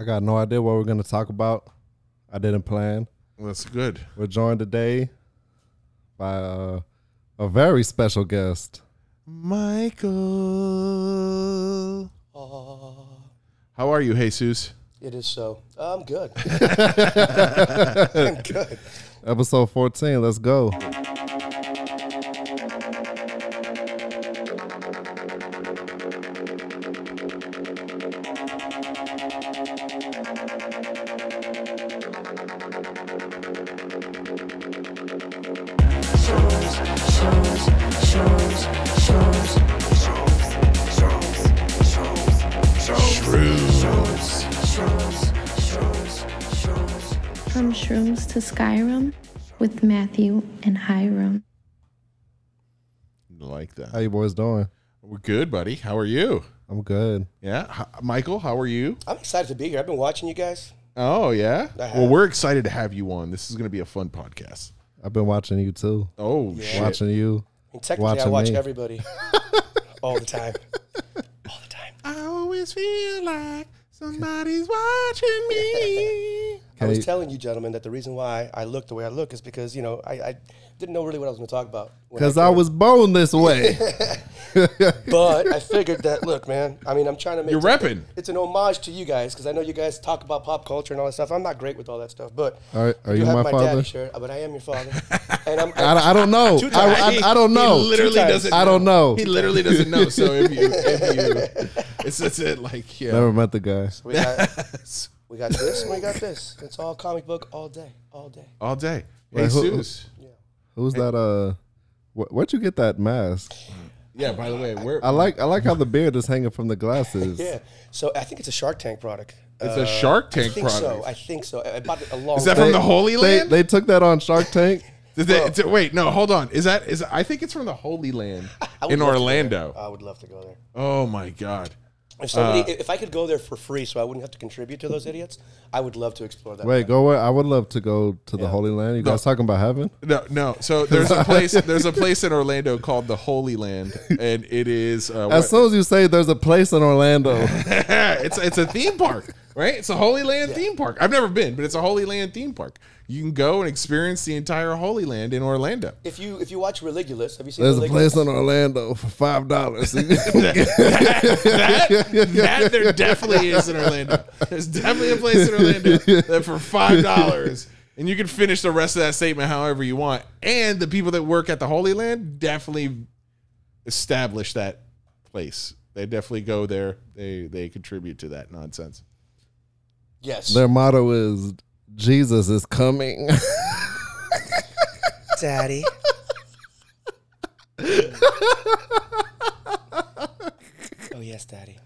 I got no idea what we're going to talk about. I didn't plan. That's good. We're joined today by uh, a very special guest. Michael. How are you, Jesus? It is so. I'm good. I'm good. Episode 14. Let's go. That. How you boys doing? We're good, buddy. How are you? I'm good. Yeah, H- Michael. How are you? I'm excited to be here. I've been watching you guys. Oh yeah. I have. Well, we're excited to have you on. This is going to be a fun podcast. I've been watching you too. Oh shit. Watching you. I mean, technically, I Watching watch me. everybody all the time. All the time. I always feel like somebody's watching me. I was telling you, gentlemen, that the reason why I look the way I look is because you know I, I didn't know really what I was going to talk about. Because came I was born this way. But I figured that look, man. I mean, I'm trying to make You're repping. It's an homage to you guys because I know you guys talk about pop culture and all that stuff. I'm not great with all that stuff, but Are- are I you have my my father? daddy shirt, but I am your father, and I'm. I, I don't know. I, I. I don't know. He literally doesn't. I don't know. He literally doesn't know. So if you, if you, it's it's it like yeah. Never met the guy. We got this and we got this. It's all comic book all day, all day. all day. Wait, Hey, who- Zeus. Who's that? Uh, wh- where'd you get that mask? Yeah. By the way, where I like I like how the beard is hanging from the glasses. Yeah. So I think it's a Shark Tank product. it's Uh, a Shark I Tank think product. so. I think so. I I bought it a long. Is that time from the. Holy They, Land? they took that on Shark Tank. Did they- it's- wait, no, hold on. Is that is? I think it's from the Holy Land in love to go Orlando. I would love to go there. Oh my God. If somebody, Uh, if I could go there for free, so I wouldn't have to contribute to those idiots, I would love to explore that. Wait, go where? I would love to go to the Yeah. Holy Land. You guys talking about heaven? No, no. So there's a place. There's a place in Orlando called the Holy Land, and it is. Uh, As soon as you say there's a place in Orlando, it's it's a theme park, right? It's a Holy Land theme park. I've never been, but it's a Holy Land theme park. You can go and experience the entire Holy Land in Orlando. If you if you watch Religulous, have you seen there's a place in Orlando for five dollars. that, that there definitely is in Orlando. There's definitely a place in Orlando that for five dollars, and you can finish the rest of that statement however you want. And the people that work at the Holy Land definitely establish that place. They definitely go there. They they contribute to that nonsense. Yes, Their motto is Jesus is coming. Daddy. oh yes, Daddy.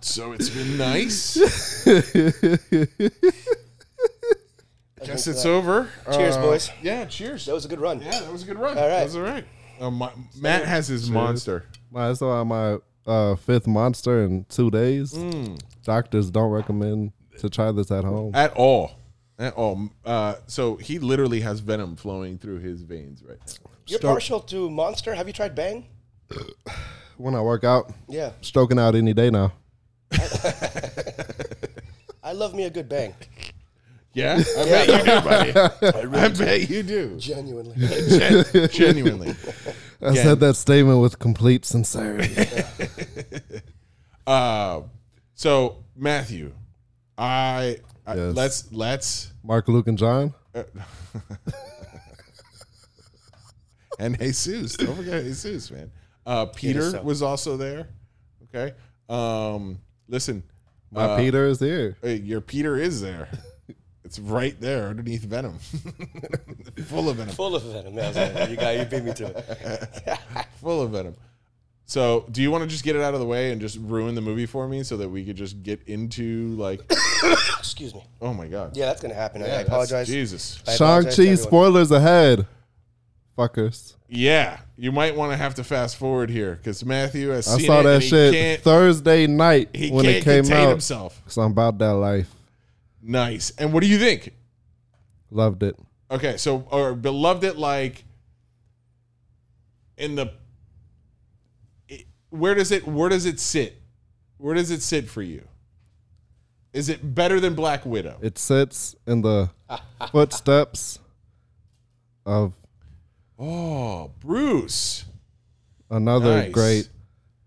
So it's been nice. Guess it's over. Cheers, Uh, boys. Yeah, cheers. That was a good run. Yeah, that was a good run. All right. That was all right. Uh, my, Matt has his monster. I saw my uh, fifth monster in two days. Doctors don't recommend to try this at home. At all. At all. Uh, so he literally has venom flowing through his veins right now. You're Stop. partial to Monster. Have you tried Bang? When I work out, Yeah, stroking out any day now. I love me a good Bang. Yeah? I bet you do, buddy. I bet you do. Genuinely. Gen- genuinely. I said that statement with complete sincerity. Uh, so, Matthew, I, I Yes. let's let's Mark, Luke, and John. and Jesus. Don't forget Jesus, man. Uh, Peter so. was also there. Okay. Um, listen, My uh, Peter is here. Hey, your Peter is there. It's right there underneath Venom, full of Venom, Full of venom. Yeah, I was like, you got you beat me to it. full of Venom. So, do you want to just get it out of the way and just ruin the movie for me so that we could just get into like, Excuse me. oh my god, Yeah, that's gonna happen. I- I that's- apologize. Jesus, I apologize to Shang-Chi everyone. spoilers ahead. Fuckers. yeah, you might want to have to fast forward here because Matthew has I seen saw it that and he shit Can't, Thursday night he when can't it came contain out. himself. Because I'm about that life. Nice. And what do you think? Loved it. Okay, so or beloved it like in the it- where does it where does it sit? Where does it sit for you? Is it better than Black Widow? It sits in the footsteps of Oh, Bruce. another Nice. great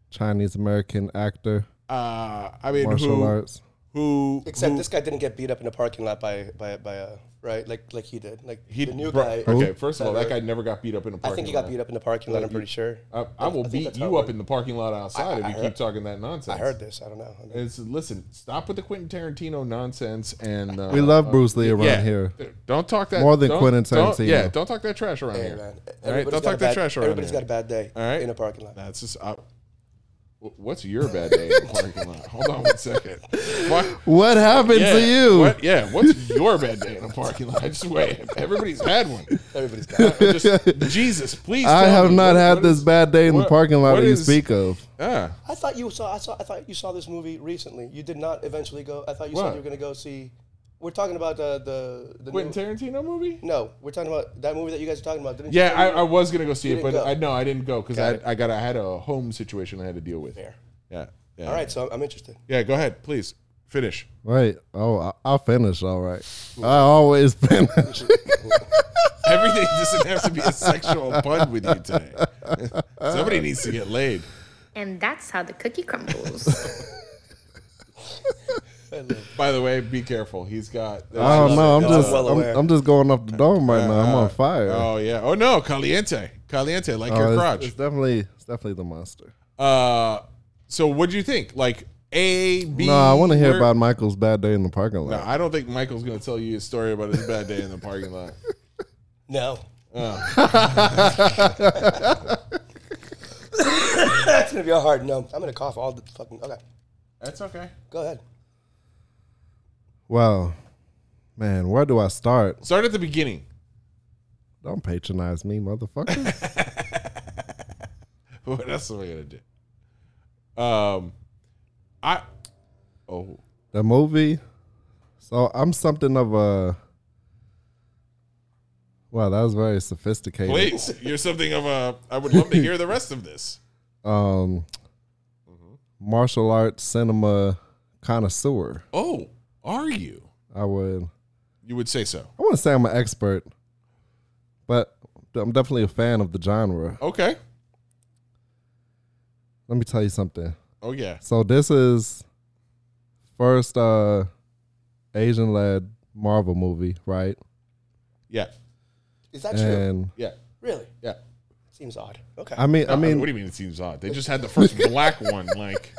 Chinese American actor, Uh, I mean, martial who, arts. Who? Except who- this guy didn't get beat up in the parking lot by by by a right like like he did. Like He the new bro- guy. Okay, first of all, that guy never got beat up in a I parking lot. I think he got lot. beat up in the parking lot. I'm pretty sure. I, I will I beat you up in the parking lot outside I- if you heard- keep talking that nonsense. I heard this. I don't know. I mean, It's, listen, stop with the Quentin Tarantino nonsense and uh, We love uh, Bruce Lee around yeah. here. Don't talk that More than don't- Quentin don't- Tarantino. Yeah, don't talk that trash around hey here. man, All right, don't talk that bad, trash around Everybody's here. got a bad day All right, in a parking lot. That's just. What's your bad day in the parking lot? Hold on one second. What? What happened Yeah, to you? What, yeah, what's your bad day in a parking lot? I just wait. Everybody's had one. Everybody's got. it. Just, Jesus, please. I have me, not what- had what this is- bad day in what- the parking lot that you is- speak of. Ah, I thought you saw. I saw. I thought you saw this movie recently. You did not eventually go. I thought you What? said you were going to go see. We're talking about uh, the the the. Quentin new, Tarantino movie? no, we're talking about that movie that you guys are talking about. Didn't Yeah, say I, I was gonna go see You it, but go. I no, I didn't go because I. I got I had a home situation I had to deal with. Fair. Yeah. yeah. All right, so I'm interested. Yeah, go ahead, please finish. Right. Oh, I- I'll finish. All right. I always finish. Everything doesn't have to be a sexual pun with you today. Somebody needs to get laid. And that's how the cookie crumbles. By the way, be careful. He's got. I don't know. I'm I'm just, well I'm. I'm just going off the dome right now. I'm on fire. Oh yeah. Oh no, caliente, caliente, like Oh, your it's, crotch. it's definitely, it's definitely the monster. Uh, so what do you think? Like A, B? No, I want to hear where- about Michael's bad day in the parking lot. No, I don't think Michael's going to tell you a story about his bad day in the parking lot. No. Oh. That's gonna be a hard no. I'm gonna cough all the fucking. Okay, That's okay. go ahead. Well, man, where do I start? Start at the beginning. Don't patronize me, motherfucker. What else am I gonna do? Um, I. Oh, the movie. So I'm something of a. Wow, that was very sophisticated. please. You're something of a. I would love to hear the rest of this. Um, martial arts cinema connoisseur. Oh, are you? I would. You would say so. I wouldn't say I'm an expert, but I'm definitely a fan of the genre. Okay. Let me tell you something. Oh yeah. So this is first uh Asian led Marvel movie, right? Yeah. Is that true? Yeah. Really? Yeah. Seems odd. Okay. I mean I mean what do you mean it seems odd? They just had the first black one like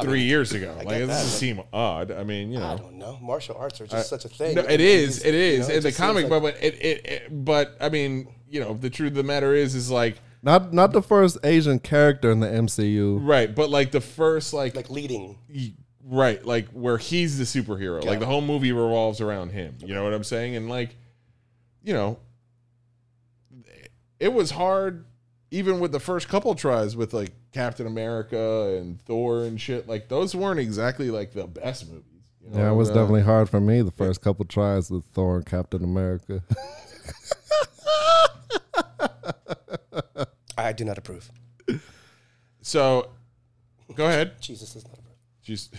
three years ago. Like get it doesn't seem odd. I mean, you know, I know. don't know. Martial arts are just such a thing. No, it is. It you know, in the comic, like- but but it, it, it but I mean, you know, the truth of the matter is, is like not not the first Asian character in the MCU. right, but like the first like, like leading. right, like where he's the superhero, like the whole movie revolves around him. You know what I'm saying? And like, you know, it was hard even with the first couple tries with like Captain America and Thor and shit. Like those weren't exactly like the best movies. you know? Yeah, it was Uh, definitely hard for me the first couple tries with Thor and Captain America. I do not approve. So, go ahead. Jesus does not approve. Jesus,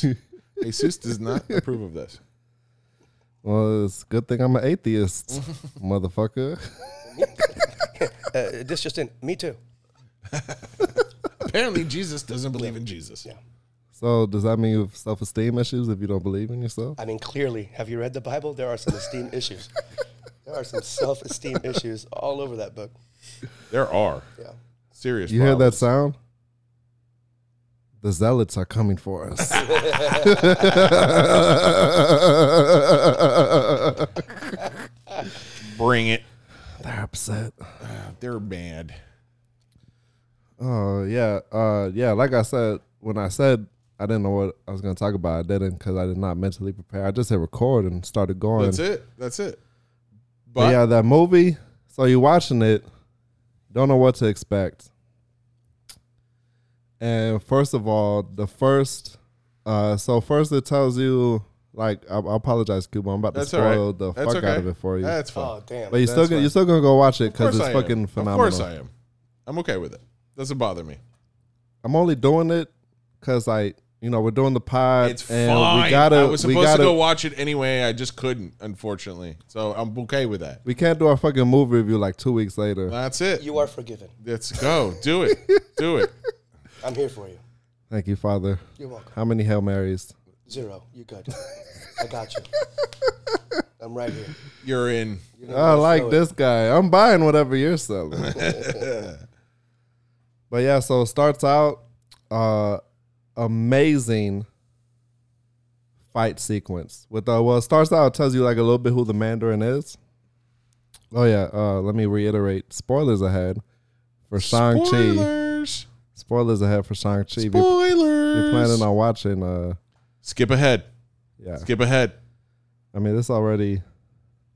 Jesus- Jesus does not approve of this. well, it's a good thing I'm an atheist, motherfucker. Uh, this just in. Me too. Apparently, Jesus doesn't believe in Jesus. Yeah. So does that mean you have self esteem issues if you don't believe in yourself? I mean, clearly, have you read the Bible? There are some esteem issues. There are some self esteem issues all over that book. There are Yeah. serious. You hear that sound? The zealots are coming for us. Bring it. They're upset. Ah, they're mad. Oh yeah, uh, yeah. Like I said, when I said I didn't know what I was going to talk about, I didn't because I did not mentally prepare. I just hit record and started going. That's it. That's it. But But yeah, that movie. So you're watching it, don't know what to expect. And first of all, the first, uh, so first it tells you like I, I apologize, Cuba. I'm about to that's all spoil right. the That's fuck okay. out of it for you. That's fine. Oh, damn. but you that's still gonna, fine. you're still gonna go watch it because it's I am. fucking Of phenomenal. course I am. I'm okay with it. Doesn't bother me. I'm only doing it because like you know, we're doing the pod, It's and fine. we gotta, I was we supposed gotta, to go watch it anyway. I just couldn't, unfortunately. So I'm okay with that. we can't do our fucking movie review like two weeks later. That's it. You are forgiven. Let's go. Do it. Do it. I'm here for you. Thank you, Father. You're welcome. How many Hail Marys? Zero. You good. I got you. I'm right here. You're in. You don't I like throw it. this guy. I'm buying whatever you're selling. but yeah, so it starts out uh amazing fight sequence with uh well it starts out it tells you like a little bit who the Mandarin is. Oh yeah, uh let me reiterate spoilers ahead for Shang-Chi. Spoilers. Spoilers ahead for Shang-Chi. If you- Spoilers. You're planning on watching uh Skip ahead. yeah. Skip ahead. I mean this already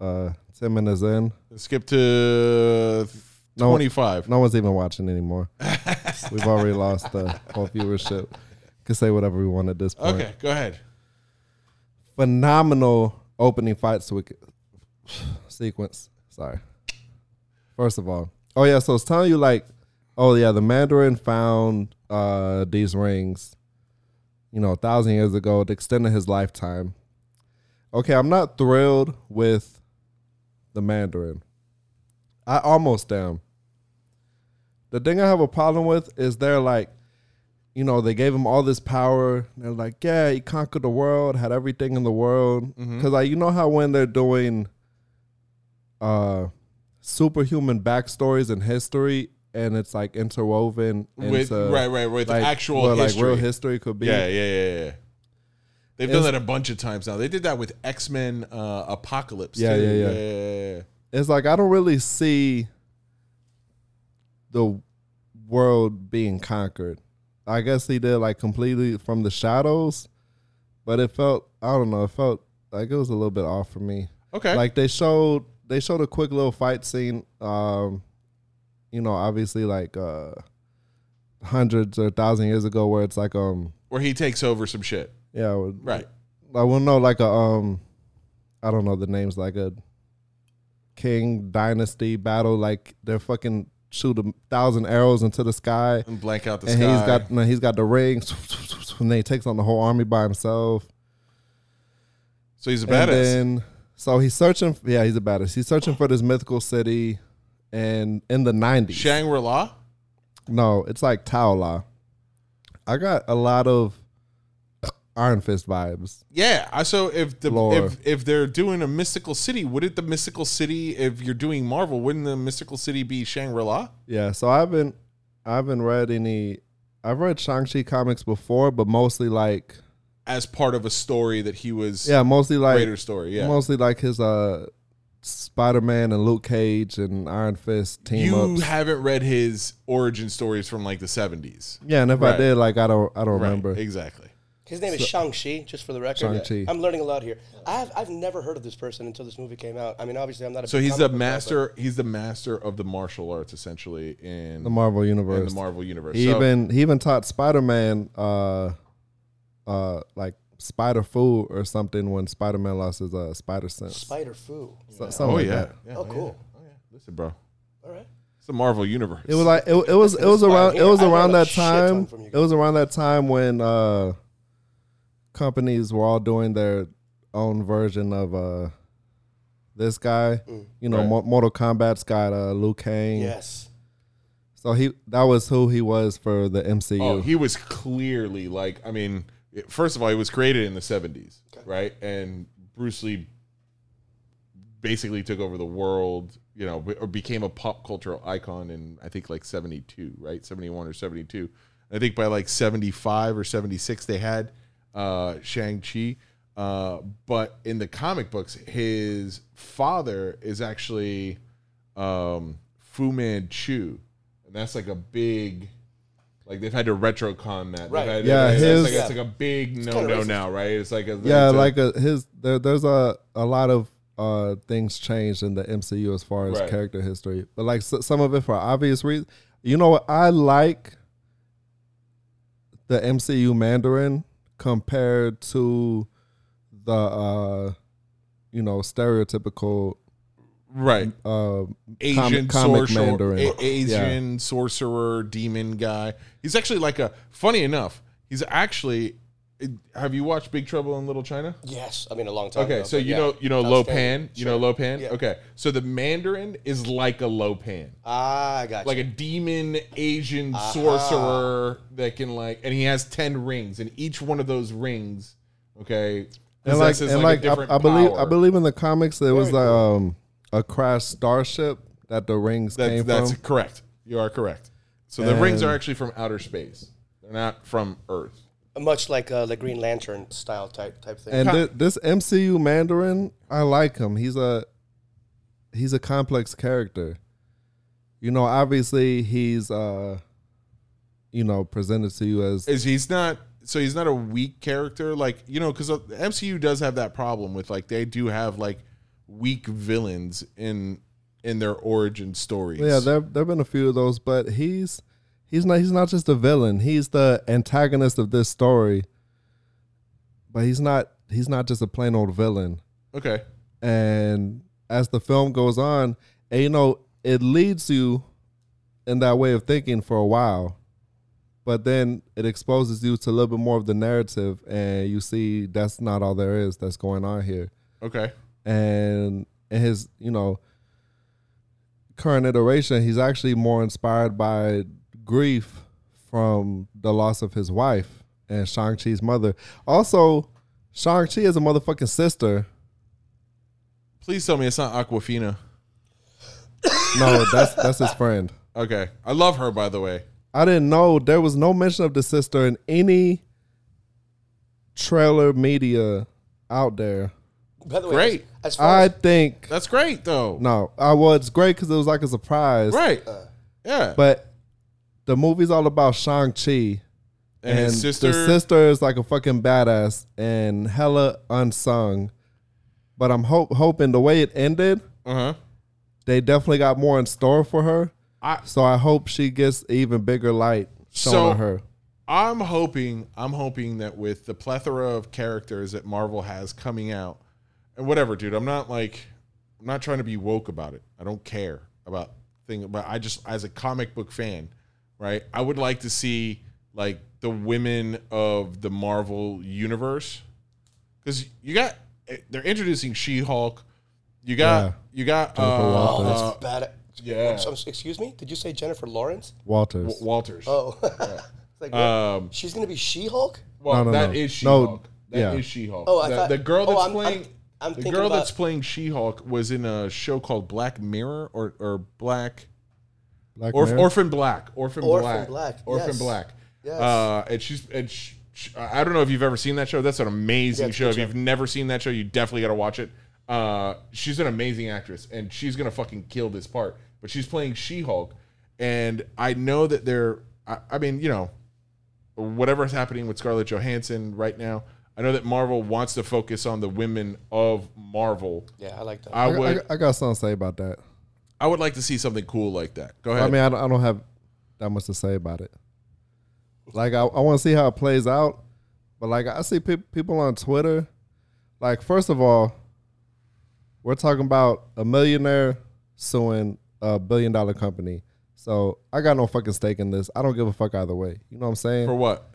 uh 10 minutes in. Skip to No. 25. No one's even watching anymore. We've already lost the whole viewership. Can say whatever we want at this point. Okay, go ahead. Phenomenal opening fight sequence. Sorry. First of all, oh yeah, so it's telling you like, oh yeah, the Mandarin found uh these rings, you know, a thousand years ago, to extend his lifetime. Okay, I'm not thrilled with the Mandarin. I almost am. The thing I have a problem with is they're like, you know, they gave him all this power. They're like, yeah, he conquered the world, had everything in the world. Because like, you know how when they're doing uh superhuman backstories and history, and it's like interwoven With into right, right, with like, actual history. like real history could be. Yeah, yeah, yeah, yeah. They've It's- done that a bunch of times now. They did that with X Men uh, Apocalypse. Yeah, yeah, yeah. yeah, yeah. it's like I don't really see the world being conquered. I guess he did like completely from the shadows, but it felt I don't know, it felt like it was a little bit off for me. Okay. Like they showed they showed a quick little fight scene um you know, obviously like uh hundreds or thousand years ago where it's like um where he takes over some shit. yeah, Right. I will know like a um I don't know the names like a king dynasty battle like they're fucking shoot a thousand arrows into the sky And blank out the and sky. he's got no, he's got the ring and then he takes on the whole army by himself so he's a and badass. then so he's searching yeah he's a badass he's searching for this mythical city and in the 90s Shangri La. no it's like Ta Lo I got a lot of Iron Fist vibes Yeah. I So if the Lore. if if they're doing a mystical city, wouldn't the mystical city, if you're doing Marvel, wouldn't the mystical city be Shangri La? Yeah, so I haven't I haven't read any I've read Shang-Chi comics before, but mostly like As part of a story that he was. yeah, mostly like Greater story. Yeah. mostly like his uh Spider-Man and Luke Cage and Iron Fist team you ups. haven't read his origin stories from like the 70s. yeah, and if Right. I did, like I don't I don't Right, remember. Exactly. His name is Shang-Chi, just for the record. Shang-Chi. I'm learning a lot here. I've, I've never heard of this person until this movie came out. I mean, obviously, I'm not a So big he's the comic book guy, master. He's the master of the martial arts, essentially in The Marvel universe. in the Marvel universe. he So- even he even taught Spider-Man uh uh like spider food or something when Spider-Man lost his uh spider sense. Spider Fu. So- oh like yeah. yeah. Oh, cool. Oh yeah. Listen, bro. All right. It's the Marvel universe. It was like it, it was it was around it was around that time. It was around that time when uh companies were all doing their own version of uh this guy. You know, Right. Mo- Mortal Kombat's got uh Liu Kang. Yes. So he that was who he was for the MCU. Oh, he was clearly like. I mean, it- first of all, he was created in the '70s, right? And Bruce Lee basically took over the world. You know, or became a pop cultural icon in I think like '72, right? '71 or '72. I think by like '75 or '76 they had uh, Shang Chi. Uh, but in the comic books, his father is actually um, Fu Manchu, and that's like a big, like they've had to retro-con that. Right. had- Yeah, it's, his- like, it's like a big no kinda no now, right? It's like a yeah, it's like a, his there, there's a a lot of uh things changed in the MCU as far as Right. character history, but like s some of it for obvious reasons. You know what? I like the MCU Mandarin compared to the uh you know stereotypical right uh Asian comic, comic sorcerer, Mandarin. A- Asian sorcerer demon guy. He's actually like a funny enough. He's actually have you watched Big Trouble in Little China? Yes, I mean a long time. Okay, ago, so you yeah. know you know Lo Pan. You Sure. know Lo Pan. Yeah. Okay, so the Mandarin is like a Lo Pan. Ah, I got like you. a demon Asian sorcerer that can like, and he has ten rings, and each one of those rings, okay, And like, and a like, different I, I believe, power. I believe in the comics there was Very like, um a crashed starship that the rings That's, came that's from. correct. You are correct. So the rings are actually from outer space. They're not from Earth. Much like uh, the Green Lantern style type type thing. And thi- this MCU Mandarin, I like him. He's a he's a complex character. You know, obviously he's uh you know presented to you as Is he's not? So he's not a weak character, like you know, because the MCU does have that problem with like they do have like weak villains in in their origin stories. yeah. There there've been a few of those, but he's he's not he's not just a villain. He's the antagonist of this story. But he's not he's not just a plain old villain. okay. and as the film goes on and you know it leads you in that way of thinking for a while but then it exposes you to a little bit more of the narrative and you see that's not all there is that's going on here Okay. and in his you know current iteration he's actually more inspired by grief from the loss of his wife and Shang-Chi's mother also Shang-Chi is a motherfucking sister Please tell me it's not Awkwafina. no that's that's his friend Okay. I love her, by the way. I didn't know there was no mention of the sister in any trailer media out there. By the way, Great. As, as I as, think That's great, though. no. I well, it's great because it was like a surprise, Right. Uh, yeah. But the movie's all about Shang Chi, and, his sister. the sister is like a fucking badass and hella unsung. But I'm hope hoping the way it ended, Uh huh. they definitely got more in store for her. I So I hope she gets even bigger light shown So- on her. I'm hoping I'm hoping that with the plethora of characters that Marvel has coming out, and whatever, dude. I'm not like I'm not trying to be woke about it. I don't care about thing, but I just as a comic book fan, right? I would like to see like the women of the Marvel universe because you got they're introducing She-Hulk. You got Yeah. you got Jennifer uh, oh, Walters. bad. yeah. So- excuse me. Did you say Jennifer Lawrence? Walters. W- Walters. Oh, It's like. Um, she's gonna be She-Hulk. Well, No, no, that no. is She-Hulk. That is yeah. She-Hulk. Oh, I the, thought- the girl oh, that's I'm- I'm- playing I'm the girl about- that's playing She-Hulk was in a show called Black Mirror or or Black Black or, Mirror? Orphan Black. Orphan, Orphan Black. Black, Orphan yes. Black. Yes. Uh, and she's and sh sh I don't know if you've ever seen that show. That's an amazing Yeah, show. If you've never seen that show, you definitely got to watch it. Uh, she's an amazing actress, and she's gonna fucking kill this part. But she's playing She-Hulk, and I know that they're. I, I mean, you know, whatever's happening with Scarlett Johansson right now, I know that Marvel wants to focus on the women of Marvel. Yeah, I like that. I I, would, I, I got something to say about that. I would like to see something cool like that. Go ahead. I mean, I don't, I don't have that much to say about it. Like, I, I want to see how it plays out. But, like, I see pe- people on Twitter. Like, first of all, we're talking about a millionaire suing a billion dollar company. So, I got no fucking stake in this. I don't give a fuck either way. You know what I'm saying? for what?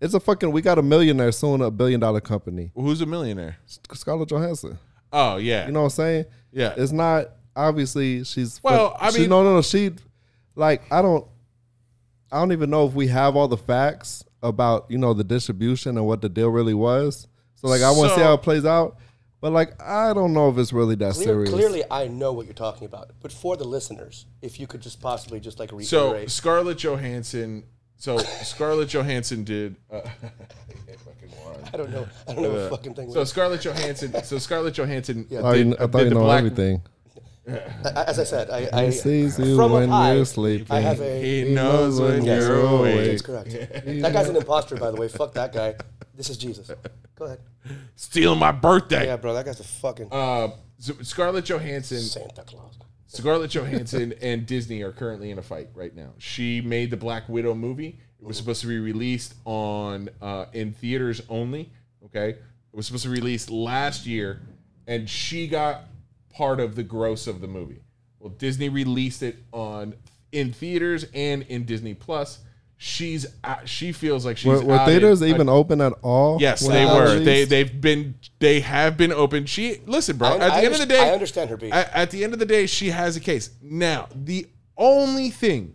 It's a fucking, we got a millionaire suing a billion dollar company. Who's a millionaire? Scarlett Johansson. Oh yeah, You know what I'm saying? yeah. It's not obviously she's Well, I she- mean- no no no she like I don't I don't even know if we have all the facts about you know the distribution and what the deal really was. So like I want to see how it plays out, but like I don't know if it's really that Clear, serious. clearly, I know what you're talking about. But for the listeners, if you could just possibly just like So reiterate. Scarlett Johansson. So Scarlett Johansson did. Uh. I don't know. I don't know Uh, a fucking thing. So Scarlett Johansson. So Scarlett Johansson. Oh, you- did, I thought did you the know black, everything. I- as I said, I, I sees you from up when high, you're sleeping. I have a. He knows when Yes. you're awake. That's correct. That guy's an imposter, by the way. Fuck that guy. This is Jesus. Go ahead. Stealing my birthday. Yeah, bro, that guy's a fucking Uh, so Scarlett Johansson. Santa Claus. Scarlett Johansson and Disney are currently in a fight right now. She made the Black Widow movie. It was supposed to be released on uh, in theaters only. Okay, it was supposed to be released last year, and she got part of the gross of the movie. Well, Disney released it on in theaters and in Disney Plus. she's at, she feels like she's Were, were theaters a- even open at all? Yes, they it were. They they've been they have been open. She listen, bro. I- at the I end of the day, I understand her beef. At, at the end of the day, she has a case. Now, the only thing,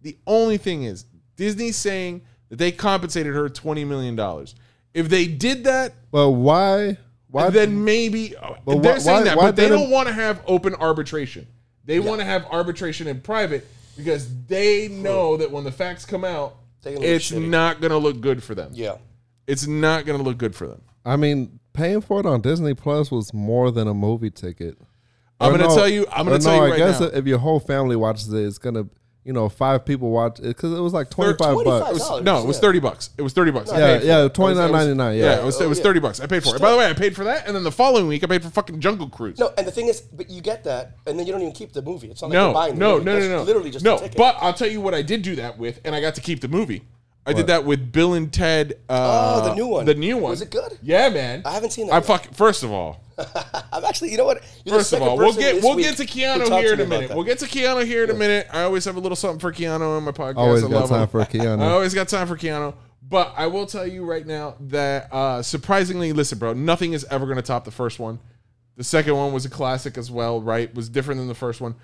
the only thing is Disney saying that they compensated her twenty million dollars. If they did that, But why? Why? then maybe But uh, they're why- saying that, why but they don't want to have open arbitration. They want to have arbitration in private because they know that when the facts come out, They're gonna look it's shitty. not going to look good for them. Yeah. It's not going to look good for them. I mean, paying for it on Disney Plus was more than a movie ticket. I'm gonna tell you- I'm gonna or tell you right I guess now. if your whole family watches it, it's gonna, you know, five people watch it because it was like twenty five bucks. It was- no, it was yeah. thirty bucks. It was thirty bucks. Yeah, yeah, it. twenty nine It was- ninety nine. Yeah, Yeah, it was, it was oh, thirty bucks. I paid for it. By the way, I paid for that, and then the following week I paid for fucking Jungle Cruise. No, and the thing is, but you get that, and then you don't even keep the movie. It's not like no, you're buying the no, movie. no, That's no, no. Literally just no. a ticket. But I'll tell you what I did do that with, and I got to keep the movie. I did that with Bill and Ted. Uh, Oh, the new one. The new one. Was it good? Yeah, man. I haven't seen that I yet. fuck. First of all, I'm actually, you know what? You're First of all, we'll get we'll get to Keanu talked here in a minute. that. We'll get to Keanu here in a minute. I always have a little something for Keanu on my podcast. Always I got love time him. for Keanu. I always got time for Keanu. But I will tell you right now that uh, surprisingly, listen, bro, nothing is ever going to top the first one. The second one was a classic as well, right? Was different than the first one.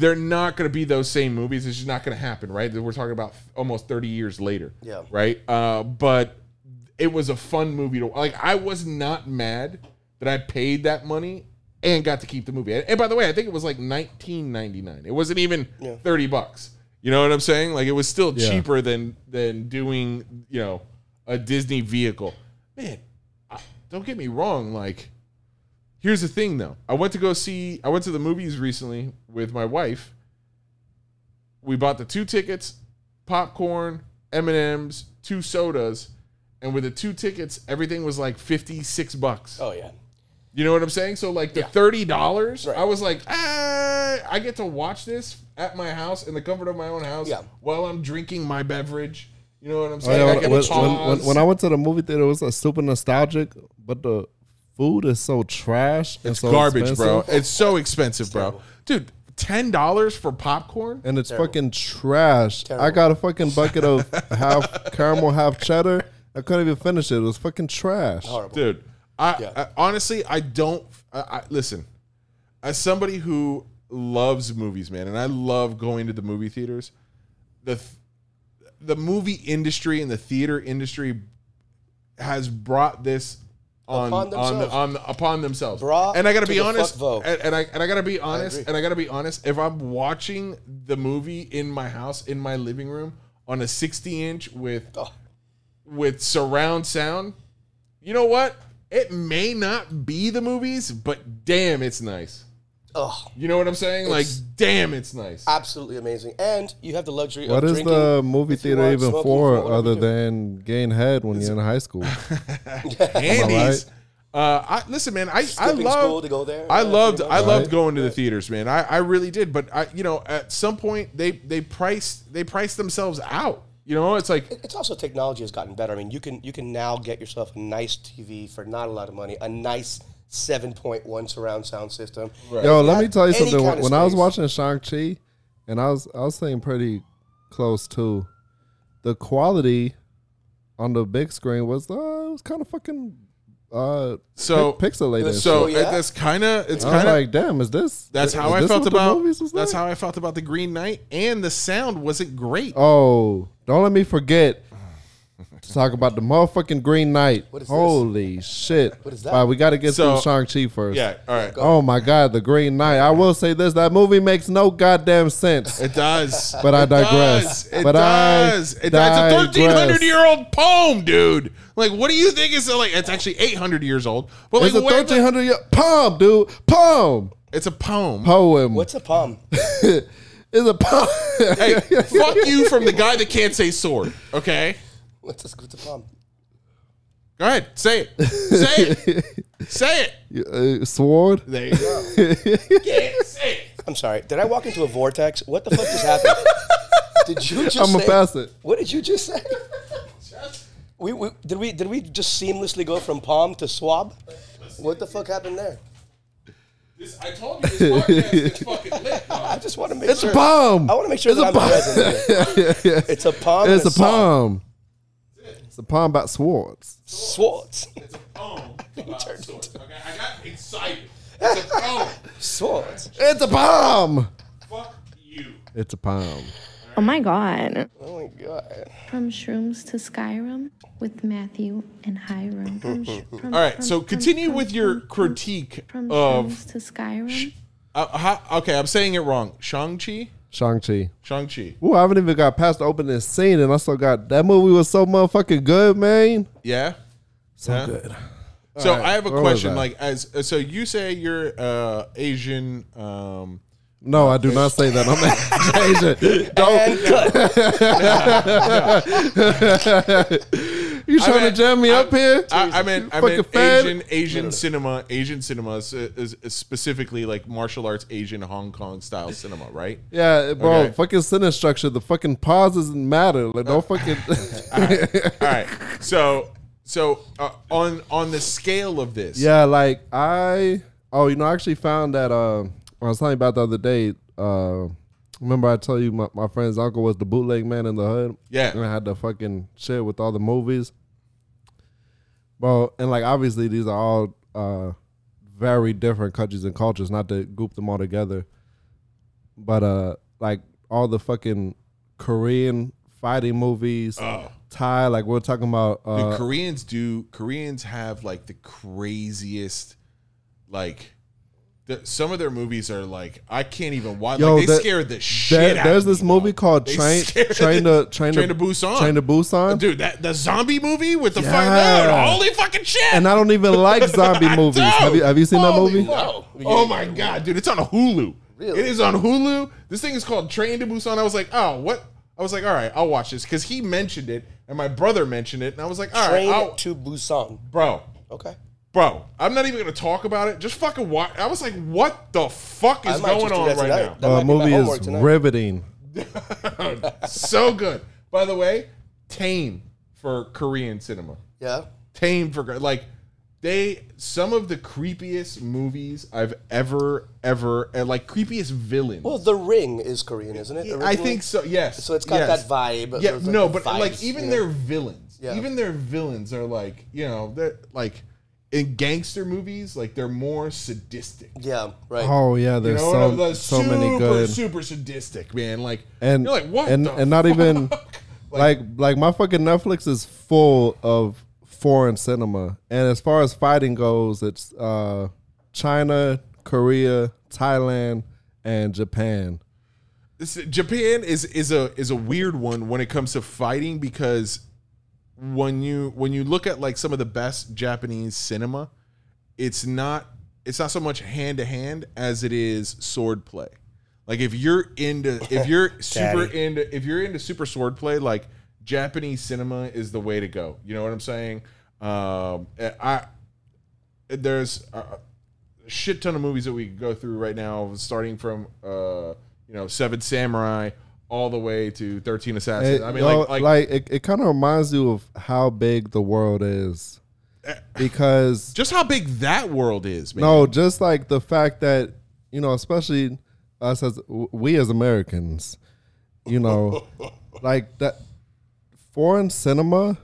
They're not going to be those same movies. It's just not going to happen, right? We're talking about almost 30 years later. Yeah. Right? Uh, but it was a fun movie to like. I was not mad that I paid that money and got to keep the movie. And by the way, I think it was like 19.99. It wasn't even Yeah. 30 bucks. You know what I'm saying? Like it was still Yeah. cheaper than than doing, you know, a Disney vehicle. Man, I, don't get me wrong, like here's the thing though. I went to go see I went to the movies recently with my wife. We bought the two tickets, popcorn, M&Ms, two sodas, and with the two tickets, everything was like 56 bucks. Oh yeah. You know what I'm saying? So like the Yeah. thirty dollars, Right. I was like, ah, I get to watch this at my house in the comfort of my own house Yeah. while I'm drinking my beverage. You know what I'm Oh, saying? yeah, I when, when, when, when, I went to the movie theater, it was uh, super nostalgic, but the food is so trash and it's so garbage, bro. expensive. It's so expensive, bro. Dude, ten dollars for popcorn? and it's Terrible. fucking trash. I Terrible. got a fucking bucket of half caramel, half cheddar. I couldn't even finish it. It was fucking trash. Horrible. Dude, I, Yeah. I honestly I don't. I, I, listen, as somebody who loves movies, man, and I love going to the movie theaters. The th- the movie industry and the theater industry has brought this on Upon on themselves. on the, upon themselves. Brought and I gotta to be honest, and, and I and I gotta be honest, agree. and I gotta be honest. If I'm watching the movie in my house in my living room on a 60 inch with Oh. with surround sound, you know what? It may not be the movies, but damn, it's nice. Oh, You know what I'm saying? Like, It's- damn, it's nice. absolutely amazing. And you have the luxury What of is drinking. the movie if you theater want, even smoking, for whatever other you do. than getting head when you're in high school? Handies. Uh, I listen, man. I I Skipping love. to go there. I Yeah, loved. pretty I much. loved Right. going to the theaters, man. I, I really did. But I, you know, at some point they they priced they priced themselves out. You know, it's like It's also technology has gotten better. I mean, you can you can now get yourself a nice TV for not a lot of money, a nice 7.1 surround sound system. Yo, let me tell you something. kind of When I was watching Shang Chi, and I was I was saying pretty close to the quality on the big screen was uh, it was kind of fucking uh So- pi- pixelated. so. Shit. yeah? That's kind of. It's was kind of. like, damn, is this? that's is how I felt about. That's like? how I felt about the Green Knight, and the sound wasn't great. Oh, don't let me forget to talk about the motherfucking Green Knight. What is this? Holy shit! What is that? All right, we got to get So- through Shang Chi first. Yeah. All right. Oh my God, the Green Knight. I will say this: that movie makes no goddamn sense. It does. But I It digress. does. It But I does. It, it's a digress. thirteen hundred year old poem, dude. Like, what do you think is like? It's actually eight hundred years old. But like, It's a where the- thirteen hundred year poem, dude. Poem, It's a poem. poem. What's a palm? It's a poem. hey, fuck you from the guy that can't say sword. Okay, What's a, what's a palm? go ahead, say it. Say it. Say it. Uh, sword. There you go. yeah, say it. I'm sorry. Did I walk into a vortex? What the fuck just happened? did you just I'm gonna say? pass it. What did you just say? We, we did we did we just seamlessly go from palm to swab? What the fuck happened there? This, I told you this podcast is fucking lit. I just want to make It's sure. a palm. I want to make sure It's that a I'm palm. present. here. It's a palm. It's and a song. palm. It's a palm about swords. Swords. It's a poem. about swords, Okay, I got excited. It's a poem. Swords. It's a palm. Fuck you. It's a palm. Oh my god. Oh my god. From Shrooms to Skyrim with Matthew and Hiram. From sh- from- All right, from- so from- continue from- with your from- critique From of. Shrooms to Skyrim. Uh, how, okay, I'm saying it wrong. Shang-Chi? Shang-Chi. Shang-Chi. Ooh, I haven't even got past the opening scene, and I still got that movie was so motherfucking good, man. Yeah? So Yeah. good. So right, I have a where question. Like, as so you say you're uh, Asian. Um, No, I do not say that. I'm Asian. Don't. you trying to jam me I- up here? I, I meant I Fucking meant fan? Asian Asian cinema. Asian cinema is, is, is specifically like martial arts Asian Hong Kong style cinema, right? Yeah, bro. Okay. Fucking sentence structure. The fucking pause doesn't matter. Like, don't fucking. All right. So so uh, on on the scale of this, yeah, like I. Oh, you know, I actually found that. Uh, I was talking about the other day. Uh, remember, I told you my, my friend's uncle was the bootleg man in the hood. Yeah. and I had the fucking shit with all the movies. Bro, and like obviously these are all uh, very different countries and cultures. Not to group them all together, but uh, like all the fucking Korean fighting movies, Thai. Like we're talking about. the Uh, Koreans do. Koreans have like the craziest, like. The, some of their movies are like I can't even watch. Yo, like they that- scared the shit there- out there's of me, this movie dog. called Train scared Train the- to Train, Train to to Busan. Train to Busan. Dude, that the zombie movie with the Yeah. fuck dude, holy fucking shit! And I don't even like zombie I movies. Have you have you seen that movie? fuck. Oh my god, dude, it's on Hulu. Really? It is on Hulu. This thing is called Train to Busan. I was like, oh, what? I was like, all right, I'll watch this because he mentioned it and my brother mentioned it, and I was like, all right, Train I'll, to Busan. bro, Okay. Bro, I'm not even gonna talk about it. Just fucking watch. I was like, what the fuck I is might going just do on that right tonight. now? That Uh, be my movie homework is tonight. riveting. so good. By the way, tame for Korean cinema. Yeah. tame for like they some of the creepiest movies I've ever ever and like creepiest villains. Well, The Ring is Korean, isn't it? I originally? think so. Yes. So it's got yes. that vibe. Yeah, There's, like, no, the but like even you know? their villains, Yeah. even their villains are like you know they're like in gangster movies like they're more sadistic. Yeah. Right. Oh yeah, You there's know, so Like, so super, many good super sadistic, man. Like and you're like what and the and not even fuck? like like my fucking Netflix is full of foreign cinema. And as far as fighting goes, it's uh China, Korea, Thailand, and Japan. This- Japan is is a is a weird one when it comes to fighting because when you when you look at like some of the best Japanese cinema, it's not it's not so much hand to hand as it is sword play. Like if you're into if you're super into if you're into super sword play, like Japanese cinema is the way to go. You know what I'm saying? Um, I there's a a shit ton of movies that we could go through right now, starting from uh, you know Seven Samurai all the way to Thirteen Assassins. It- I mean, yo, like, like, it, it kind of reminds you of how big the world is. Eh. Because just how big that world is, man. No, just like the fact that you know, especially us as we as Americans, you know, like that foreign cinema.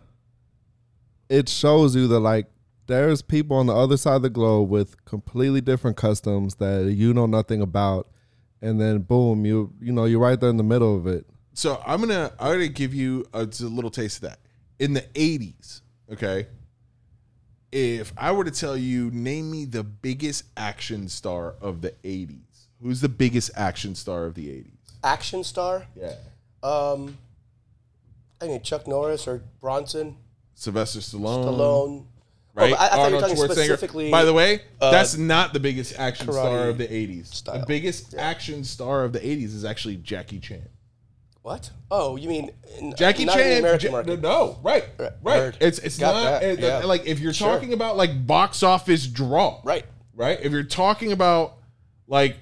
It shows you that like there's people on the other side of the globe with completely different customs that you know nothing about, and then boom, you you know you're right there in the middle of it. So I'm gonna I'm gonna give you a, a little taste of that. In the '80s, okay. If I were to tell you, name me the biggest action star of the '80s. Who's the biggest action star of the '80s? Action star. Yeah, Um, I mean Chuck Norris or Bronson, Sylvester Stallone. Stallone. Right? Oh, but I, I thought you were talking specifically. By the way, uh, that's not the biggest action star of the '80s. style. The biggest action star of the '80s is actually Jackie Chan. what? Oh, you mean in, Jackie not in the Chan. American Ja- market? no, right, Right, right. heard. It's it's Got not it- yeah. like if you're Sure. talking about like box office draw, Right. right. If you're talking about like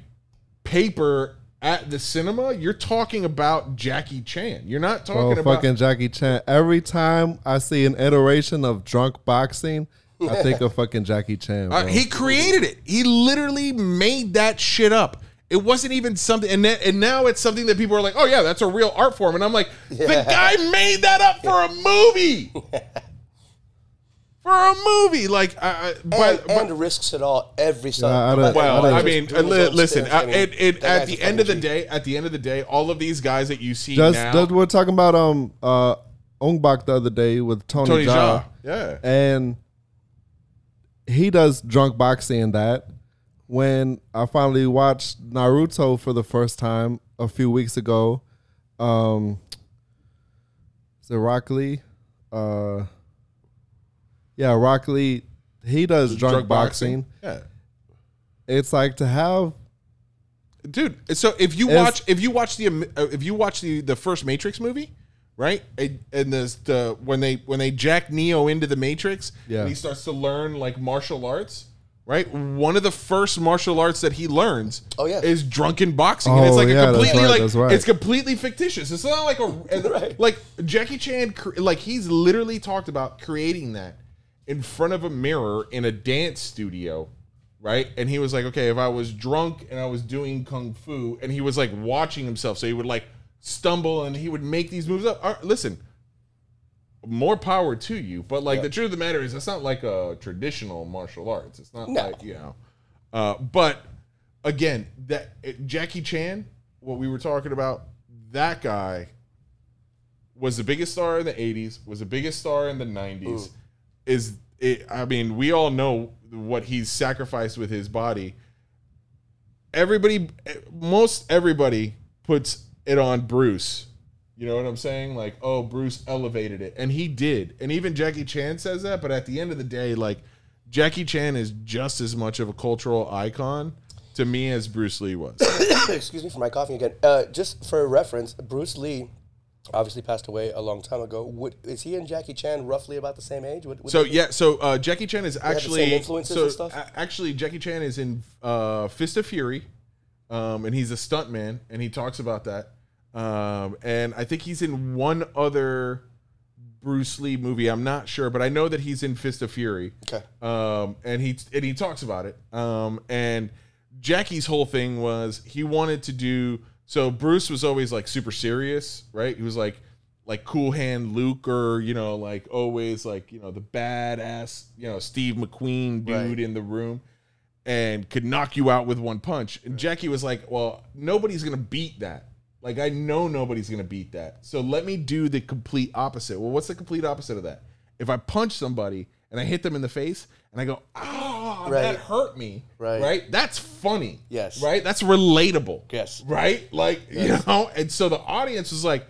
paper at the cinema, you're talking about Jackie Chan. You're not talking Oh, about fucking Jackie Chan! Every time I see an iteration of drunk boxing, I think of fucking Jackie Chan. Uh, he created it. He literally made that shit up. It wasn't even something, and, then, and now it's something that people are like, "Oh yeah, that's a real art form." And I'm like, "The guy made that up for a movie, for a movie." Like, I, I, and, but, but and risks it all every I time. don't- well, I I mean, li- listen. uh, I mean, it, it, at the end of the day, at the end of the day, all of these guys that you see just, now, just we we're talking about um uh Ong Bak the other day with Tony, Tony Jaa, Jaa, yeah, and he does drunk boxing in that. When I finally watched Naruto for the first time a few weeks ago, um, is it Rock Lee? Uh, yeah, Rock Lee. He does drunk, boxing. yeah. It's like to have dude. So if you watch, if you watch the, if you watch the the first Matrix movie, right, and, and the the when they when they jack Neo into the Matrix, Yeah. and he starts to learn like martial arts. Right, one of the first martial arts that he learns, Oh, yeah. is drunken boxing, and it's Oh, like yeah, a completely right, like right. it's completely fictitious. It's not like a Right. like Jackie Chan, like he's literally talked about creating that in front of a mirror in a dance studio, right? And he was like, okay, if I was drunk and I was doing kung fu, and he was like watching himself, so he would like stumble and he would make these moves up. Right, listen, more power to you, but like the truth of the matter is, it's not like a traditional martial arts. It's not No. like you know, uh, but again, that it, Jackie Chan, what we were talking about, that guy was the biggest star in the 80s, was the biggest star in the 90s. Is it, I mean, we all know what he's sacrificed with his body. Everybody, most everybody puts it on Bruce. You know what I'm saying? Like, oh, Bruce elevated it. And he did. And even Jackie Chan says that. But at the end of the day, like, Jackie Chan is just as much of a cultural icon to me as Bruce Lee was. Excuse me for my coughing again. Uh, just for reference, Bruce Lee obviously passed away a long time ago. Would, is he and Jackie Chan roughly about the same age? Would, would So yeah, so uh, Jackie Chan is actually so and stuff? a- actually Jackie Chan is in uh, Fist of Fury, um, and he's a stuntman, and he talks about that. Um, and I think he's in one other Bruce Lee movie. I'm not sure, but I know that he's in Fist of Fury. Okay. Um, and he and he talks about it. Um, and Jackie's whole thing was he wanted to do so. Bruce was always like super serious, right? He was like like cool hand Luke, or you know, like always like you know the badass, you know, Steve McQueen dude Right. in the room, and could knock you out with one punch. And Jackie was like, "Well, nobody's gonna beat that." Like I know nobody's gonna beat that. So let me do the complete opposite. Well, what's the complete opposite of that? If I punch somebody and I hit them in the face and I go, ah, that Right. hurt me. Right. Right. That's funny. Yes. Right. That's relatable. Yes. Right. Like you know. And so the audience was like,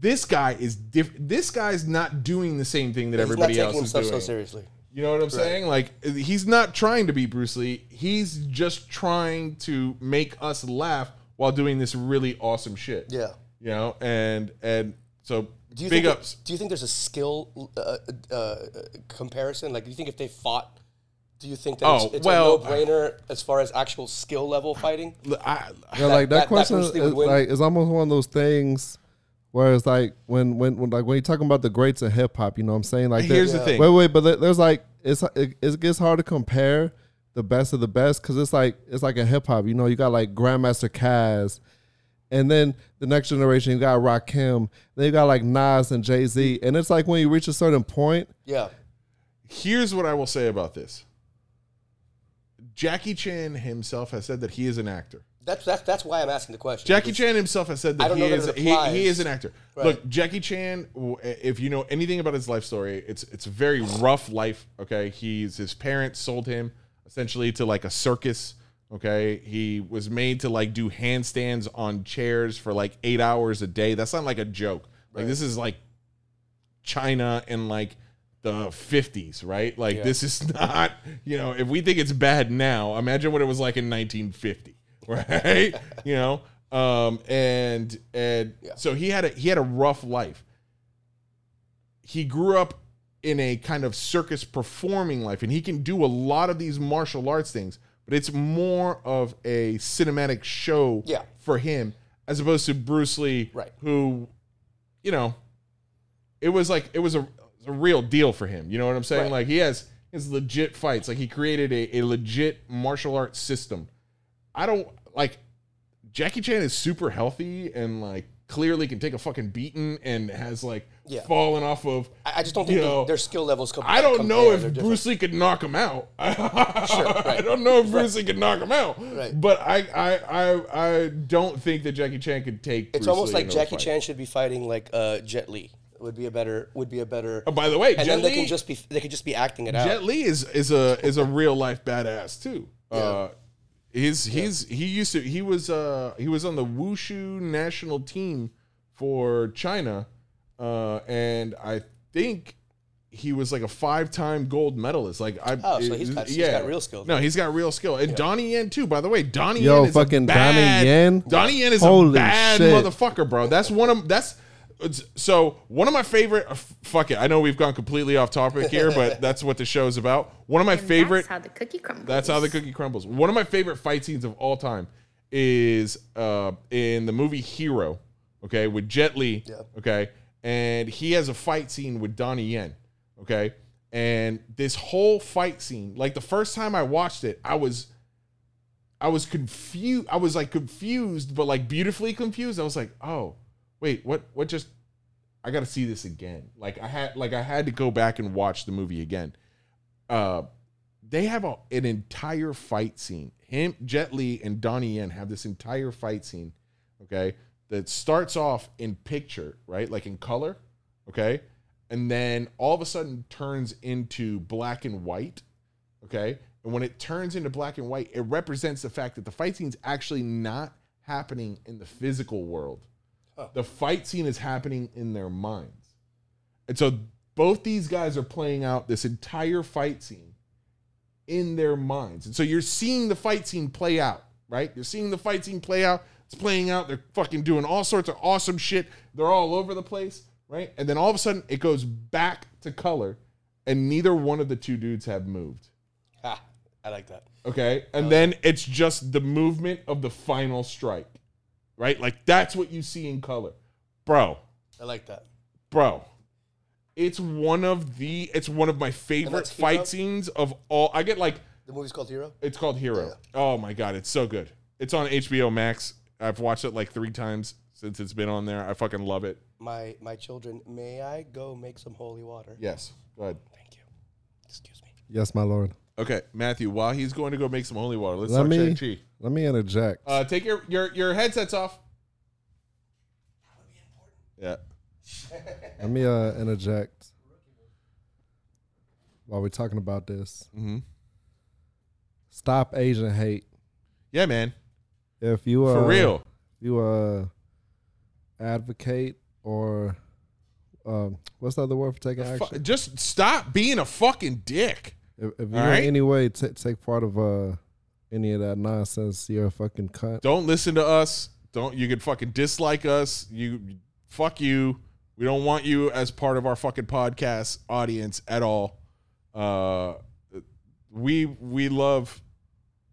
this guy is different. This guy's not doing the same thing that He's everybody else is doing. so seriously. You know what I'm saying? Like he's not trying to be Bruce Lee. He's just trying to make us laugh while doing this really awesome shit. Yeah. You know, and and so Do you big think ups. do you think there's a skill uh, uh, comparison? Like, do you think if they fought, do you think that Oh, it's, it's well- a no-brainer as far as actual skill level fighting? I, Yeah, like that, that- that question Bruce is Lee would win? like it's almost one of those things where it's like when when, when like when you're talking about the greats of hip hop, you know what I'm saying? Like Here's there- the thing. Wait, wait, but there's like it's it, it gets hard to compare the best of the best because it's like it's like a hip hop, you know, you got like Grandmaster Caz. And then the next generation, you got Rakim. Then you got like Nas and Jay Z. And it's like when you reach a certain point, Yeah. here's what I will say about this. Jackie Chan himself has said that he is an actor. That's that's that's why I'm asking the question. Jackie Chan himself has said that he is that he, he is an actor. Right. Look, Jackie Chan, if you know anything about his life story, it's it's a very rough life. Okay, he's his parents sold him essentially to like a circus. Okay, he was made to like do handstands on chairs for like eight hours a day. That's not like a joke. Like this is like China in like the 50s, right? Like Yeah. this is not, you know, if we think it's bad now, imagine what it was like in 1950, right? you know, um and and so he had a he had a rough life. He grew up in a kind of circus performing life and he can do a lot of these martial arts things, but it's more of a cinematic show Yeah. for him as opposed to Bruce Lee Right. who you know, it was like it was a, a real deal for him. You know what I'm saying? Right. Like he has, his legit fights. Like he created a, a legit martial arts system. I don't like Jackie Chan is super healthy and like clearly can take a fucking beating and has like Yeah. fallen off of. I, I just don't think know, their skill levels. Com- I don't know if Bruce Lee could knock him out. Sure, I don't know if Bruce Lee could knock him out. Right. But I, I, I, I don't think that Jackie Chan could take. It's Bruce almost Lee like Jackie. Chan should be fighting like uh, Jet Li. Would be a better. Would be a better. Oh, by the way, and Jet then they Li, can just be. They could just be acting it out. Jet Li is is a is a real life badass too. Uh, he's he's he used to he was uh he was on the wushu national team for China, uh, and I think he was like a five time gold medalist. Like I Oh, so he's got- he's got real skill. No, he's got real skill. And Donnie Yen too. By the way, Donnie Yo, Yen is fucking a Donnie Yen? Donnie Yen is Holy a bad shit. motherfucker, bro. That's one of that's. it's- So one of my favorite, uh, fuck it. I know we've gone completely off topic here, but that's what the show's about. One of my favorite. That's how the cookie crumbles. That's how the cookie crumbles. One of my favorite fight scenes of all time is uh, in the movie Hero, okay, with Jet Li, Yeah. okay, and he has a fight scene with Donnie Yen, okay, and this whole fight scene, like the first time I watched it, I was, I was confused. I was like confused, but like beautifully confused. I was like, oh, wait, what? What just? I got to see this again. Like I had, like I had to go back and watch the movie again. Uh, they have a, an entire fight scene. Him, Jet Li, and Donnie Yen have this entire fight scene, okay, that starts off in picture, right, like in color, okay, and then all of a sudden turns into black and white, okay, and when it turns into black and white, it represents the fact that the fight scene's actually not happening in the physical world. Oh. The fight scene is happening in their minds. And so both these guys are playing out this entire fight scene in their minds. And so you're seeing the fight scene play out, right? You're seeing the fight scene play out. It's playing out. They're fucking doing all sorts of awesome shit. They're all over the place, right? And then all of a sudden it goes back to color and neither one of the two dudes have moved. Ha, I like that. Okay. And then it's just the movement of the final strike, right? Like that's what you see in color. Bro, I like that. bro it's one of the it's one of my favorite that's Hero? fight scenes of all i get like The movie's called Hero. it's called hero oh my god it's so good it's on hbo max i've watched it like three times since it's been on there i fucking love it My my children, may I go make some holy water? yes go ahead Thank you. Excuse me. Yes, my lord. okay matthew while he's going to go make some holy water let's Let talk me Shang-Chi. let me interject. uh take your your your headsets off yeah Let me uh interject while we're talking about this. Mm-hmm. Stop Asian hate. yeah man If you uh, for real if you uh advocate or um what's the other word for taking Fu- action? just stop being a fucking dick If, if you all in any way ta take part of uh any of that nonsense, you're a fucking cunt. Don't listen to us. Don't you can fucking dislike us. You fuck you. We don't want you as part of our fucking podcast audience at all. Uh we we love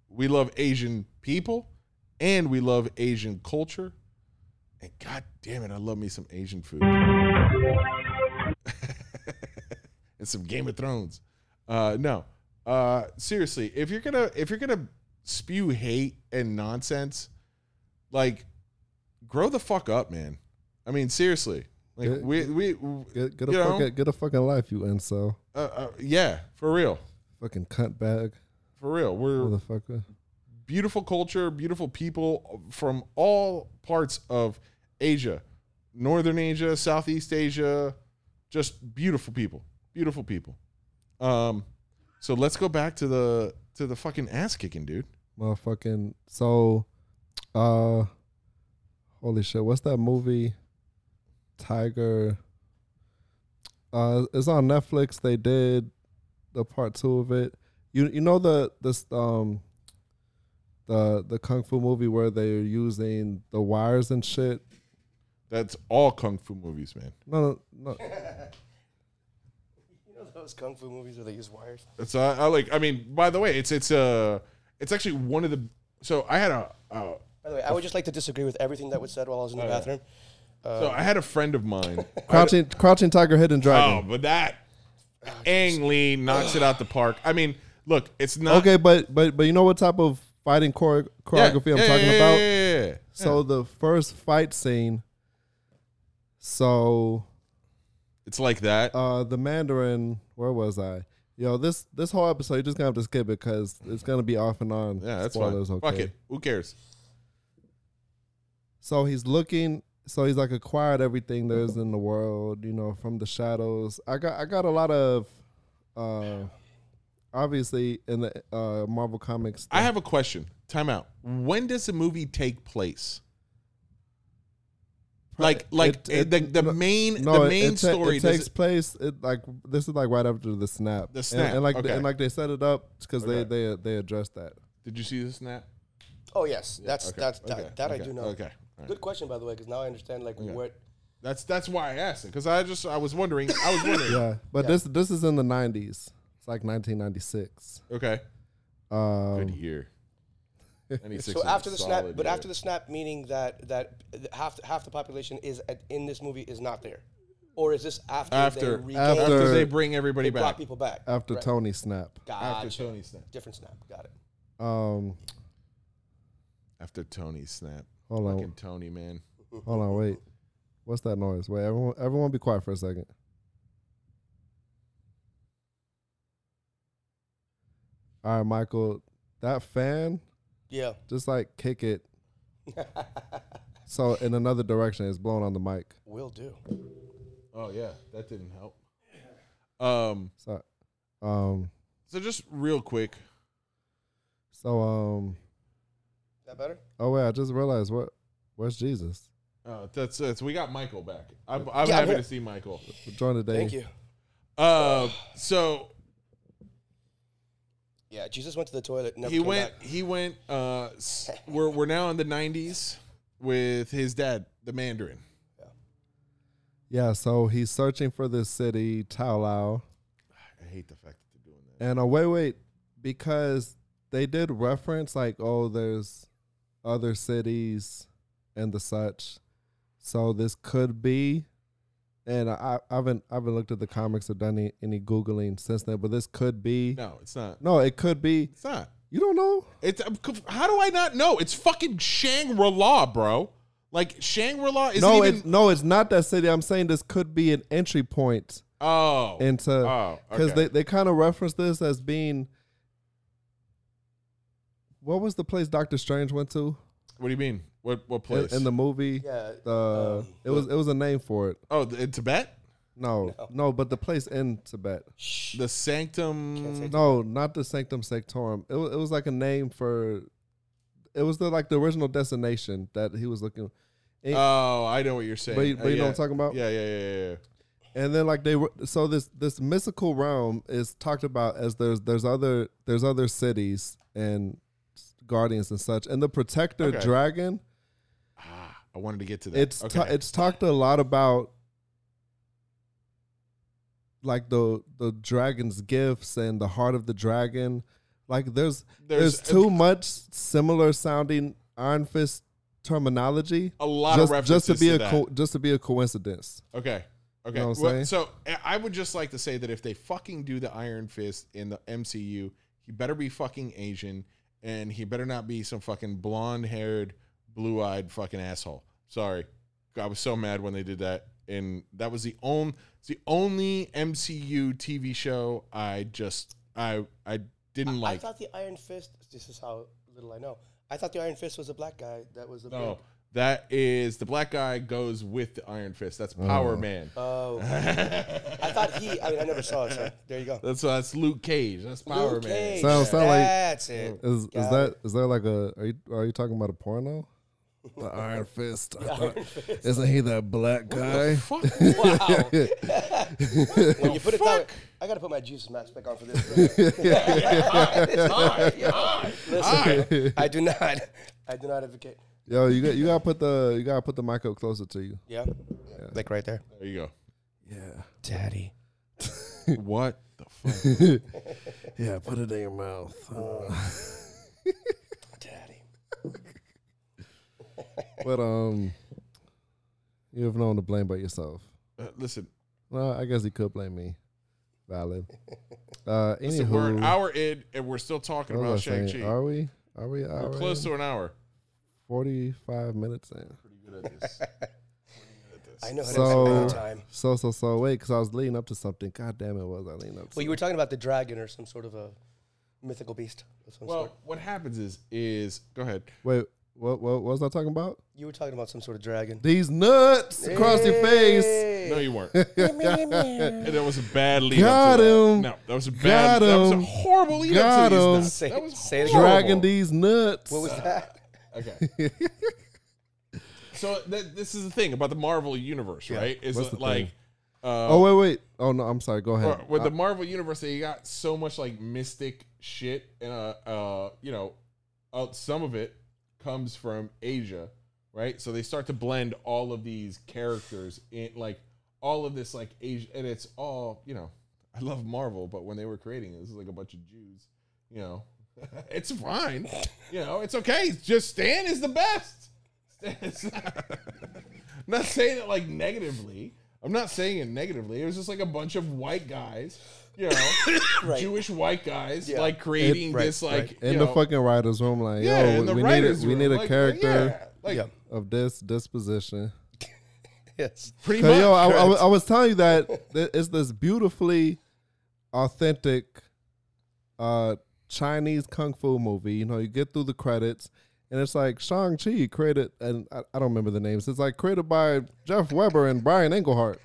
we love Asian people and we love Asian culture. And god damn it, I love me some Asian food. and some Game of Thrones. Uh no. Uh seriously, if you're gonna if you're gonna spew hate and nonsense, like grow the fuck up, man. I mean, seriously. Like Yeah. we we Get, get a know, fucking get a fucking life, you incel. uh, uh, yeah, for real. Fucking cunt bag, For real. We're motherfucker. Beautiful culture, beautiful people from all parts of Asia. Northern Asia, Southeast Asia, just beautiful people. Beautiful people. Um so let's go back to the to the fucking ass kicking, dude. Motherfucking so uh holy shit, what's that movie? Tiger. Uh it's on Netflix. They did the part two of it. You you know the this um the the kung fu movie where they're using the wires and shit. That's all kung fu movies, man. No no no You know those kung fu movies where they use wires? It's uh, I like. I mean, by the way, it's it's uh it's actually one of the. So I had a. Uh, By the way, I would just like to disagree with everything that was said while I was in the Oh, yeah. bathroom. so I had a friend of mine. Crouching Crouching Tiger Hidden oh, Dragon. Oh but that Ang Lee knocks it out the park. I mean, look, it's not Okay, but but but you know what type of fighting chore- Yeah, choreography I'm yeah, talking yeah, about? yeah, yeah, yeah. So the first fight scene. So It's like that. uh the Mandarin, where was I? Yo, this this whole episode you're just gonna have to skip it because it's gonna be off and on. yeah, that's fine. okay. Fuck it. Who cares? So he's looking. So he's like acquired everything there is in the world, you know, from the shadows. I got I got a lot of, uh, obviously in the uh Marvel comics. I have a question. Time out. When does the movie take place? Like, like It- it- the, the main no, the main it, ta- story It takes it- place. It like this is like right after the snap. The And- snap, and, like okay. and like they set it up because Okay. they they they addressed that. Did you see the snap? Oh yes, that's Okay, that's that, okay, that I okay, do know. Okay. All right. Good question, by the way, because now I understand like what. That's that's why I asked it because I just I was wondering I was wondering. Yeah, but Yeah. this this is in the nineties. It's like 1996. Okay. Um, Good year. 96 So after the snap, solid but year. after the snap, meaning that that half half the population is at, in this movie is not there, or is this after after they regain, After- after they bring everybody they brought back people back after Right. Tony snap. Gotcha. after Tony snap Different snap. Got it. Um, after Tony snap. hold on, Fucking Tony man. hold on, wait. What's that noise? Wait, everyone, everyone, be quiet for a second. All right, Michael, that fan Yeah. just like kick it. so in another direction, it's blowing on the mic. Will do. Oh yeah, that didn't help. Um. So, um, So just real quick. so um, That better? oh wait, I just realized what, where's Jesus? Uh, that's that's we got Michael back. I'm, I'm Yeah, I'm happy to see Michael. Join the day. Thank you. Uh, so Yeah, Jesus went to the toilet. Never he came went. back. He went. Uh, s- we're we're now in the '90s with his dad, the Mandarin. Yeah, Yeah, so he's searching for this city, Ta Lo. I hate the fact that they're doing that. And uh, wait, wait, because they did reference like, oh, there's other cities and the such. So this could be, and I, I haven't I haven't looked at the comics or done any, any googling since then, but this could be. No, it's not. No, it could be. It's not. You don't know. It's um, how do I not know? It's fucking Shangri La, bro. Like Shangri La is no, even. it's no, it's not that city. I'm saying this could be an entry point oh, into oh, because okay. they, they kind of reference this as being what was the place Doctor Strange went to what do you mean? What what place? in the movie? Yeah. The um, it was it was a name for it. oh, in Tibet, No, no, but the place in Tibet. the Sanctum. No, not the Sanctum Sanctorum. It was it was like a name for. It was the like the original destination that he was looking. And, Oh, I know what you're saying. But you- Uh, but you know what I'm talking about? Yeah, yeah, yeah, yeah. yeah. and then like they were so this this mystical realm is talked about as there's there's other there's other cities and guardians and such and the protector Okay. dragon I wanted to get to that. it's okay. ta- it's talked a lot about like the the dragon's gifts and the heart of the dragon like there's There's- there's, too much similar sounding iron fist terminology a lot just, of references just to be to a co- just to be a coincidence Okay. Okay. know what I'm Well, so I- I would just like to say that if they fucking do the Iron Fist in the MCU, he better be fucking Asian and he better not be some fucking blonde haired, blue eyed fucking asshole. Sorry. I was so mad when they did that. And that was the only the only MCU TV show I just I I didn't I like. I thought the Iron Fist. This is how little I know. I thought the Iron Fist was a black guy. That was a no, big- that is the black guy goes with the Iron Fist. That's oh. Power Man. Oh, I thought he. I mean, I never saw it. So there you go. That's that's Luke Cage. That's Power Luke Man. Cage. Sound- sound like- That's it. Is is Got that it. is there like a are you are you talking about a porno? The Iron Fist. I thought- Iron Fist. Isn't he that black guy? Fuck. Wow. when you put it that way, fuck? I gotta put my Jesus mask back on for this. Listen, I do not. I do not advocate. Yo, you got you gotta put the you gotta put the mic up closer to you. Yeah, like right there. There you go. Yeah. Daddy. What the fuck? Yeah, put it in your mouth. Daddy. Uh. But um you have no one to blame but yourself. Uh, listen, Well, I guess he could blame me. Valid. Uh, Listen, we're an anywho, hour in, and we're still talking what about was I Shang saying? Chi. Are we? Are we? We're Are close to an hour. forty-five minutes in. Pretty good at this. I know how to So, spend time. so, so, so. Wait, because I was leading up to something. God damn it, was I leading up to? Well, you were talking about the dragon or some sort of a mythical beast of some Well, sort. what happens is is go ahead. Wait, what, what? What was I talking about? You were talking about some sort of dragon. These nuts across your face. No, you weren't. And that was a bad lead. Got up to that. him. No, that was a Got bad. That was a him. horrible lead Got up to these him. nuts. Say- that was say it again. horrible. Dragging these nuts. What was that? Okay. so th- this is the thing about the Marvel universe, right? Is What's that, the like thing? oh wait, wait. Oh no, I'm sorry. Go ahead. or- with the Marvel universe, they got so much like mystic shit, and uh, uh, you know, uh, some of it comes from Asia, right? So they start to blend all of these characters in like all of this like Asia, and it's all you know. I love Marvel, but when they were creating it, this is like a bunch of Jews, you know. it's fine, you know. It's okay. Just Stan is the best. I'm not saying it like negatively. I'm not saying it negatively. It was just like a bunch of white guys, you know, Right. Jewish white guys, Yeah. like creating It- right, this like right. in you the know, fucking writers' room, like, yeah, yo, in the we need writers a, we need a like, character yeah, like of this disposition. Yes. pretty much. yo, I, I, was- I was telling you that it's this beautifully authentic uh Chinese kung fu movie. You know, you get through the credits, and it's like Shang Chi created, and I, I don't remember the names. It's like created by Jeff Weber and Brian Englehart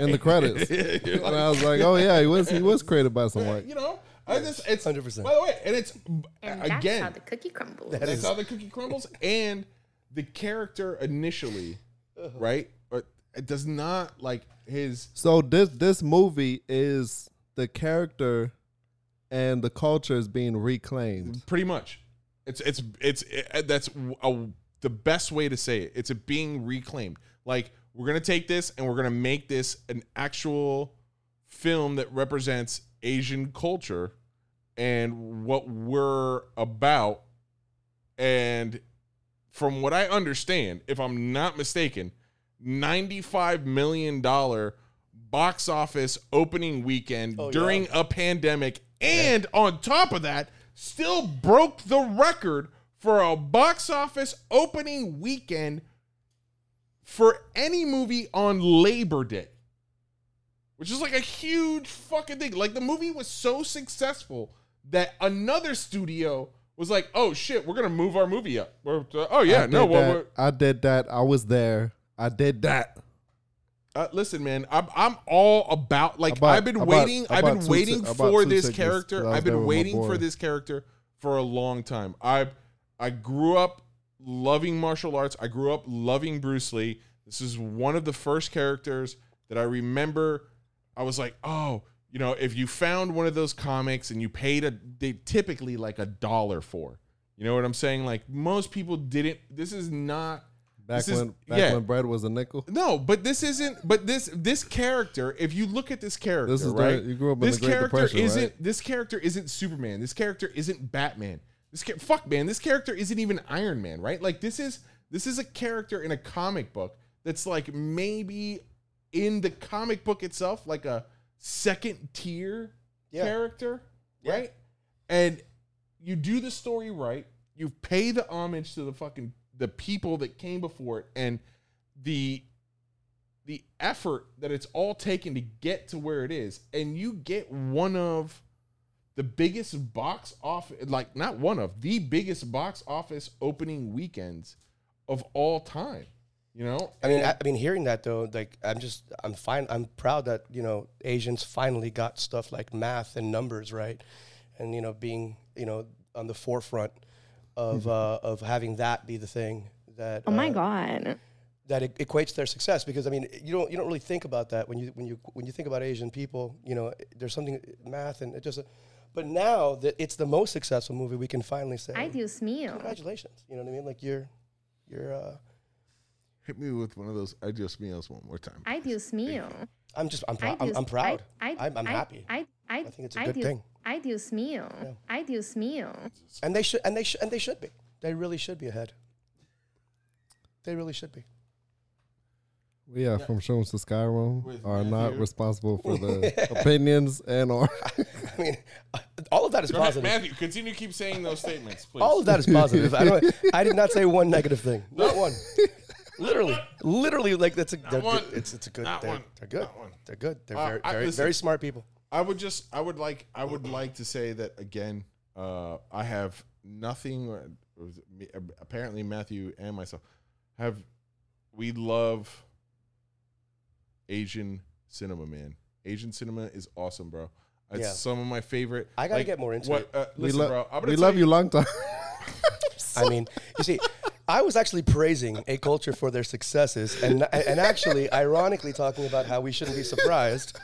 in the credits. You're and I was like, oh yeah, he was he was created by some white. you know, I just it's 100%. By the way, and it's And that's again how the cookie crumbles. That that's is- how the cookie crumbles, and the character initially, Uh-huh. right? But it does not like his So this this movie is the character and the culture is being reclaimed. pretty much. It's it's it's it, that's a, the best way to say it. It's a being reclaimed. Like we're gonna take this and we're gonna make this an actual film that represents Asian culture and what we're about. And from what I understand, if I'm not mistaken, $95 million box office opening weekend Oh, during yeah. a pandemic. And on top of that, still broke the record for a box office opening weekend for any movie on Labor Day. Which is like a huge fucking thing. Like the movie was so successful that another studio was like, "Oh shit, we're gonna move our movie up." We're, oh yeah, I no, well, we're, I did that. I was there. I did that. Uh, listen, man, I'm I'm all about like About- I've been about- waiting. I've been waiting ti- about for this character. 'cause I was I've been waiting for this character for a long time. I I grew up loving martial arts. I grew up loving Bruce Lee. This is one of the first characters that I remember. I was like, oh, you know, if you found one of those comics and you paid a, they typically like a dollar for. You know what I'm saying? Like most people didn't. This is not. Back this is- when back yeah. when bread was a nickel. No, but this isn't. But this this character, if you look at this character, This is the- right? you grew up in this the Great character Depression, isn't. right? This character isn't Superman. This character isn't Batman. This ca- fuck man. This character isn't even Iron Man, right? Like this is this is a character in a comic book that's like maybe in the comic book itself, like a second tier Yeah. character, Yeah. right? And you do the story right. You pay the homage to the fucking the people that came before it, and the the effort that it's all taken to get to where it is, and you get one of the biggest box office, like not one of the biggest box office opening weekends of all time. You know, I mean, I, I mean, hearing that though, like, I'm just, I'm fine. I'm proud that you know Asians finally got stuff like math and numbers right, and you know, being you know on the forefront of uh, of having that be the thing that. Oh my uh, god. that equates their success because I mean you don't you don't really think about that when you when you when you think about Asian people you know there's something math and it just but now that it's the most successful movie we can finally say I do mío. congratulations you know what I mean like you're you're uh, hit me with one of those I do meals one more time. I do mío. I'm just I'm, Ay, prou- I'm, I'm proud ay, I, am I'm ay, happy ay, ay, I think it's a good Dios- thing. Ay, Dios mío. Ay, Dios mío. and they should and they should and they should be they really should be ahead they really should be We are from Shrooms to Skyrim With are not Matthew. responsible for the opinions and or I mean, all of that is Go ahead, positive. Matthew, continue to keep saying those statements, please. All of that is positive. I don't. I did not say one negative thing. Not one. Literally, literally, like that's a. They're one. good. It's it's a good. Not They're, one. they're good. Not one. They're good. They're Uh, very I- very, listen. very smart people. I would just, I would like, I would like to say that again. Uh, I have nothing. or was it me- Apparently, Matthew and myself have. We love Asian cinema, man. Asian cinema is awesome, bro. It's Yeah. some of my favorite. I gotta get more into what, it. Uh, we, listen, lo- bro. We tell love you long time. I mean, you see, I was actually praising a culture for their successes, and and actually, ironically, talking about how we shouldn't be surprised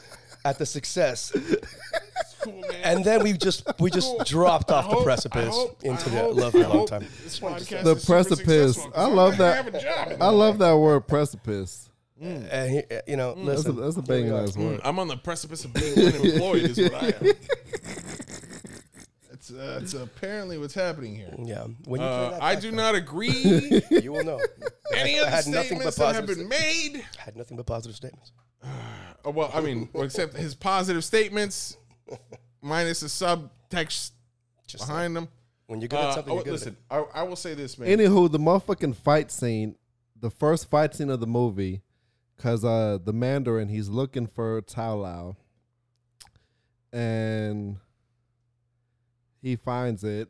at the success, Cool, and then we just we just Cool. dropped I off the hope- precipice hope- into I the hope- love for I a long time. The precipice. I love that. gonna have a job in I love that word precipice. And he, you know, That's a, listen, that's a here we banging are. ass word. I'm on the precipice of being unemployed. is what I am. That's, uh, that's apparently what's happening here. Yeah, when you Uh, that I do then, not agree. You will know. Any I of the had nothing but statements that have been made. I had nothing but positive statements. Oh, well, I mean, except his positive statements, minus the subtext Just behind them. when you're good at something, oh, you're good listen, at I, I will say this, man. Anywho, the motherfucking fight scene, the first fight scene of the movie, because uh, the Mandarin, he's looking for Ta Lo. And he finds it.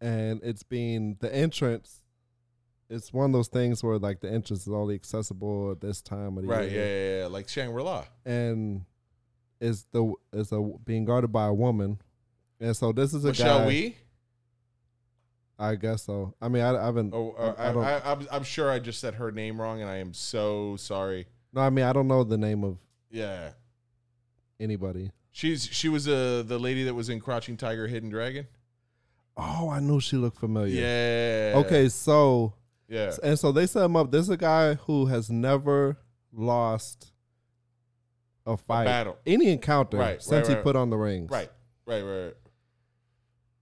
And it's being the entrance. It's one of those things where like the entrance is only accessible at this time of the right? year. Yeah, yeah, yeah. Like Shangri La. And is the is a being guarded by a woman. And so this is a Michelle guy. Wee. I guess so. I mean, I, I haven't. Oh, uh, I, I. I, I'm, I'm sure I just said her name wrong, and I am so sorry. no, I mean, I don't know the name of Yeah, anybody. she's she was uh, the lady that was in Crouching Tiger, Hidden Dragon. Oh, I knew she looked familiar. Yeah. Okay, so Yeah. and so they set him up. This is a guy who has never lost a fight, battle. any encounter Right, right, since he right. put on the rings. Right. Right. Right.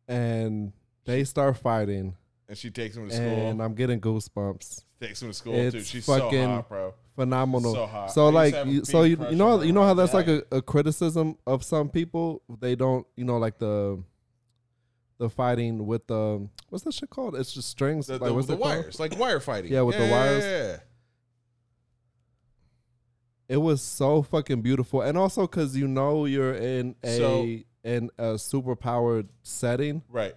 And they start fighting, And she takes him to school. and I'm getting goosebumps. takes him to school It's too. She's fucking so hot, bro. Phenomenal. So hot. So like, a you, so you, you know, you know how that's like a, a criticism of some people. They don't, you know, like the the fighting with the what's that shit called? It's just strings. The, like, the, what's the it called? wires, like wire fighting. Yeah, with the wires. Yeah. It was so fucking beautiful, and also because you know you're in a So- in a super powered setting, Right.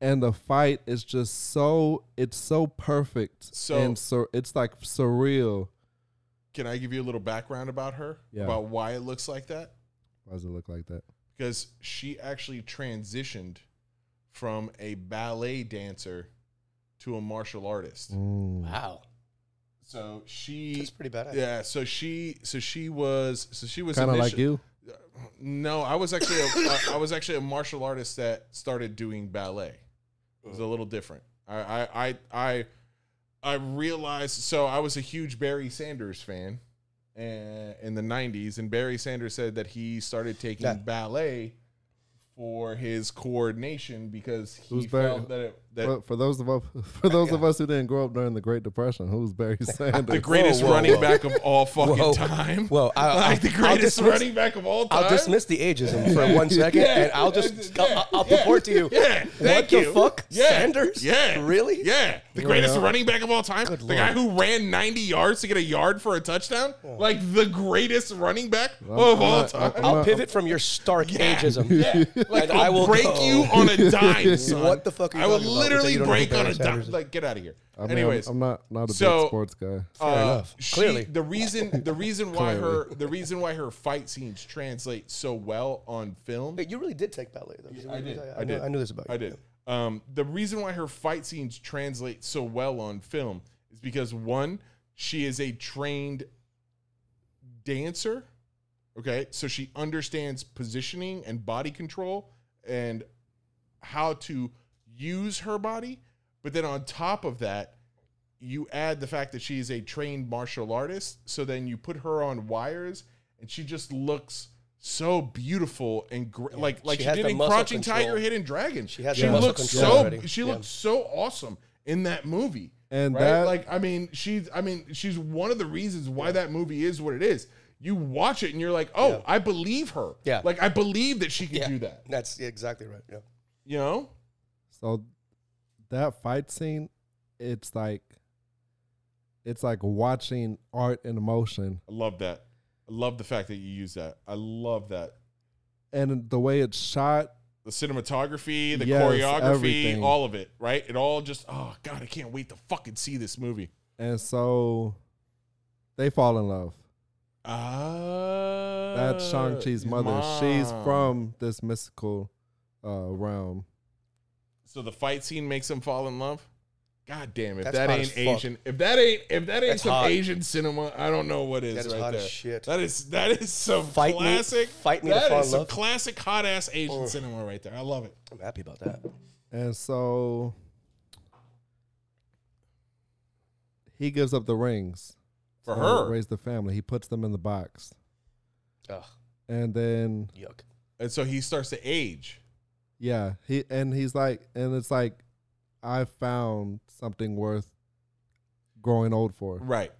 and the fight is just so it's so perfect, So- and so it's like surreal. Can I give you a little background about her? Yeah. About why it looks like that? Why does it look like that? Because she actually transitioned from a ballet dancer to a martial artist. Mm. Wow, So she that's pretty badass. Yeah, so she so she was so she was Kind of like you. No, I was actually a, I, I was actually a martial artist that started doing ballet. It was a little different. I I I I, I realized so I was a huge Barry Sanders fan uh, in the '90s, and Barry Sanders said that he started taking Yeah. ballet for his coordination because he Who's Barry- felt that it, For, for those of us, for those of us who didn't grow up during the Great Depression, who's Barry Sanders? the greatest whoa, running whoa. back of all fucking Whoa. time. Whoa, I- like the I'll greatest dismiss- running back of all time. I'll dismiss the ageism for one second, Yeah, and I'll just yeah, I'll, I'll yeah, purport to you. Yeah, what thank the fuck, Yeah, Sanders? Yeah, really? Yeah, the greatest Yeah. running back of all time. the guy who ran 90 yards to get a yard for a touchdown. Oh. Like the greatest running back of I'm all not- time. I'm I'll not- pivot from your stark Yeah. ageism. Yeah, like And I I'll break you on a dime. What the fuck I will talking about? Literally You don't know who break on a dime. Like, get out of here. I mean, Anyways, I'm, I'm not not a so- big sports guy. uh, enough. she- Clearly. the reason the reason why her the reason why her fight scenes translate so well on film. Wait, you really did take ballet, though. I did. I, I knew, did. I knew this about you. I did. Um, the reason why her fight scenes translate so well on film is because one, she is a trained dancer. Okay, so she understands positioning and body control and how to use her body. But then on top of that, you add the fact that she is a trained martial artist. So then you put her on wires, and she just looks so beautiful and gr- like like She she, did the in Crouching control. Tiger, Hidden Dragon. She has she the muscle looks control so already. she Yeah. looks so awesome in that movie. And right? that- like I mean, she's I mean, she's one of the reasons why that movie is what it is. You watch it and you're like, "Oh, Yeah. I believe her." Yeah. Like I believe that she can Yeah. do that. That's exactly right. Yeah. You know? So that fight scene, it's like it's like watching art in emotion. I love that. I love the fact that you use that. I love that. And the way it's shot, The cinematography, the Yes, choreography, everything. all of it, right? It all just oh god, I can't wait to fucking see this movie. and so they fall in love. Ah, That's Shang-Chi's mother. She's from this mystical uh, realm. So the fight scene makes them fall in love. God damn! If That's that hot ain't fuck. Asian, if that ain't if that ain't That's some hot. Asian cinema, I don't know what is That is right hot there. as shit. That is that is some Fight me- classic. fight me to that fall is in some love. classic hot ass Asian cinema right there. I love it. I'm happy about that. And so he gives up the rings For to her, raise the family. He puts them in the box. Ugh, And then yuck. and so he starts to age. Yeah, he and he's like and it's like I found something worth growing old for. Right,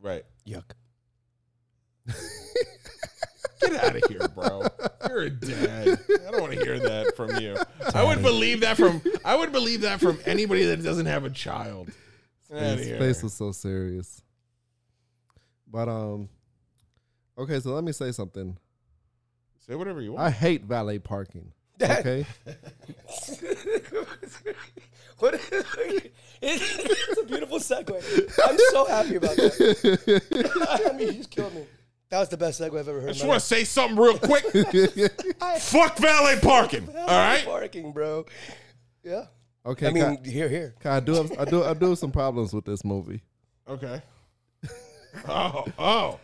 right. Yuck. Get out of here, bro. You're a dad. I don't want to hear that from you. I would believe that from I would believe that from anybody that doesn't have a child. Get outta His face was so serious. But um okay, so let me say something. Say whatever you want. I hate valet parking. That- Okay? what? it's a beautiful segue. I'm so happy about that. I mean, you just killed me. That was the best segue I've ever heard. I just want to say something real quick. Fuck valet parking. All right. parking, bro. Yeah. okay, I mean, Kai- here, here. I do have, I do I do have some problems with this movie. Okay. Oh, oh,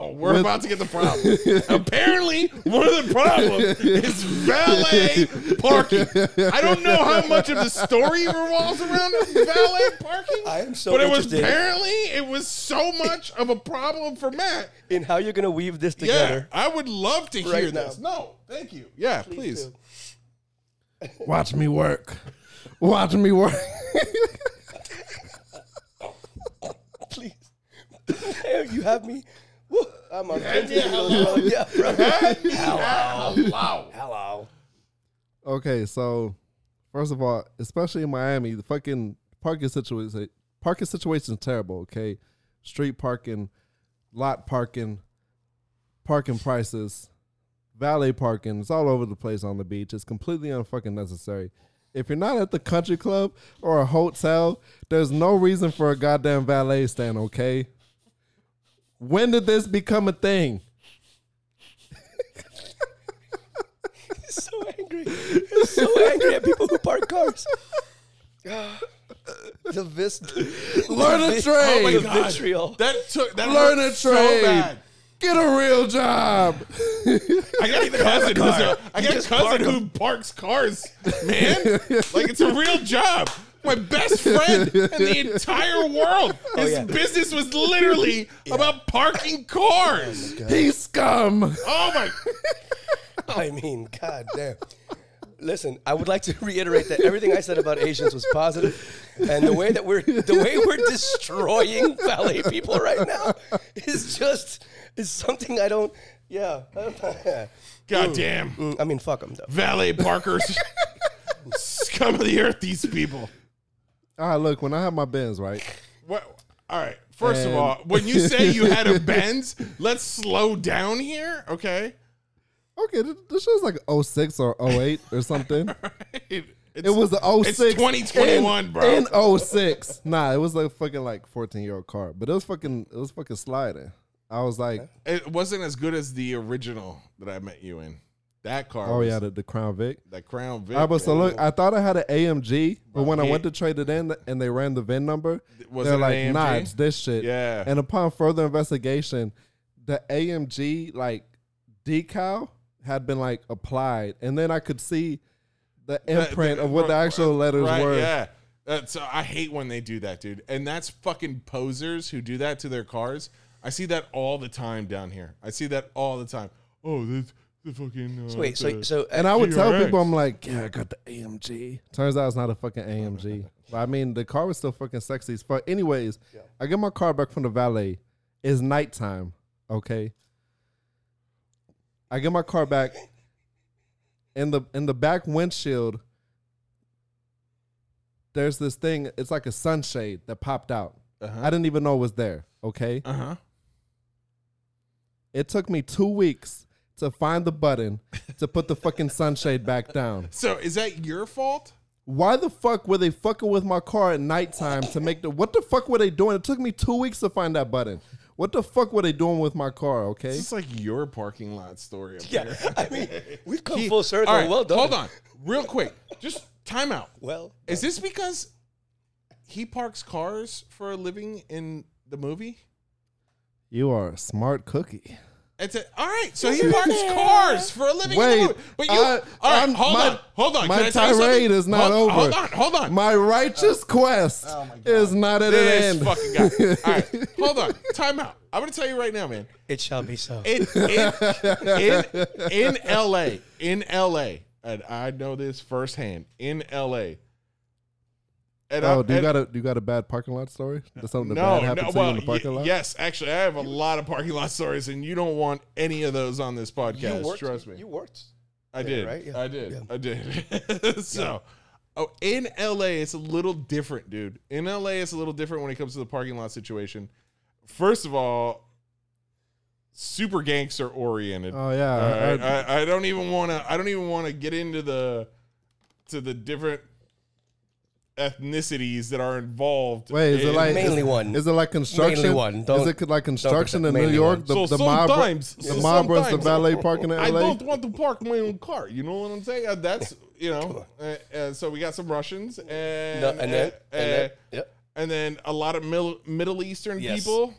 oh, we're With- about to get the problem. Apparently, one of the problems is valet parking. I don't know how much of the story revolves around valet parking. I am so but it was apparently it was so much of a problem for Matt. In how you're gonna weave this together. Yeah, together. I would love to hear now. this. No, thank you. Yeah, please. do. Watch me work. Watch me work. Please. you have me. Woo, I'm on Hand me a 10 hello. bro. Yeah, bro. Hello. Hello. Okay, so first of all, especially in Miami, the fucking parking situation parking situation is terrible, okay? Street parking, lot parking, parking prices, valet parking, it's all over the place on the beach. It's completely unfucking necessary. If you're not at the country club or a hotel, there's no reason for a goddamn valet stand, okay? When did this become a thing? He's so angry. He's so angry at people who park cars. the vis- Learn a trade. Oh my God. vitriol. That took that Learn hurt a so bad. Get a real job. I got a cousin who's a, I got a just park cousin who parks cars, man. like it's a real job. My best friend in the entire world. His yeah. business was literally about parking cars. He's scum. Oh my! I mean, god damn. Listen, I would like to reiterate that everything I said about Asians was positive, and the way that we're the way we're destroying valet people right now is just is something I don't. Yeah, God damn! Mm, I mean, fuck them though. Valet parkers, scum of the earth. These people. All right, look, when I have my Benz, right? What? All right. First And- of all, when you say you had a Benz, let's slow down here, okay? Okay, th- this show's like 06 or 08 or something. It, It was oh the 06. It's 2021, in, bro. In 06. Nah, it was like fucking like 14 year old car. But it was fucking, it was fucking sliding. I was like, It wasn't as good as the original that I met you in. That car. oh was, yeah, the, the Crown Vic. the Crown Vic. Right, but so look, I thought I had an AMG, but when I went to trade it in and they ran the VIN number, Was they're it like, AMG? nah, it's this shit. Yeah. And upon further investigation, the AMG like decal had been like applied, and then I could see the imprint of what the actual letters right, were. Yeah. Uh, that's I hate when they do that, dude. And that's fucking posers who do that to their cars. I see that all the time down here. I see that all the time. Oh, this the fucking. Uh, So wait, so the- so And I would tell people, I'm like, yeah, I got the AMG. Turns out it's not a fucking AMG. But I mean, the car was still fucking sexy as fuck. Anyways, I get my car back from the valet. It's nighttime. Okay. I get my car back. In the in the back windshield, there's this thing. It's like a sunshade that popped out. Uh-huh. I didn't even know it was there. Okay. Uh huh. It took me two weeks to find the button to put the fucking sunshade back down. So is that your fault? Why the fuck were they fucking with my car at nighttime to make the what the fuck were they doing? It took me two weeks to find that button. What the fuck were they doing with my car? Okay. This is like your parking lot story. Up yeah, here. I mean, we've come Keith, full circle. all right, well done. Hold on, real quick. Just time out. Well, Is this because he parks cars for a living in the movie? You are a smart cookie. It's a, all right. So he parks cars for a living. Wait, but you. I- all right, I'm- hold my- on, hold on. my Can I tell you something? tirade is not hold, over. Hold on, hold on. My righteous oh. quest oh is not at an this end. fucking guy. All right, hold on. Time out. I'm gonna tell you right now, man. it shall be so. in in, in, in LA, in LA, and I know this firsthand. In LA, and Oh, I- do you and- got a do you got a bad parking lot story? Did something no, bad happen no. to you in the parking y- lot? yes, actually, I have a lot of parking lot stories, and you don't want any of those on this podcast. you worked. trust me. You worked. I there, did. right? Yeah. I did. Yeah. I did. so, oh, in LA, it's a little different, dude. In LA, it's a little different when it comes to the parking lot situation. First of all, super gangster oriented. Oh yeah. All I- right? I- I, I don't even want to. I don't even want to get into the to the different ethnicities that are involved. Wait, is it like Mainly is, one. Is it like construction? Mainly one. Don't- is it like construction in New York? one. The, So the mob, sometimes- the so mob runs the valet parking in I don't want to park my own car. You know what I'm saying? Uh, That's you know. Uh, uh, so we got some Russians and No, and then, uh, and then, yep. and then a lot of Middle Middle Eastern Yes. people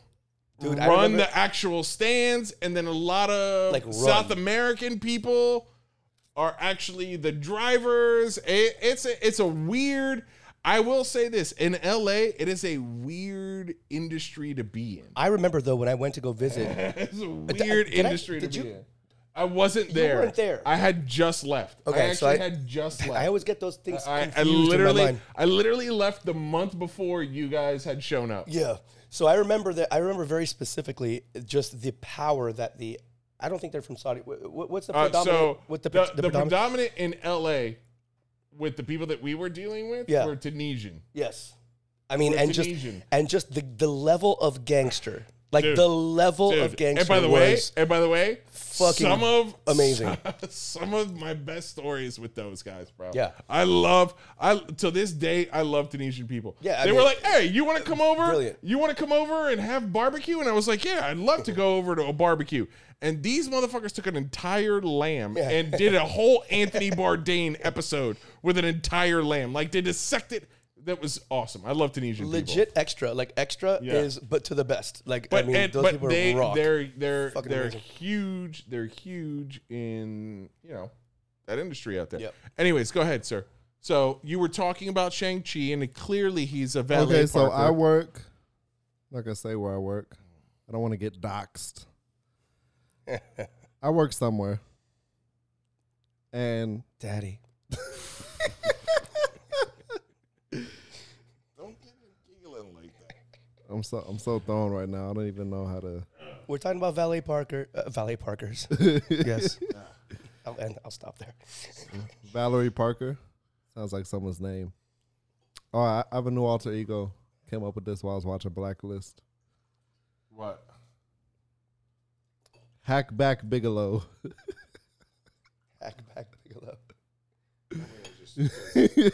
Dude, run the actual stands, and then a lot of Like. South American people are actually the drivers. It, it's a, it's a weird. I will say this in LA, it is a weird industry to be in. I remember though when I went to go visit. It's a weird did industry did to you- be in. I wasn't there. You weren't there. I had just left. I Okay, actually so I- had just left. I always get those things I, I literally. I literally left the month before you guys had shown up. Yeah. So I remember that. I remember very specifically just the power that the. I don't think they're from Saudi. wh- wh- What's the Uh, predominant? so what the, the, the, the predominant in LA with the people that we were dealing with Yeah. were Tunisian. Yes. I mean, We're and just and just the the level of gangster, like Dude. the level Dude, of gangster. and by the way, was and by the way, fucking some of amazing. Some of my best stories with those guys, bro. Yeah. I love. I to this day, I love Tunisian people. Yeah, I they mean- were like, "Hey, you want to come over? Brilliant. You want to come over and have barbecue?" And I was like, "Yeah, I'd love to go over to a barbecue." And these motherfuckers took an entire lamb Yeah. and did a whole Anthony Bourdain episode with an entire lamb. Like they dissected. That was awesome. I love Tunisian people. legit extra. Like extra Yeah. is, but to the best. Like But I mean, and, those but people they rock. they're they're Fucking they're amazing. huge. They're huge in you know that industry out there. Yep. Anyways, go ahead, sir. So you were talking about Shang Chi, and clearly he's a valet. Okay, so. I work. I'm not gonna say where I work. I don't want to get doxxed. I work somewhere, and Daddy. don't get giggling like that. I'm so I'm so thrown right now. I don't even know how to. We're talking about valet Parker, uh, valet Parkers. yes. I'll, and I'll stop there. Valerie Parker sounds like someone's name. Oh, I, I have a new alter ego. Came up with this while I was watching Blacklist. What? Hackback Bigelow. Hack back Bigelow.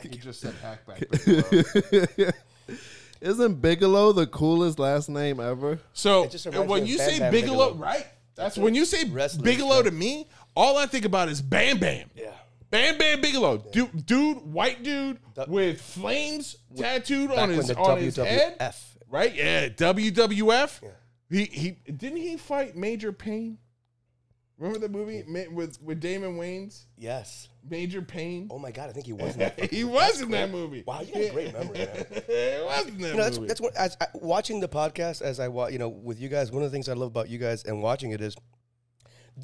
You just said hackback. Isn't Bigelow the coolest last name ever? So It just reminds when me of you Bam say Bam Bigelow, Bigelow. right? That's when you say Wrestlers, Bigelow yeah. to me. All I think about is Bam Bam. Yeah. Bam Bam Bigelow, dude, dude, white dude with flames tattooed on his on his head, WWF. right? Yeah, WWF. He he didn't he fight Major Payne? Remember the movie Ma- with with Damon Wayans, Yes. Major Payne? Oh my God, I think he was in that. he was in that movie. Wow, you got a great memory, man. he was in that You know, that's, movie. that's what as I, watching the podcast as I watch. you know with you guys. One of the things I love about you guys and watching it is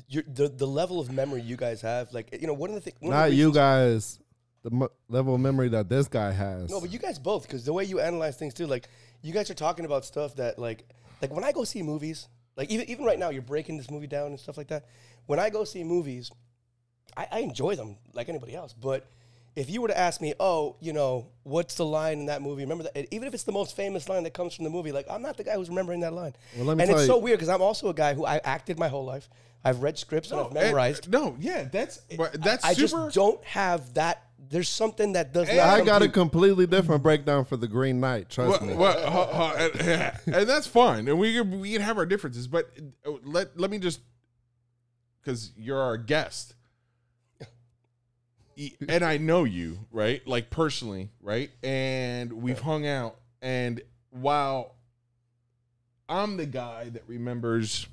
your, the the level of memory you guys have, like you know, one of the things. Not you guys. The mo- level of memory that this guy has. No, but you guys both, because the way you analyze things too, like you guys are talking about stuff that like like when I go see movies, like even even right now, you're breaking this movie down and stuff like that. When I go see movies, I, I enjoy them like anybody else. But if you were to ask me, oh, you know, what's the line in that movie? Remember that? Even if it's the most famous line that comes from the movie, like I'm not the guy who's remembering that line. Well, let me and it's you- so weird because I'm also a guy who I acted my whole life. I've read scripts and I've memorized. And- no, yeah, that's but that's I super. just don't have that. There's something that does not. I got a completely different breakdown for the Green Knight. Trust Well, me. well, ha- ha- and, and that's fine, and we can, we can have our differences. But uh, let let me just because you're our guest, and I know you right, like personally, right, and we've hung out. And while I'm the guy that remembers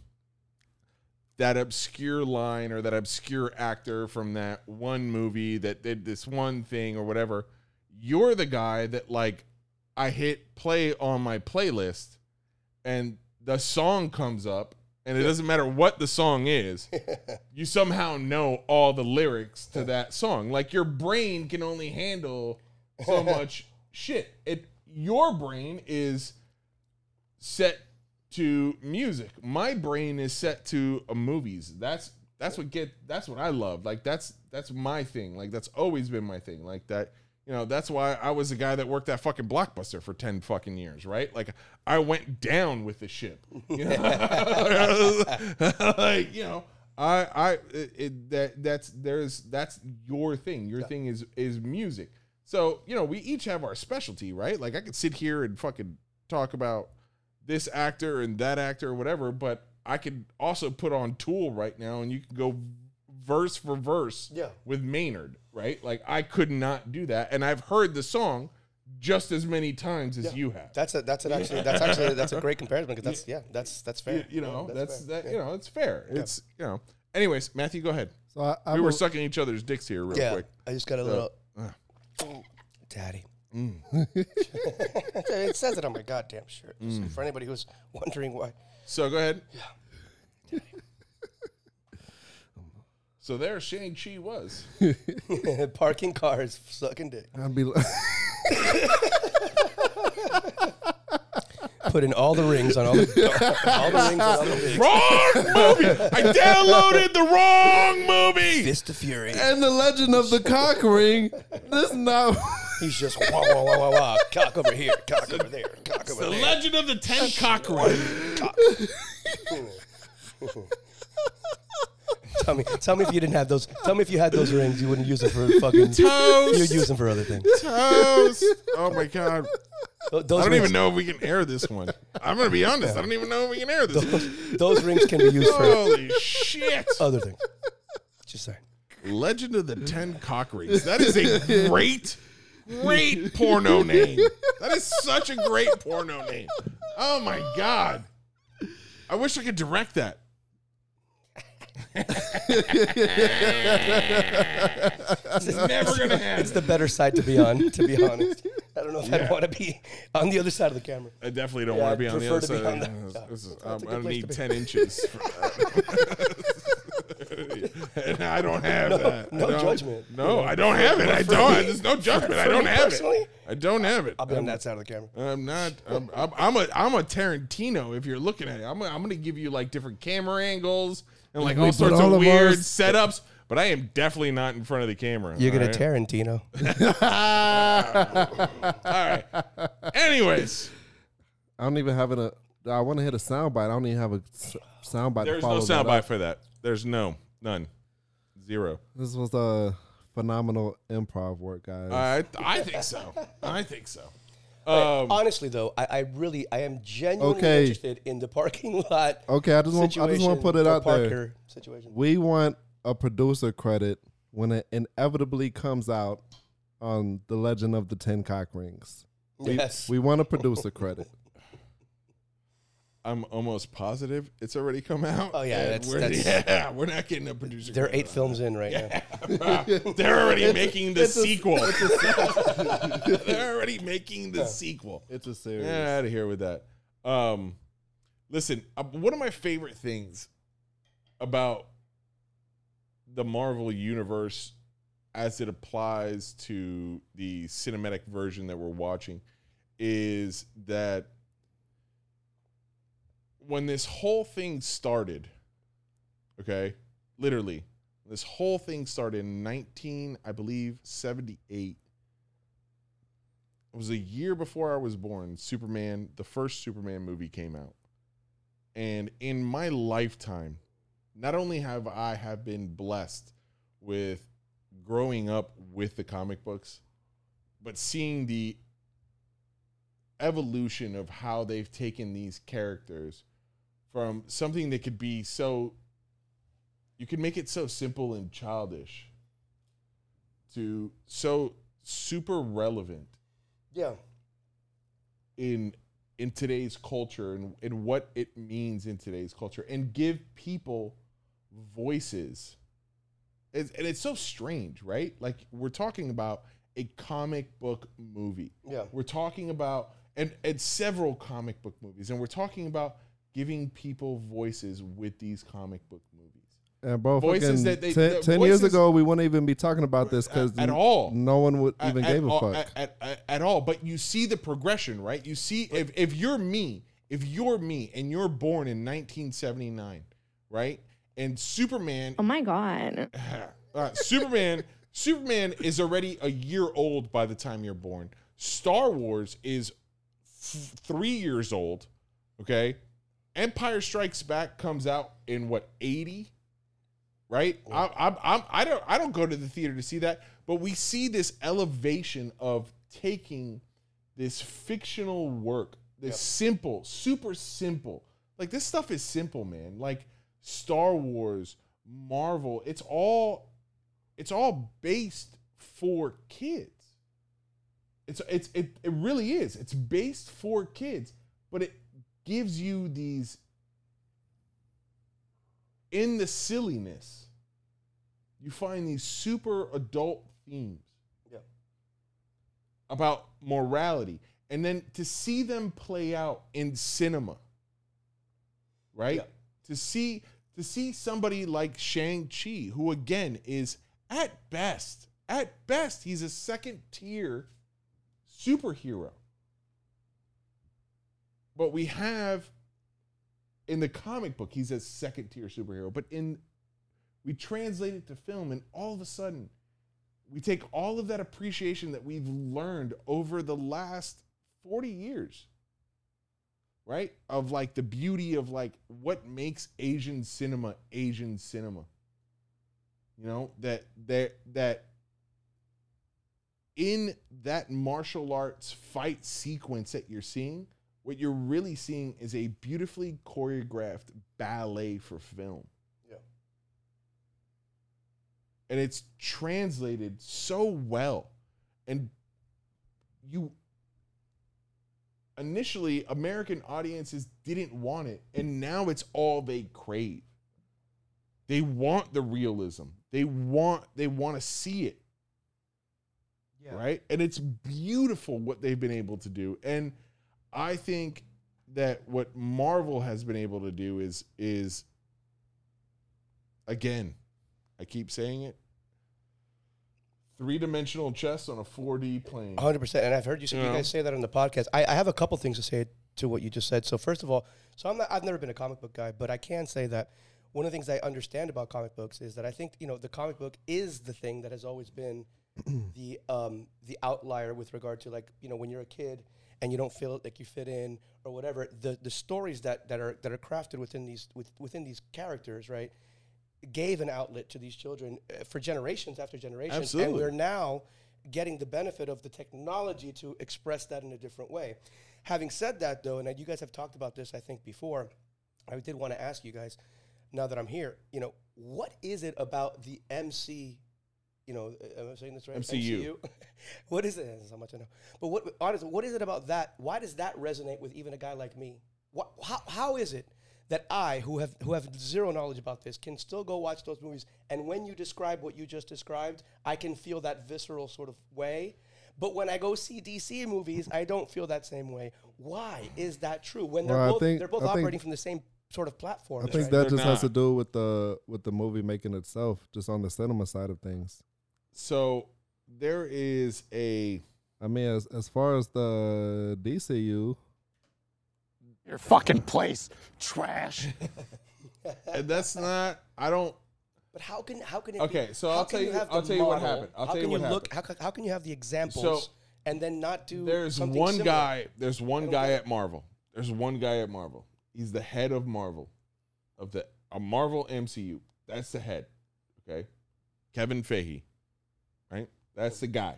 that obscure line or that obscure actor from that one movie that did this one thing or whatever, you're the guy that like I hit play on my playlist and the song comes up and it doesn't matter what the song is, you somehow know all the lyrics to that song. Like your brain can only handle so much shit. It your brain is set to music. My brain is set to uh, movies. That's that's what get that's what I love. Like that's that's my thing. Like that's always been my thing. Like that you know, that's why I was the guy that worked that fucking blockbuster for 10 fucking years, right? Like I went down with the ship. You know? like, you know, I I it, it, that that's there's that's your thing. Your thing is is music. So, you know, we each have our specialty, right? Like I could sit here and fucking talk about this actor and that actor or whatever, but I could also put on Tool right now and you can go verse for verse Yeah. with Maynard, right? Like I could not do that. And I've heard the song just as many times as you have. That's a that's an actually that's actually that's a great comparison because that's yeah that's that's fair. you, you know, Yeah, that's, fair. that you know, it's fair. It's you know. Anyways, Matthew, go ahead. so I, I we were will- sucking each other's dicks here real Yeah, quick. I just got a little, uh. daddy. Mm. it says it on my goddamn shirt. So mm. for anybody who's wondering why, So go ahead. Yeah. So there Shang Chi was. parking cars, sucking dick, I'd be putting all the rings on all the all the rings on all the dicks. wrong movie. I downloaded the wrong movie. Fist of Fury. and the legend of the cock ring. This not. He's just wah wah wah wah wah. Cock over here, cock over there, cock over The there. The legend of the Ten Cockroach. Tell me, tell me if you didn't have those. Tell me if you had those rings, you wouldn't use them for fucking. Toast. You'd use them for other things. Toast. Oh my god. Th- Those I don't rings, even know if we can air this one. I'm gonna be honest. I don't even know if we can air this. one. Those rings can be used for Holy shit! other things. Just saying. Legend of the Ten Cock Rings. That is a great, great porno name. That is such a great porno name. Oh my god! I wish I could direct that. It's never gonna happen. It's the better side to be on, to be honest. I don't know if I'd want to be on the other side of the camera. I definitely don't Yeah, want to be I'd on the other side. on of the- the- this is- That's a I'm- I need ten inches. And I don't have No- that. no judgment. No, I don't have it. I don't. There's no judgment. I don't have personally, it. I don't have it. I'll be on I'm- that side of the camera. I'm not. I'm, I'm, I'm a. I'm a Tarantino. If you're looking at it, I'm. I'm going to give you like different camera angles and like We all sorts all of of weird ours- setups. But I am definitely not in front of the camera. You're gonna all right? Tarantino. All right. Anyways, I don't even have it. A, I want to hit a soundbite. I don't even have a soundbite. to there's no follow that soundbite for that. There's no none, zero. This was a phenomenal improv work, guys. I I think so. I think so. Um, Honestly, though, I, I really, I am genuinely Okay. interested in the parking lot. okay, I just want. I just want to put it out there. Situation. We want a producer credit when it inevitably comes out on the Legend of the Ten Cock Rings. We, Yes. we want a producer credit. I'm almost positive it's already come out. Oh, yeah, that's- we're, that's- yeah, we're not getting a producer. They're eight on films in right now. that. They're already making the sequel. They're already making the sequel. It's a series. Get out of here with that. Um, listen, uh, one of my favorite things about the Marvel universe as it applies to the cinematic version that we're watching is that when this whole thing started, okay, literally, this whole thing started in 19, I believe, 78. It was a year before I was born. Superman, the first Superman movie came out. And in my lifetime, not only have I have been blessed with growing up with the comic books, but seeing the evolution of how they've taken these characters from something that could be so you can make it so simple and childish to so super relevant Yeah. in in today's culture and, and what it means in today's culture and give people voices it's, and it's so strange right like we're talking about a comic book movie Yeah. we're talking about and and several comic book movies and we're talking about giving people voices with these comic book movies And bro, Voices that they- ten, the 10 years ago, we wouldn't even be talking about this because At- at all. no one would even at, gave a all, fuck. At, at, at, at all. But you see the progression, right? You see if if you're me, if you're me, and you're born in 1979, right? And Superman, Oh my god. uh, Superman, Superman is already a year old by the time you're born. Star Wars is f- three years old. Okay, Empire Strikes Back comes out in what 80, right? Oh. I, I'm, I'm, I don't, I don't go to the theater to see that, but we see this elevation of taking this fictional work, this simple, super simple. Like this stuff is simple, man. Like Star Wars, Marvel, it's all, it's all based for kids. It's it's it, it really is. It's based for kids, but it gives you these in the silliness. You find these super adult themes Yeah. about morality and then to see them play out in cinema right Yeah. to see to see somebody like Shang-Chi who again is at best at best he's a second tier superhero but we have in the comic book he's a second tier superhero but in we translate it to film and all of a sudden we take all of that appreciation that we've learned over the last 40 years right? Of like the beauty of like what makes asian cinema asian cinema. You know that that that in that martial arts fight sequence that you're seeing what you're really seeing is a beautifully choreographed ballet for film. Yeah. and it's translated so well. And you initially american audiences didn't want it. And now it's all they crave. They want the realism. They want they want to see it. Yeah. right? And it's beautiful what they've been able to do. And i think that what marvel has been able to do is is again i keep saying it three-dimensional chess on a 4d plane 100%. And I've heard you, say, you Yeah. guys say that on the podcast. I, I have a couple things to say to what you just said. So, first of all, so I'm not, I've never been a comic book guy, but I can say that one of the things I understand about comic books is that I think, you know, the comic book is the thing that has always been the um, the outlier with regard to like, you know, when you're a kid and you don't feel like you fit in or whatever, the, the stories that, that are that are crafted within these with, within these characters, right? gave an outlet to these children uh, for generations after generations. Absolutely. And we're now getting the benefit of the technology to express that in a different way. Having said that, though, and you guys have talked about this, I think, before, I did want to ask you guys, now that I'm here, you know, what is it about the MC? You know, am I saying this right? MCU. what is it? That's how much I know. But what, honestly, what is it about that? Why does that resonate with even a guy like me? What, how, how is it that I, who have who have zero knowledge about this, can still go watch those movies? And when you describe what you just described, I can feel that visceral sort of way. But when I go see DC movies, I don't feel that same way. Why is that true? When they're Well, both think- they're both I think- operating from the same sort of platform. I think right? that They're just has to do with the with the movie making itself, just on the cinema side of things. So there is a I mean, as as far as the DCU, Your fucking place, trash. and that's not I don't But how can how can it Okay, be- so how I'll can tell you- have I'll tell you what model? happened. I'll how tell can you what look how, how can you have the examples So, and then not do there's something one similar? guy there's one don't guy get at Marvel. There's one guy at Marvel. He's the head of Marvel. Of the a Marvel MCU. That's the head. Okay. Kevin Feige. Right? That's the guy.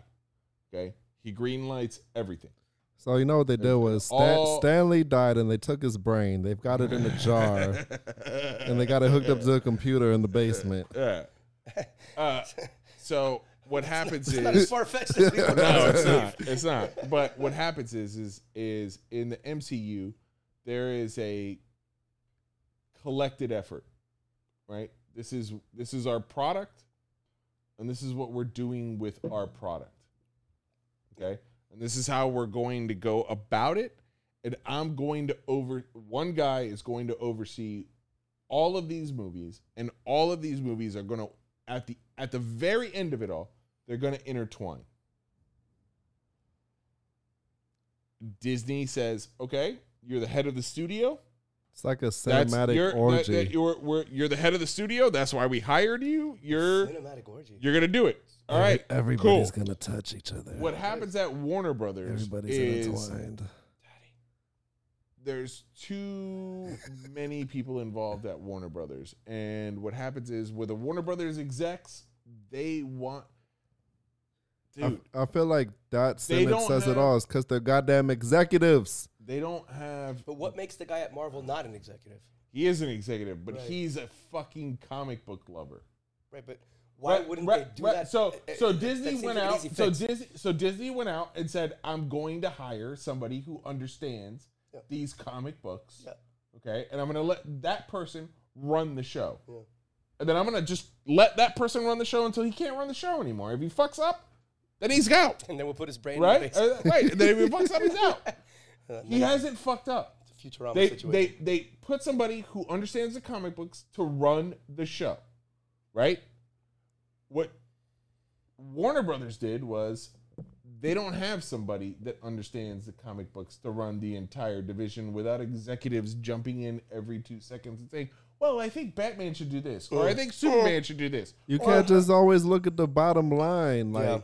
Okay. He green lights everything. so you know what they did was Stan, all- Stan Lee died, and they took his brain. They've got it in a jar, and they got it hooked up to a computer in the basement. Yeah. Uh, so what happens is. It's not as is far fetched as we no, it's not. It's not. But what happens is is is in the MCU there is a collected effort, right? This is this is our product, and this is what we're doing with our product. Okay, and this is how we're going to go about it. And I'm going to over one guy is going to oversee all of these movies, and all of these movies are going to at the at the very end of it all, they're going to intertwine. Disney says, "Okay, you're the head of the studio. It's like a That's cinematic you're, orgy. that- that you're, we're, you're the head of the studio. That's why we hired you. You're Cinematic orgy. you're gonna do it. All right, Everybody's cool. gonna touch each other. What happens at Warner Brothers Everybody's is intertwined. there's too many people involved at Warner Brothers, and what happens is with the Warner Brothers execs, they want, dude, I, I feel like that They sentence don't says it all. It's because they're goddamn executives. they don't have. But what makes the guy at Marvel not an executive? He is an executive, but Right. he's a fucking comic book lover. Right, but why Right, wouldn't right, they do right. that? So, Uh, so uh, that Disney went like out. So. Disney, so Disney went out and said, "I'm going to hire somebody who understands Yeah. these comic books." Yeah. Okay, and I'm going to let that person run the show, and then I'm going to just let that person run the show until he can't run the show anymore. If he fucks up, then he's out. and then we'll put his brain Right? in the basement. Uh, right. And then if he fucks up, he's out. He hasn't fucked up. It's a Futurama They, situation. they they put somebody who understands the comic books to run the show, right? What Warner Brothers did was they don't have somebody that understands the comic books to run the entire division without executives jumping in every two seconds and saying, "Well, I think Batman should do this," or "I think Superman should do this," You can't just always look at the bottom line. Like, yeah.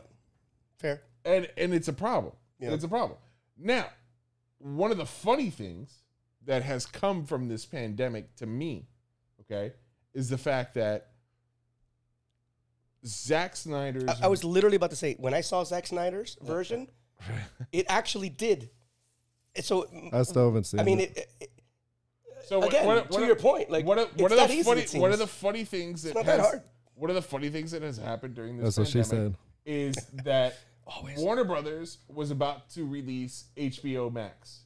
Fair. and and it's a problem. Yeah. It's a problem. Now, one of the funny things that has come from this pandemic to me, okay, is the fact that Zack Snyder's I, I was literally about to say when I saw Zack Snyder's version, it actually did. So I still haven't seen. I mean, it. it, it, so again, what- to what- your point, like, what are, it's what are that the funny it what are the funny things that not that has, hard. what are the funny things that has happened during this That's what she said. is that Always. Warner Brothers was about to release HBO Max,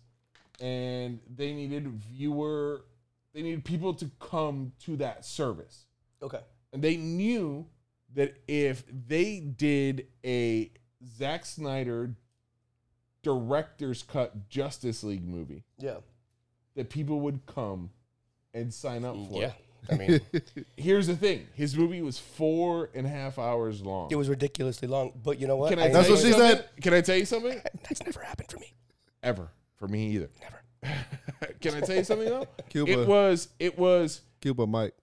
and they needed viewer, they needed people to come to that service, okay. and they knew that if they did a Zack Snyder director's cut Justice League movie, Yeah. that people would come and sign up for Yeah. it. I mean, Here's the thing: his movie was four and a half hours long. it was ridiculously long, but you know what? Can I That's tell what you she something? said. Can I tell you something? That's never happened for me. Ever for me either. Never. Can I tell you something though? Cuba. It was. It was. Cuba Mike.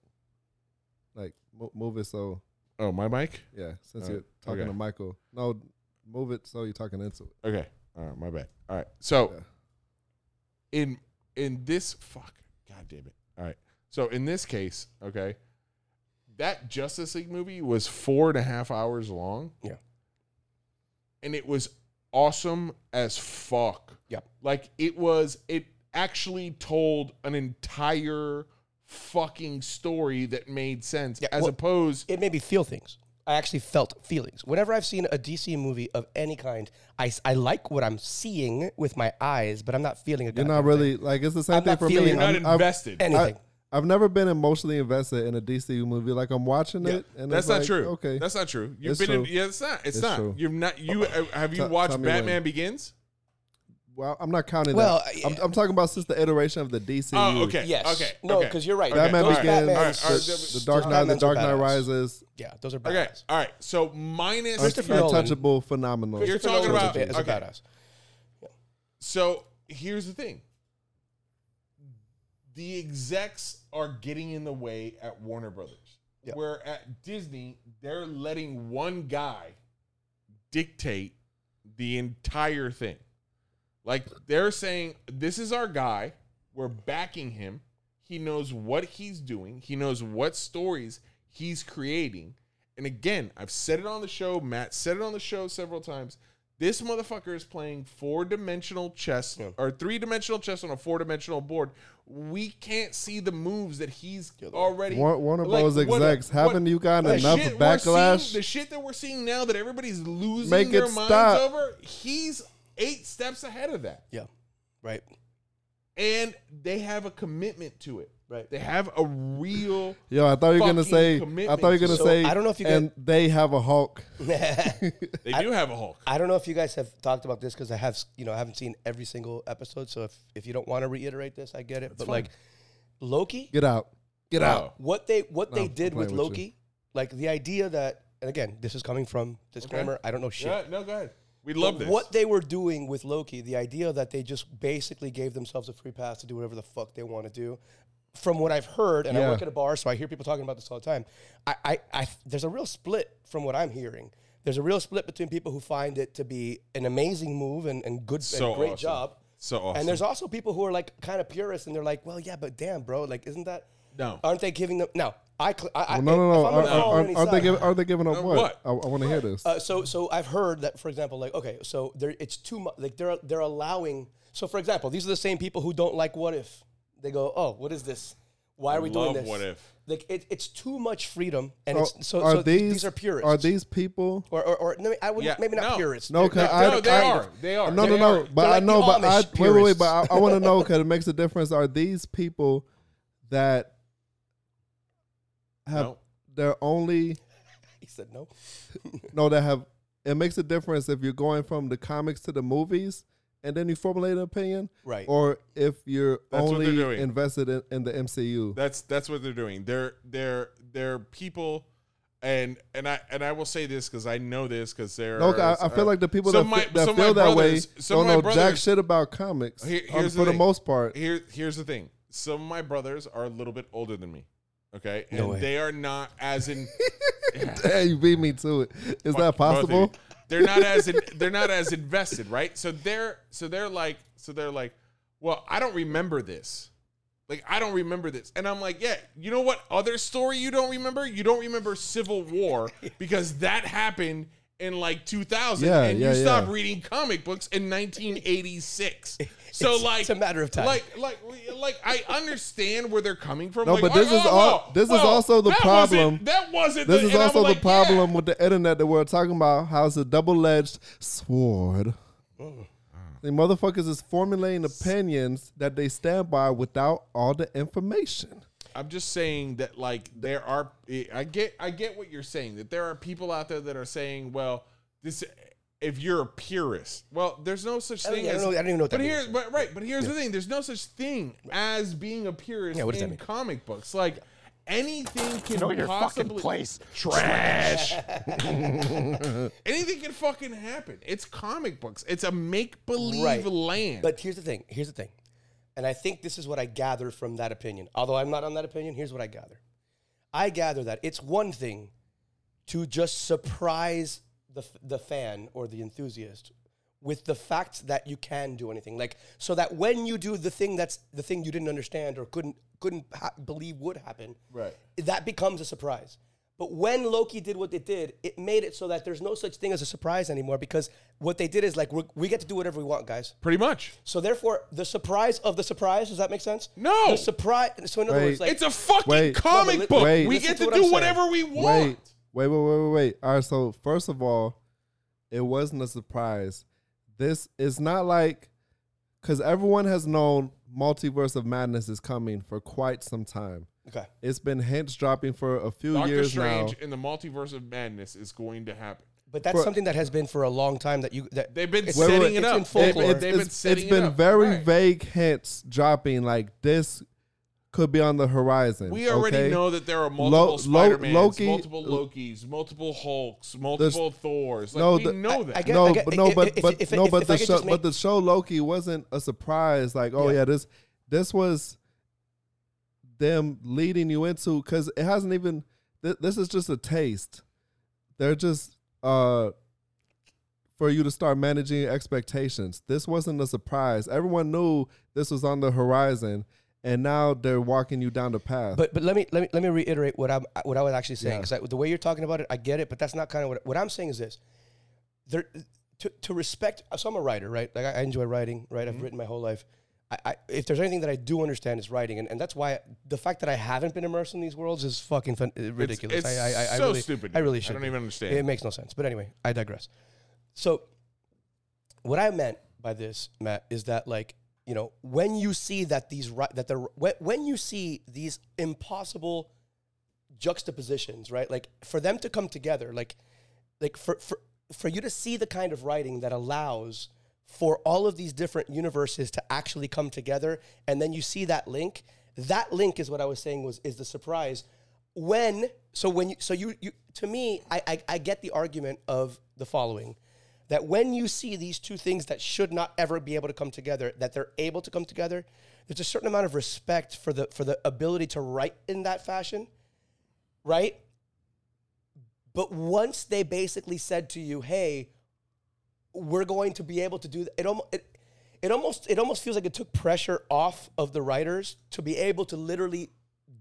Like, mo- move it so. Oh, my mic. Yeah, since Uh, you're talking okay. to Michael. No, move it so you're talking into it. Okay. All right. My bad. All right. So, Yeah. in in this fuck, god damn it. All right. So in this case, okay, that Justice League movie was four and a half hours long. Yeah. and it was awesome as fuck. Yep. Like it was it actually told an entire fucking story that made sense Yeah, as well- opposed It made me feel things. I actually felt feelings. Whenever I've seen a DC movie of any kind, I, I like what I'm seeing with my eyes, but I'm not feeling a You're not really like it's the same I'm thing not for me. feeling- you're not I'm- I've- invested. anything. I, have never been emotionally invested in a DCU movie. Like I'm watching Yeah, it, and that's it's not like, true. Okay, that's not true. You've It's been in, true. yeah, it's not. It's, It's not. true. You've not. You uh, have you Tell- watched Batman when. Begins? Well, I'm not counting Well, that. I'm. I'm talking about since the iteration of the DCU. Oh, okay. Yes. Okay. No, okay. because you're right. Batman Those Begins, Batmans- All right, all right, the, the Dark those Knight, the Dark are Knight. Rises, Yeah, those are Okay. badass. All right. So minus Christopher Nolan. untouchable, phenomenal. You're talking Nolan's about- a, ba- is a okay. badass. So here's the thing. The execs are getting in the way at Warner Brothers. Yeah. Where at Disney, they're letting one guy dictate the entire thing. Like they're saying, this is our guy. We're backing him. He knows what he's doing. He knows what stories he's creating. And again, I've said it on the show. Matt said it on the show several times. This motherfucker is playing four dimensional chess or three dimensional chess on a four dimensional board. We can't see the moves that he's already. one of like, Bros. what- execs, what- haven't you gotten enough shit we're seeing- backlash? the shit that we're seeing now that everybody's losing Make their minds stop. over, he's eight steps ahead of that Yeah, right. and they have a commitment to it. Right. They have a real. Yo, I thought you were gonna fucking say. I thought you were gonna So, say. I don't know if you and they have a Hulk. They do have a Hulk. I don't know if you guys have talked about this because I have, you know, I haven't seen every single episode. So if, if you don't want to reiterate this, I get it. but fine. like Loki, Get out. Get out. what they what No, they I'm did with playing with Loki, like the idea that, and again, this is coming from disclaimer. I don't know shit. Yeah, no, go ahead. We love this. What they were doing with Loki, the idea that they just basically gave themselves a free pass to do whatever the fuck they want to do. From what I've heard, and I work at a bar, so I hear people talking about this all the time. I, I, I, there's a real split from what I'm hearing. There's a real split between people who find it to be an amazing move and, and good, So and great awesome. job. So awesome. And there's also people who are like kind of purists, and they're like, "Well, yeah, but damn, bro, like, isn't that? No. aren't they giving them? No, I, cl- I, Well, no, no, if no. I'm Are, gonna fall on are, are they giving? Are they giving up Uh, what? what? I, I want to hear this. uh, so so I've heard that, for example, like okay, so there it's too much. Like they're they're allowing. So for example, these are the same people who don't like What If. They go, oh, what is this? Why are we doing love this? What If. Like it, it's too much freedom, and So, it's so, are so these, these are purists. Are these people? or or, or no, I would Yeah, maybe not no. purists. No, They're- cause they're- I, No, they they're are. kind of- They are. No, They no, no. are. But They're I like know, the but I Amish wait, wait, wait. But. I, I want to know because it makes a difference. Are these people that have No. they're only He said no. no that have it makes a difference if you're going from the comics to the movies and then you formulate an opinion, Right. Or if you're That's only doing. invested in, in the MCU. That's that's what they're doing. They're they're they're people, and and I and I will say this because I know this because they're. No, I, I feel like the people that, my- fe- that so my feel that way don't my know jack shit about comics Here- um, here's for the the most part. Here here's the thing. Some of my brothers are a little bit older than me. Okay, and way. they are not as in. Hey, you beat me to it. Is that Fuck both of possible? They're not as in, they're not as invested, right? So they're so they're like so they're like, well, I don't remember this. Like I don't remember this, and I'm like, yeah, you know what? Other story you don't remember? You don't remember Civil War because that happened in like 2000, Yeah, and yeah, you stopped yeah. reading comic books in 1986. So It's- like, it's a matter of time. Like, like, like, I understand where they're coming from. No, Like, but this oh, is all- well, this is also the that problem. wasn't- That wasn't. This the, is and I'm also like, the problem yeah. with the internet that we're talking about. How it's a double edged sword. The motherfuckers is formulating opinions that they stand by without all the information. I'm just saying that like there are I get I get what you're saying that there are people out there that are saying well this if you're a purist well there's no such I don't- thing I don't as know- I don't even know what but that here means. but right but here's the thing there's no such thing as being a purist Yeah, what does that in mean? comic books like anything can Know your fucking possibly place. trash anything can fucking happen it's comic books it's a make believe Right. land But here's the thing. Here's the thing. And I think this is what I gather from that opinion. Although I'm not on that opinion, here's what I gather. I gather that it's one thing to just surprise the, the fan or the enthusiast with the fact that you can do anything. Like so that when you do the thing that's the thing you didn't understand or couldn't couldn't ha- believe would happen, Right. that becomes a surprise. But when Loki did what it did, it made it so that there's no such thing as a surprise anymore because what they did is like we're, we get to do whatever we want, guys. pretty much So therefore, the surprise of the surprise does that make sense? No. The surprise. So in other Wait. words, like it's a fucking Wait. comic No, li- book wait. we Listen get to to what I'm do saying. whatever we want Wait, wait, wait, wait, wait, wait. All right. So first of all, it wasn't a surprise. This is not like because everyone has known Multiverse of Madness is coming for quite some time. okay, It's been hints dropping for a few Doctor years Strange now. in the multiverse of madness is going to happen. But that's For- something that has been for a long time. That you that They've been it's- setting wait, it it's up. in It- folklore. They've been it's, setting it's it been up. very Right. vague hints dropping like this could be on the horizon. We already okay? know that there are multiple Lo- Lo- Spider-Mans, Loki- multiple Lokis, multiple Hulks, multiple Thors. Like no, we the- know that. I get- no, get- but no, if- but if- but if- no, if- but if the show, just but the show Loki wasn't a surprise. Like, oh Yeah. yeah, this this was them leading you into because it hasn't even. Th- this is just a taste. They're just uh for you to start managing expectations. This wasn't a surprise. Everyone knew this was on the horizon, and now they're walking you down the path. But but let me let me let me reiterate what I'm what I was actually saying Yeah. because the way you're talking about it, I get it, but that's not kind of what what I'm saying is this. There to to respect. So I'm a writer, right? Like I, I enjoy writing, right? Mm-hmm. I've written my whole life. I, I, if there's anything that I do understand is writing, and, and that's why the fact that I haven't been immersed in these worlds is fucking fun, uh, ridiculous. it's I, I, I so really, stupid. I really should. I don't even understand. It makes no sense. But anyway, I digress. So, what I meant by this, Matt, is that like you know when you see that these that the when, when you see these impossible juxtapositions, right? Like for them to come together, like like for for for you to see the kind of writing that allows for all of these different universes to actually come together and then you see that link that link is what i was saying was is the surprise when so when you so you, you to me I, I i get the argument of the following that when you see these two things that should not ever be able to come together that they're able to come together there's a certain amount of respect for the for the ability to write in that fashion right but once they basically said to you, "Hey, we're going to be able to do that," it almost it, it almost it almost feels like it took pressure off of the writers to be able to literally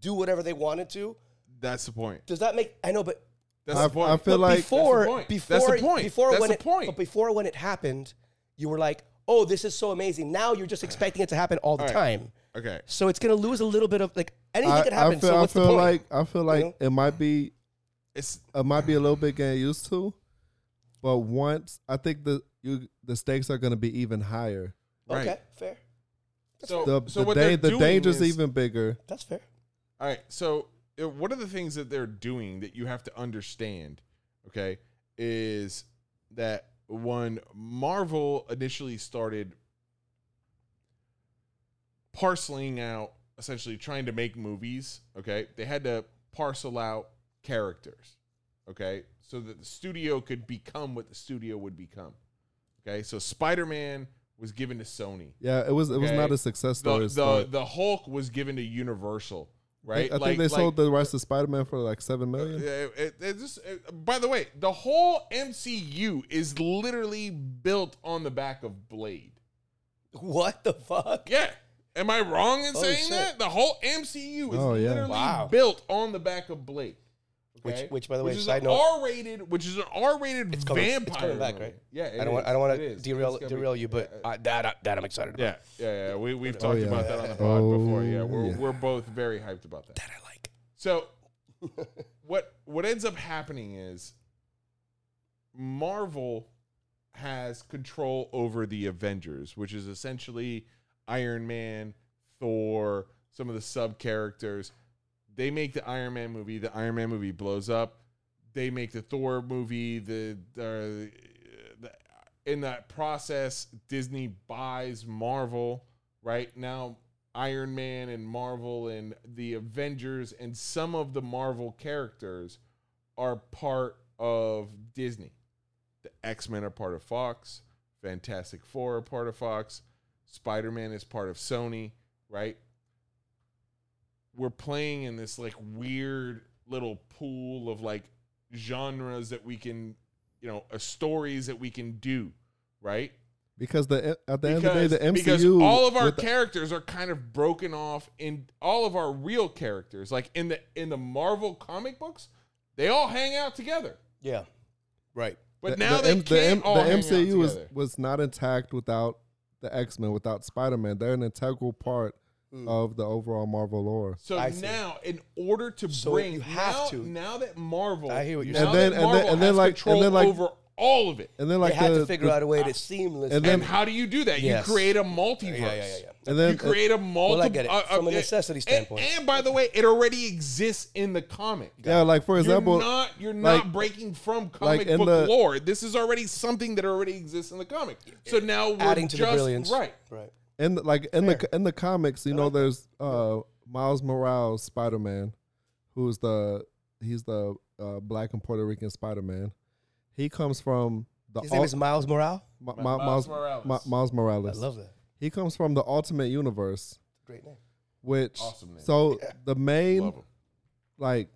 do whatever they wanted to. That's the point. Does that make? I know, but That's I- the point. I feel but like- before That's the point. before That's the point. before That's when the it point. but before when it happened, you were like, "Oh, this is so amazing." Now you're just expecting it to happen all the All right. time. okay. So it's gonna lose a little bit of like anything I, can I happen. feel, so I what's the feel point? like I feel like know? it might be It's it might be a little bit getting used to, but once I think the you the stakes are going to be even higher. right. okay, fair. So, The so the, what da- the danger's is, even bigger. That's fair. All right. So, one of the things that they're doing that you have to understand, okay, is that when Marvel initially started parceling out, essentially trying to make movies, okay, they had to parcel out characters, okay, so that the studio could become what the studio would become. Okay. So, Spider Man was given to Sony. Yeah, it was it was not a success story. The, the, the Hulk was given to Universal, right? I think they sold the rights to Spider Man for like seven million. Uh, it- it just, by the way, the whole MCU is literally built on the back of Blade. What the fuck? Yeah. Am I wrong in Holy saying shit. that? The whole MCU is Oh, yeah. literally Wow. built on the back of Blade. Which- which, by the way, is side an note- R-rated, which is an R-rated It's coming, vampire. it's coming back, right? Yeah, I don't want. I don't want to derail It's be- derail you, but yeah, uh, that that I'm excited about. yeah, yeah, yeah. We we've talked yeah. about that on the pod Oh, before. Yeah, we're yeah. we're both very hyped about that. That I like. So what what ends up happening is Marvel has control over the Avengers, which is essentially Iron Man, Thor, some of the sub characters. They make the Iron Man movie. The Iron Man movie blows up. They make the Thor movie. The, the, the in that process, Disney buys Marvel. Right now, Iron Man and Marvel and the Avengers and some of the Marvel characters are part of Disney. The X Men are part of Fox. Fantastic Four are part of Fox. Spider Man is part of Sony, right? We're playing in this like weird little pool of like genres that we can, you know, uh, stories that we can do, right? Because the at the end of the day, the MCU because all of our with the- characters are kind of broken off in all of our real characters like in the in the marvel comic books they all hang out together Yeah. Right. but the- now the, they M- the, can't M- all the hang MCU out was was not intact without the X Men, without Spider Man. They're an integral part Mm. of the overall Marvel lore. so I see. now in order to So bring you have now, to. now that marvel I hear what you're now saying. And then- that and then- Marvel and then has like- and control then like- over all of it. and then They like had the, to figure the- out a way to seamless. and then- and how do you do that? Yes. You create a multiverse. Yeah, yeah, yeah, yeah. And then- you create a multiple. get it. Uh, from a uh, necessity standpoint. And, and by the way, it already exists in the comic. yeah, like for example, you're not you're not like- breaking from comic in book the- lore. This is already something that already exists in the comic. So now we're adding to just, the brilliance. right. Right. In the, like in the in the comics, you know, there's uh Miles Morales Spider Man, who's the he's the uh, black and Puerto Rican Spider Man. He comes from the His name is Miles Morale. Ma- Ma- Ma- Miles Miles Morales. Ma- Miles Morales. I love that. He comes from the Ultimate Universe, Great name. which Awesome name. so the main like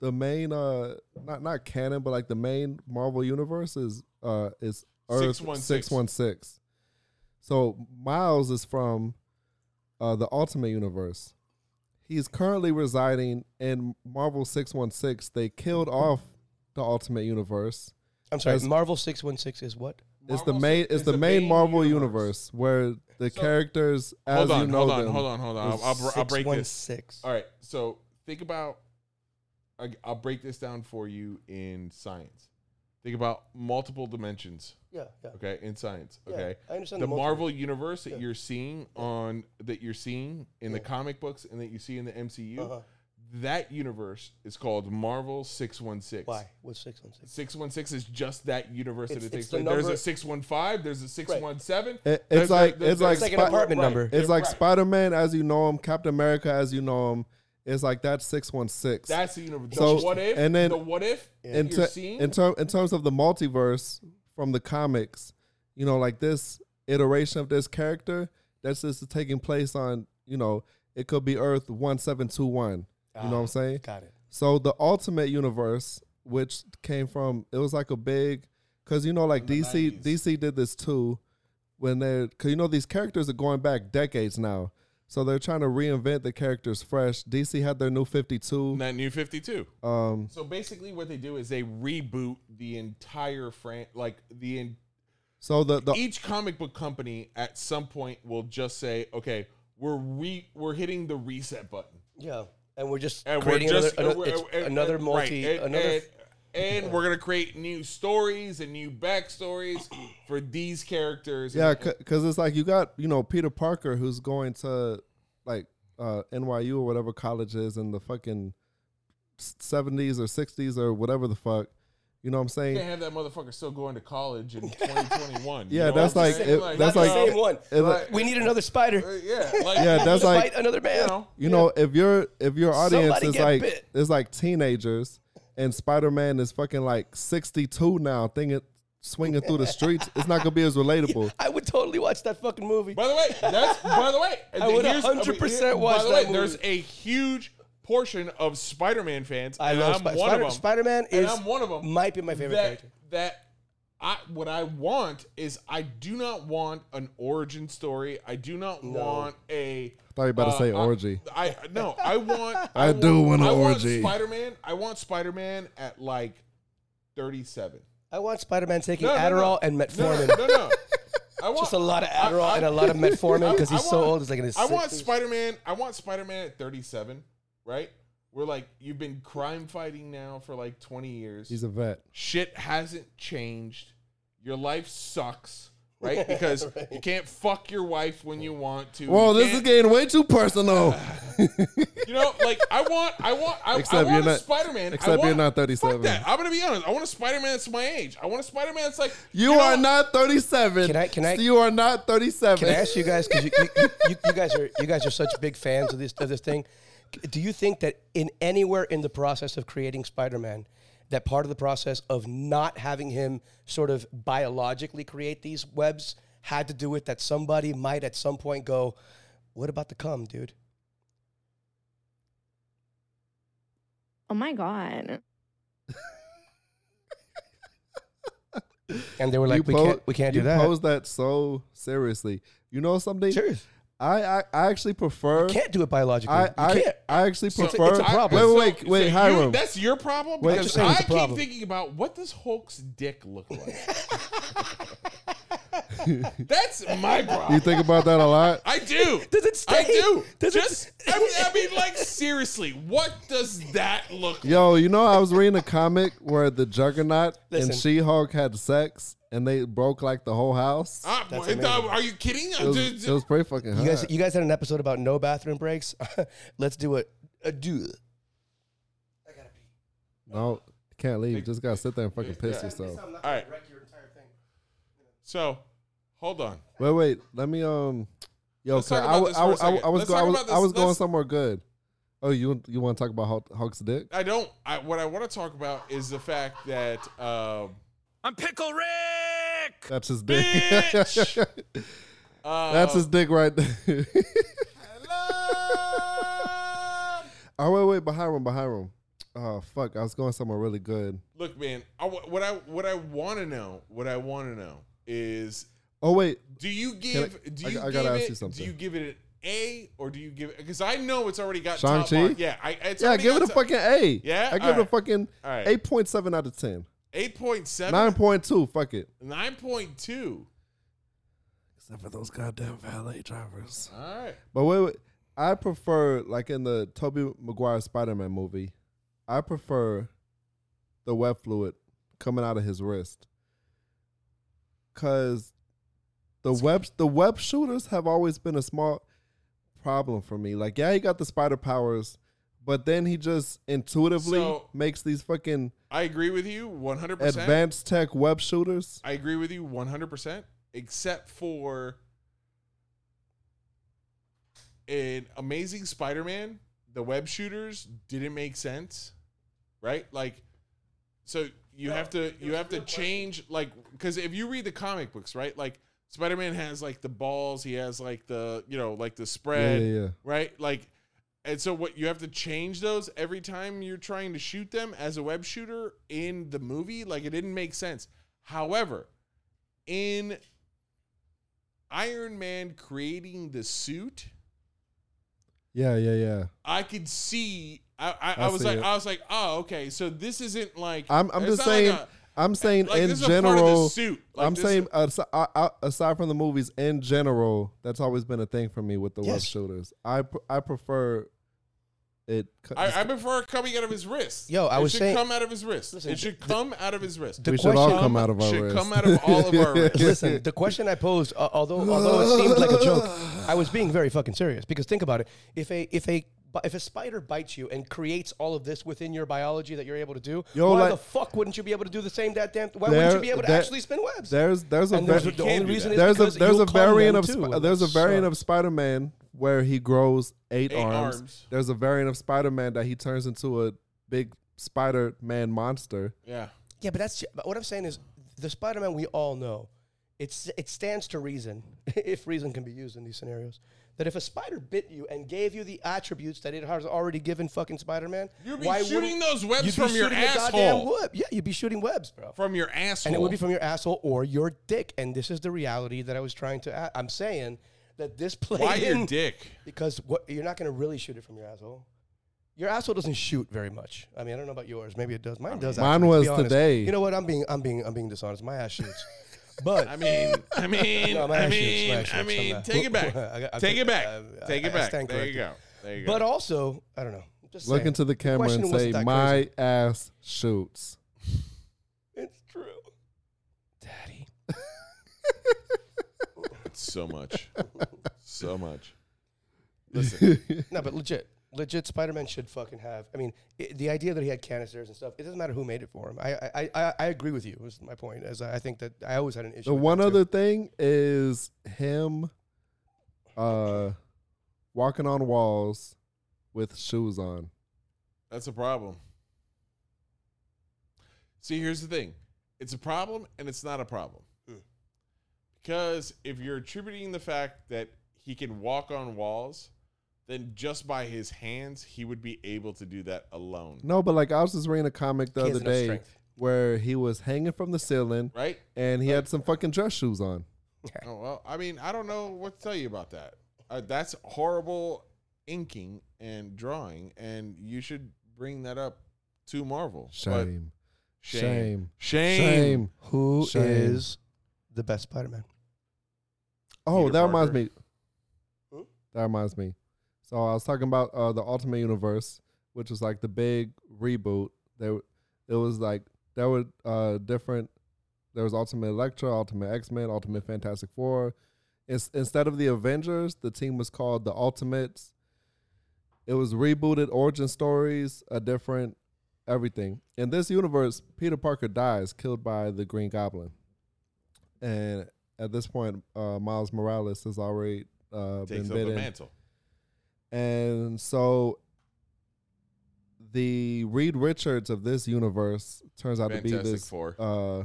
the main uh not not canon but like the main Marvel universe is uh is Earth 616. 616. So Miles is from uh the Ultimate Universe. He's currently residing in Marvel 616. They killed off the Ultimate Universe. I'm sorry. As- Marvel six one six is what? It's the Marvel main six- it's is the, the main, main Marvel universe. universe, where the characters as Hold on, you know hold on, them hold on, hold on. I'll, I'll, br- I'll break this. 616. All right. So think about. I- I'll break this down for you in science. Think about multiple dimensions. Yeah, yeah. Okay, in science. Yeah, Okay, I understand the the multiple. Marvel universe that you're seeing on that you're seeing in the comic books and that you see in the MCU. Uh-huh. That universe is called Marvel Six One Six. Why? What's six one six? Six one six is just that universe It's- that it takes it's the place. There's a six one five. There's a six one seven. It's like- it's like like an Spi- apartment number. It's like Right. Spider Man as you know him, Captain America as you know him. It's like that six one six. That's the universe. So- the what if? and then- the what if in, you're ter- in, term, in terms of the multiverse from the comics, you know, like this iteration of this character that's just taking place on, you know, it could be Earth one seven two one. You know what I'm ah, saying? Got it. So the Ultimate Universe, which came from, it was like a big, because you know, like DC, DC did this too, when they're, because you know these characters are going back decades now, so they're trying to reinvent the characters fresh. DC had their new Fifty Two. that new 52. Um, So basically, what they do is they reboot the entire fran like the in- so the the each comic book company at some point will just say, okay, we're re we're hitting the reset button, Yeah, and we're just and creating we're just another, another, it's another multi, right, and- another. and, and we're gonna create new stories and new backstories for these characters. yeah, because it's like you got you know Peter Parker who's going to like uh, NYU or whatever college is in the fucking seventies or sixties or whatever the fuck. You know what I'm saying? you can't have that motherfucker still going to college in 2021. you Yeah, know that's I'm like- that's like- the same one. It's like- we need another spider. Uh, yeah, like, Yeah, that's like another man. you know, You know, if your if your audience Somebody is like bit. is like teenagers and Spider Man is fucking like sixty two now, thinking swinging through the streets, it's not gonna be as relatable. I would totally watch that fucking movie. By the way, that's by the way. I would 100% by watch the way, that There's a huge portion of Spider-Man fans. I and love I'm one Spider- of them. Spider-Man and is- I'm one of them. might be my favorite that, character. That I what I want is I do not want an origin story. I do not want a. thought you were about to uh, say orgy. I, no, I want. I do want an I orgy. Spider-Man. I want Spider-Man at like thirty-seven. I want Spider-Man taking No, no, Adderall no. and Metformin. no, no. no. I want Just a lot of Adderall I- I- and a lot of Metformin because he's I so old. He's like in his I want Spider Man. I want Spider Man at 37, right? We're like, you've been crime fighting now for like 20 years. He's a vet. Shit hasn't changed. Your life sucks, right? Because you can't fuck your wife when you want to. Whoa, You this is can't- getting way too personal. You know, like I want, I want, I, Except I you're want a not- Spider Man. except you're not 37. Fuck that. I'm gonna be honest. I want a Spider Man that's my age. I want a Spider Man that's like You, know are what? not thirty seven. Can I- can I- You are not thirty seven. Can I ask you guys because you, you, you, you, you guys are you guys are such big fans of this of this thing? Do you think that in anywhere in the process of creating Spider-Man, that part of the process of not having him sort of biologically create these webs had to do with that somebody might at some point go, "What about the cum, dude?" Oh my God. And they were like, you "We po- can't, we can't do that. you that." pose that so seriously. You know something? Serious. I, I I actually prefer. Can't do it biologically. I you I, can't. I actually So- prefer. it's a problem. Wait, So- wait, wait, wait, so you- that's your problem Wait, because I keep problem. thinking about what does Hulk's dick look like. That's my problem. You think about that a lot? I do. Does it I do. Does it Just, I mean, I mean, like, seriously, what does that look like? Yo, you know, I was reading a comic where the Juggernaut Listen. and She Hulk had sex and they broke like the whole house. Ah, That's boy, amazing. are you kidding? It was, it was pretty fucking You hot. guys, you guys had an episode about no bathroom breaks. Let's do it. A do. no, can't leave. Just gotta sit there and fucking piss Yeah. yourself. All right. So, hold on. Wait, wait. Let me um. Yo, Let's talk I, about wa- this I, for a wa- second. I was Let's go, I talk was, about this. I was going Let's- somewhere good. Oh, you you want to talk about Hulk, Hulk's dick? I don't. I, what I want to talk about is the fact that um, I'm Pickle Rick! That's his dick. Uh, That's his dick right there. Hello. Oh wait, wait, behind him, behind him. Oh fuck, I was going somewhere really good. look, man. I, what I what I want to know, what I want to know is, Oh wait, do you give? I- do you I give gotta ask you something. Do you give it an A or do you give it? Because I know it's already got Shang top Chi. mark. Yeah, I it's yeah, give it a top- fucking A. Yeah? I give it a fucking Alright. eight point seven out of ten. Eight point seven, Nine point two. Fuck it. nine point two. Except for those goddamn valet drivers. All right. But wait, wait, I prefer like in the Tobey Maguire Spider Man movie, I prefer the web fluid coming out of his wrist. Cause the web the web shooters have always been a small problem for me. Like, yeah, he got the spider powers, but then he just intuitively So- makes these fucking I agree with you one hundred percent. advanced tech web shooters. I agree with you 100%, except for in Amazing Spider Man, the web shooters didn't make sense, right? Like, so you have to you have to change like because if you read the comic books, right? Like Spider Man has like the balls, he has like the you know like the spread, Yeah, yeah, yeah. right? Like, and so what you have to change those every time you're trying to shoot them as a web shooter in the movie. Like, it didn't make sense. However, in Iron Man creating the suit, Yeah, yeah, yeah. I could see. I, I, I, I was see like, it. I was like, oh, okay. So this isn't like. I'm, I'm just not like saying. a- I'm saying like, in this is a part of the general. suit. Like, I'm this- saying aside from the movies in general, that's always been a thing for me with the web shooters. I pr- I prefer it. I, I prefer it coming out of his wrist. Yo, I it was should saying- come out of his wrist. Listen, it should the- come out of his wrist. the we should all question- come out of our should wrist. come out of all of our wrists. Listen, the question I posed, uh, although although it seemed like a joke, I was being very fucking serious because think about it. If a if a if a spider bites you and creates all of this within your biology that you're able to do, Yo, why like- the fuck wouldn't you be able to do the same that damn? Why There- wouldn't you be able to there- actually spin webs? There's there's a and there's va- the only do reason that. is there's a because there's you'll a clone variant them of too. Sp- there's a variant of Spider-Man where he grows eight, Eight arms. arms. There's a variant of Spider-Man that he turns into a big Spider-Man monster. Yeah. Yeah, but that's but what I'm saying is the Spider-Man we all know. It's it stands to reason, if reason can be used in these scenarios, that if a spider bit you and gave you the attributes that it has already given fucking Spider-Man, You'd be why shooting wouldn't- those webs you'd be from your shooting a goddamn asshole. web. Yeah, you'd be shooting webs, bro. From your asshole. and it would be from your asshole or your dick. And this is the reality that I was trying to. a- I'm saying that this played Why in your dick? because what you're not going to really shoot it from your asshole. Your asshole doesn't shoot very much. I mean, I don't know about yours. Maybe it does. Mine does. Mine actually, was be honest. today. You know what? I'm being, I'm being, I'm being dishonest. My ass shoots. But I mean, I mean, No, I ass shoots, mean, I mean, take it back. I I take it back. take it back. stand There you go. There you go. but also, I don't know. Just Look saying. into the camera question and say, "My crazy. ass shoots." It's true, Daddy. So much, so much. Listen, No, but legit, legit. Spider-Man should fucking have. I mean, i the idea that he had canisters and stuff. It doesn't matter who made it for him. I, I, I, I agree with you. Was my point. As I I think that I always had an issue. The one that, too. other thing is him uh walking on walls with shoes on. that's a problem. See, here's the thing: it's a problem, and it's not a problem. Because if you're attributing the fact that he can walk on walls, then just by his hands, he would be able to do that alone. No, but like I was just reading a comic the He has other enough day strength. where he was hanging from the ceiling Right? and he had some fucking dress shoes on. Oh, well, I mean, I don't know what to tell you about that. Uh, that's horrible inking and drawing, and you should bring that up to Marvel. But Shame. shame, Shame. shame, Shame. Who is Shame. the best Spider-Man? Oh, Peter that reminds Parker. me. That reminds me. So I was talking about uh, the Ultimate Universe, which was like the big reboot. There, it was like there were uh, different. There was Ultimate Elektra, Ultimate X Men, Ultimate Fantastic Four. Ins- instead of the Avengers, the team was called the Ultimates. It was rebooted origin stories, a different everything. In this universe, Peter Parker dies, killed by the Green Goblin, and at this point, uh, Miles Morales has already uh, Takes been up the bitten. mantle. And so the Reed Richards of this universe turns out to be this Four. uh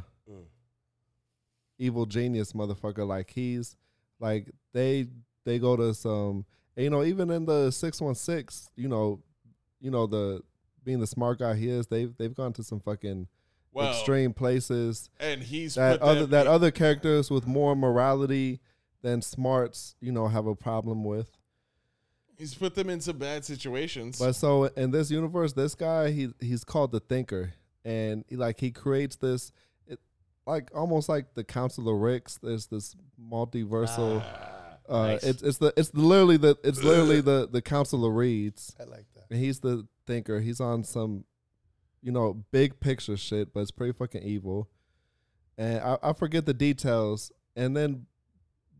evil genius motherfucker. Like he's like they they go to some you know, even in the six one six, you know, you know, the being the smart guy he is, they've they've gone to some fucking Well, extreme places and he's that other them that in- other characters with more morality than smarts, you know, have a problem with. He's put them in some bad situations. But so in this universe, this guy he he's called the Thinker, and he like he creates this, it, like almost like the Council of Ricks. There's this multiversal. uh, nice. It's it's the it's literally the it's literally the the Council of Reeds, I like that. and he's the Thinker. He's on some, you know, big picture shit, but it's pretty fucking evil. And I, I forget the details, and then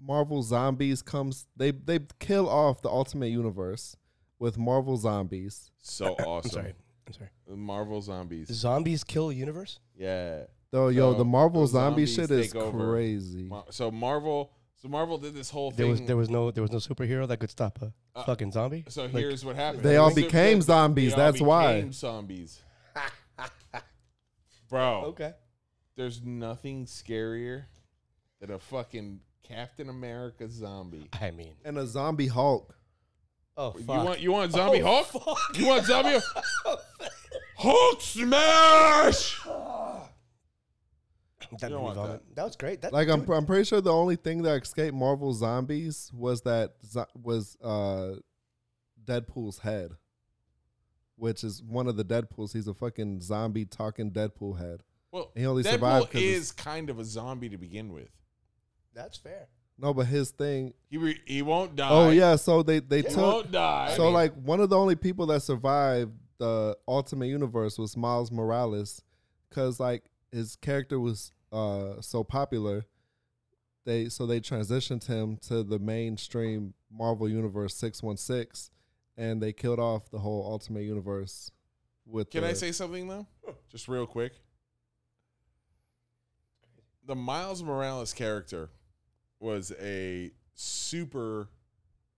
Marvel Zombies comes. They they kill off the Ultimate Universe with Marvel Zombies. so awesome. I'm sorry. I'm sorry. Marvel zombies. Zombies kill universe. Yeah. Though yo, the Marvel the zombie zombies shit is over. crazy. Mar- So Marvel, so Marvel did this whole There thing. was there was no there was no superhero that could stop a uh, fucking zombie. so Like, here's what happened. They all became zombies, they all that's why. zombies. Bro, okay. there's nothing scarier than a fucking Captain America zombie. I mean, And a zombie Hulk. oh fuck. You want you want zombie Oh, Hulk? You want zombie Hulk smash? that, You don't want vomit. that was great. That, Like I'm, I'm pretty sure the only thing that escaped Marvel zombies was that was uh, Deadpool's head, which is one of the Deadpool's. He's a fucking zombie talking Deadpool head. Well, He only survived Deadpool 'cause is kind of a zombie to begin with. that's fair. No, but his thing. He re- he won't die. Oh yeah, so they they he took. won't die. So like one of the only people that survived the Ultimate Universe was Miles Morales, because like his character was uh so popular. They so they transitioned him to the mainstream Marvel Universe six one six, and they killed off the whole Ultimate Universe. With Can the, I say something though? Just real quick. The Miles Morales character was a super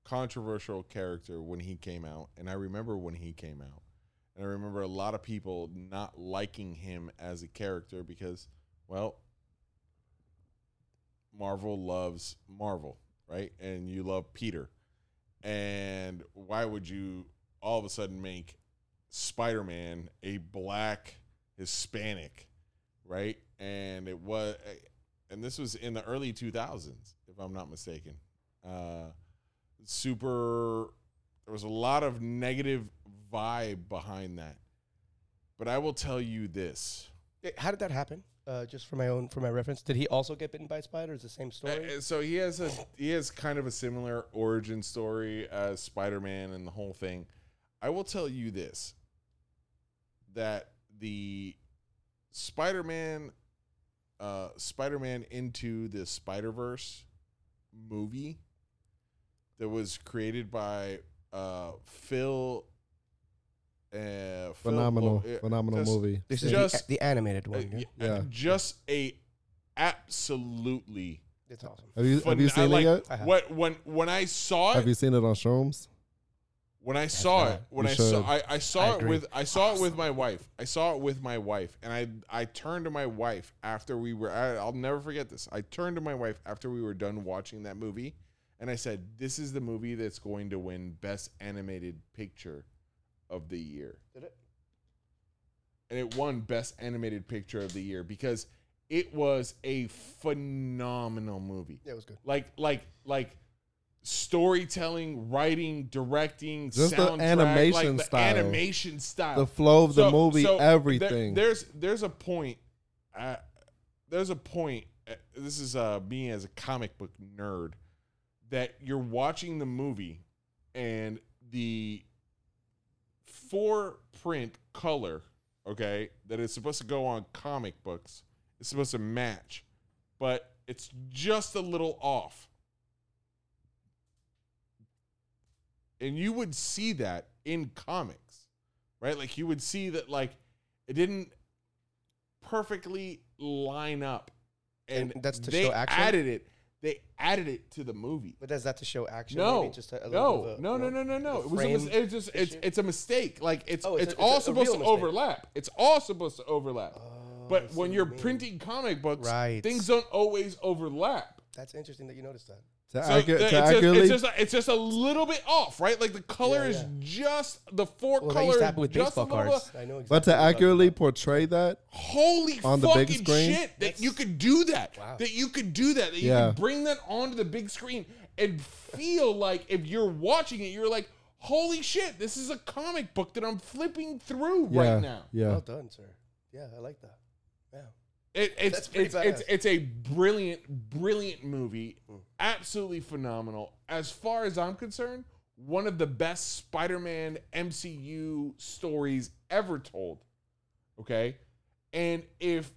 controversial character when he came out, and I remember when he came out. And I remember a lot of people not liking him as a character because, well, Marvel loves Marvel, right? And you love Peter. And why would you all of a sudden make Spider Man a black Hispanic, right? And it was, and this was in the early 2000s, if I'm not mistaken. Uh, super, there was a lot of negative vibe behind that. But I will tell you this. How did that happen? Uh, just for my own for my reference, did he also get bitten by a spider? Is the same story? Uh, So he has a he has kind of a similar origin story as Spider-Man and the whole thing. I will tell you this that the Spider-Man uh Spider-Man into the Spider-Verse movie that was created by uh Phil uh, phenomenal Lo- uh, phenomenal just- movie? this is just- the, the animated uh, one. yeah? Yeah. just a absolutely It's awesome. Have you have you Phen- I seen like- it yet? Have. What when when I saw it? Have you seen it on Shrooms? when I saw not. it when I saw. I, I saw I it with I saw it with my wife. I saw it with my wife, and I I turned to my wife after we were. I, I'll never forget this. I turned to my wife after we were done watching that movie, and I said, "This is the movie that's going to win Best Animated Picture of the year." Did it? and it won best animated picture of the year because it was a phenomenal movie. Yeah, it was good. Like like like storytelling, writing, directing, Just the animation like the style. animation style, The flow of the movie, there- everything. there's there's a point. Uh, there's a point. uh, This is uh, me as a comic book nerd. that you're watching the movie and the four print color, okay, that is supposed to go on comic books It's supposed to match, but it's just a little off. And you would see that in comics, right? Like you would see that like it didn't perfectly line up. And, And that's to they show action? added it. They added it to the movie. But is that to show action? No, maybe? just a, no, a, no, no, no, no, no. It was, it's just it's it's a mistake. Like it's Oh, it's it's, all supposed to overlap. It's all supposed to overlap. Oh, but when you're you printing comic books, Right. things don't always overlap. That's interesting that you noticed that. To, So accurate, the- to it's, just, accurately, it's just a, it's just a little bit off, right? Like the color Yeah, is just the four Well, colors. used happen with just baseball cards. I know exactly. but to you're accurately portray that, Holy On the big fucking screen? shit that you could do that. Wow. That you could do that. That you Yeah. could bring that onto the big screen and feel like if you're watching it, you're like, holy shit, this is a comic book that I'm flipping through yeah, right now. yeah. Well done, sir. Yeah, I like that. Yeah. It, it's it's, it's it's a brilliant, brilliant movie. Hmm. Absolutely phenomenal. As far as I'm concerned, one of the best Spider-Man MCU stories ever told. Okay, and if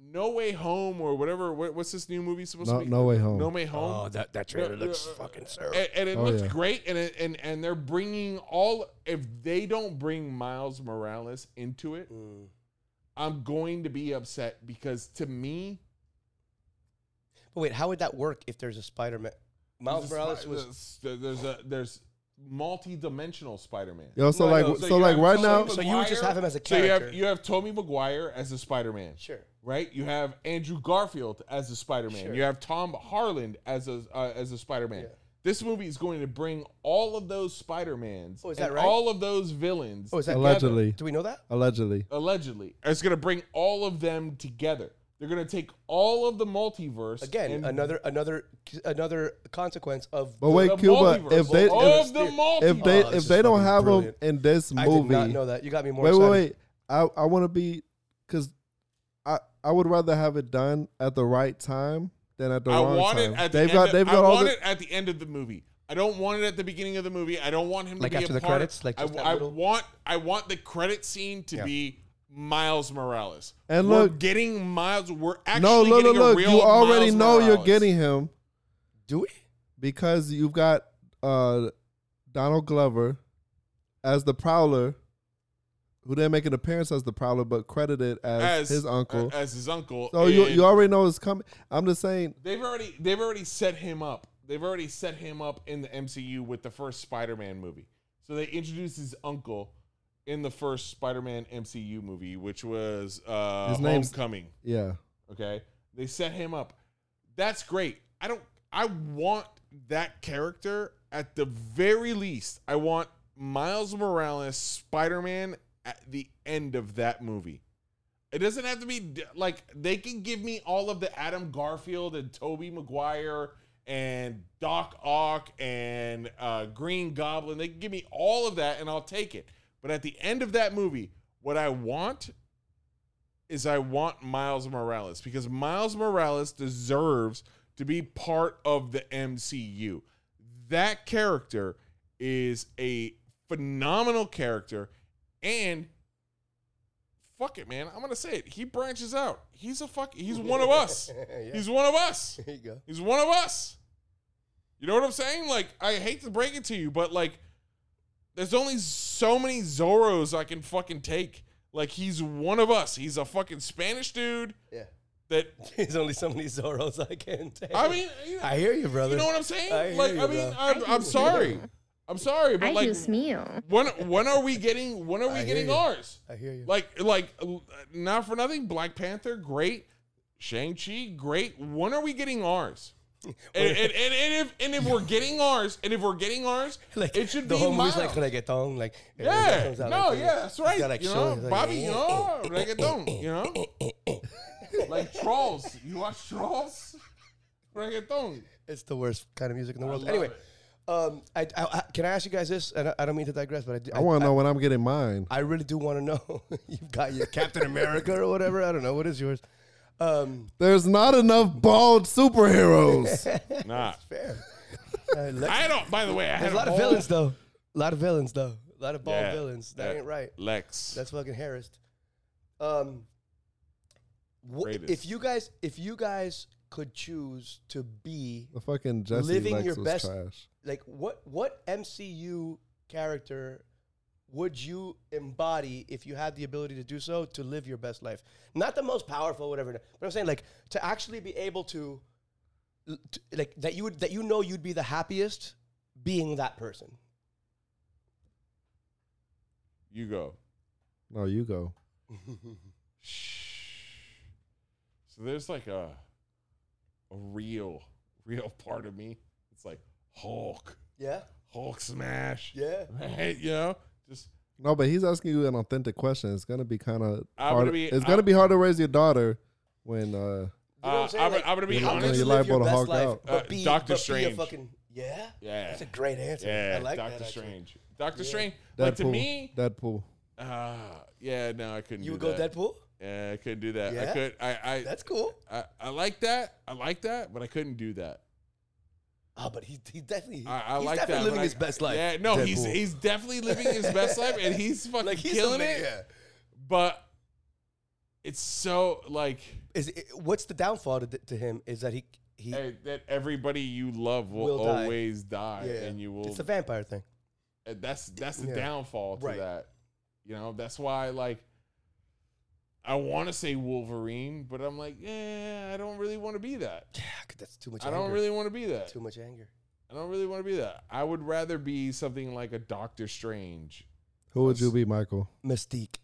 No Way Home or whatever, what, what's this new movie supposed No, to be? no way home. No Way Home. Oh, that, that trailer Yeah, looks uh, fucking sir. and, and it Oh, looks yeah. great and it, and and they're bringing all if they don't bring Miles Morales into it Mm. I'm going to be upset because to me But wait, how would that work if there's a Spider-Man? Miles there's a Morales Spi- was. there's there's a there's multi-dimensional Spider-Man Yo, so Like, like, so so, you like have right Tobey now, So you would just have him as a so you character. have you have Tobey Maguire as a Spider-Man Sure. right you have Andrew Garfield as a Spider-Man Sure. you have Tom Holland as a uh, as a Spider-Man Yeah. This movie is going to bring all of those Spider-Mans Oh, is that and right? all of those villains Oh, is that Allegedly. Do we know that? allegedly. allegedly it's going to bring all of them together they're going to take all of the multiverse Again, another another another consequence of. But wait, the Cuba, multiverse. if they oh, all if, of the if they Oh, if they don't have brilliant. them in this I movie, did not know that. You got me more. wait, excited. wait, wait. I I want to be because I I would rather have it done at the right time than at the I wrong want time. it at the they've end got of, they've I got all want the, it at the end of the movie. I don't want it at the beginning of the movie. I don't want him Like to be after a the part credits? Like I, just that I little- want I want the credit scene to Yeah. be Miles Morales. And we're look- getting Miles. We're actually no look getting look a look. real You already Miles know you're Morales. getting him Do we? because you've got uh Donald Glover as the Prowler, who didn't make an appearance as the Prowler but credited as, as his uncle. as his uncle. so you you already know it's coming. I'm just saying. they've already they've already set him up. They've already set him up in the MCU with the first Spider-Man movie. So they introduced his uncle in the first Spider-Man MCU movie, which was uh, His name's- Homecoming. Yeah. Okay, they set him up. That's great. I don't. I want that character at the very least. I want Miles Morales, Spider Man, at the end of that movie. It doesn't have to be like they can give me all of the Adam Garfield and Tobey Maguire and Doc Ock and uh, Green Goblin. They can give me all of that and I'll take it. But at the end of that movie, what I want is I want Miles Morales because Miles Morales deserves to be part of the MCU. That character is a phenomenal character and fuck it man, I'm to say it. He branches out. He's a fuck he's one of us. Yeah. He's one of us. There you go. He's one of us. You know what I'm saying? Like, I hate to break it to you, but like, there's only so many Zorros I can fucking take. Like, he's one of us. He's a fucking Spanish dude Yeah. that, There's only so many Zorros I can take. I mean, you know, I hear you, brother. you know what I'm saying? I like, you, I mean. I'm, I'm sorry. I'm sorry, but I like, use meal. when when are we getting when are we I hear getting you. ours? I hear you. Like like uh, not for nothing, Black Panther, great. Shang Chi, great. When are we getting ours? and, and, and, and if and if we're getting ours, and if we're getting ours, like it should the be whole movie's Miles. like reggaeton, like yeah, comes out no, like- yeah, that's right. got, like, you shoulders, know, like, Bobby, you know, reggaeton, you know, like trolls. You watch trolls, reggaeton. It's the worst kind of music in the world. Anyway, it. Um, I, I, I- can I ask you guys this? And I, I don't mean to digress, but I, do, I want to know when I'm getting mine. I really do want to know. You've got your Captain America or whatever. I don't know. What is yours? Um, There's not enough bald superheroes. Nah, fair. Uh, Lex- I don't. By the way, I had There's a lot of whole- villains though. A lot of villains though. A lot of bald Yeah, villains. That yeah. ain't right. Lex. That's fucking harassed. Um, wh- Greatest. if you guys, if you guys could choose to be The fucking Jesse Living Lex your was best- trash. Like, what what MCU character would you embody if you had the ability to do so to live your best life? Not the most powerful, whatever. But I'm saying like to actually be able to, to like that you would that you know you'd be the happiest being that person. you go. No, you go. So there's like a a real, real part of me. It's like Hulk, Yeah. Hulk smash. Yeah. Right? You know, just No, but he's asking you an authentic question. It's gonna be kind of I'm hard. gonna be- it's gonna I'm- be hard to raise your daughter when uh You know what I'm saying? I'm, Like, I'm gonna be You're How not could honest. you're you liable your to best Hulk life, out. but Uh, be, Doctor but be a Strange. fucking yeah. Yeah. That's a great answer. Yeah, I like Doctor that. actually. Strange. Doctor Yeah. Strange. Deadpool. Like to me, Deadpool. uh, yeah, no, I couldn't. Do that. You do would go that. Deadpool. Yeah, I couldn't do that. I could. I. I. That's cool. I, I like that. I like that, but I couldn't do that. Oh, but he, he definitely I, I he's like definitely that. living I- his best life. Yeah, no, he's Deadpool. he's definitely living his best life, and he's fucking like he's killing it. Yeah. But it's so like Is it, what's the downfall to, to him? Is that he he hey, that everybody you love will, Will always die, yeah, and you will. It's a vampire thing. that's that's the Yeah. downfall to Right. that. You know, that's why like I want to say Wolverine, but I'm like, yeah, I don't really want to be that. Yeah, that's too much. Anger. I anger. don't really want to be that. too much anger. I don't really want to be that. I would rather be something like a Doctor Strange. Who would you be, Michael? Mystique.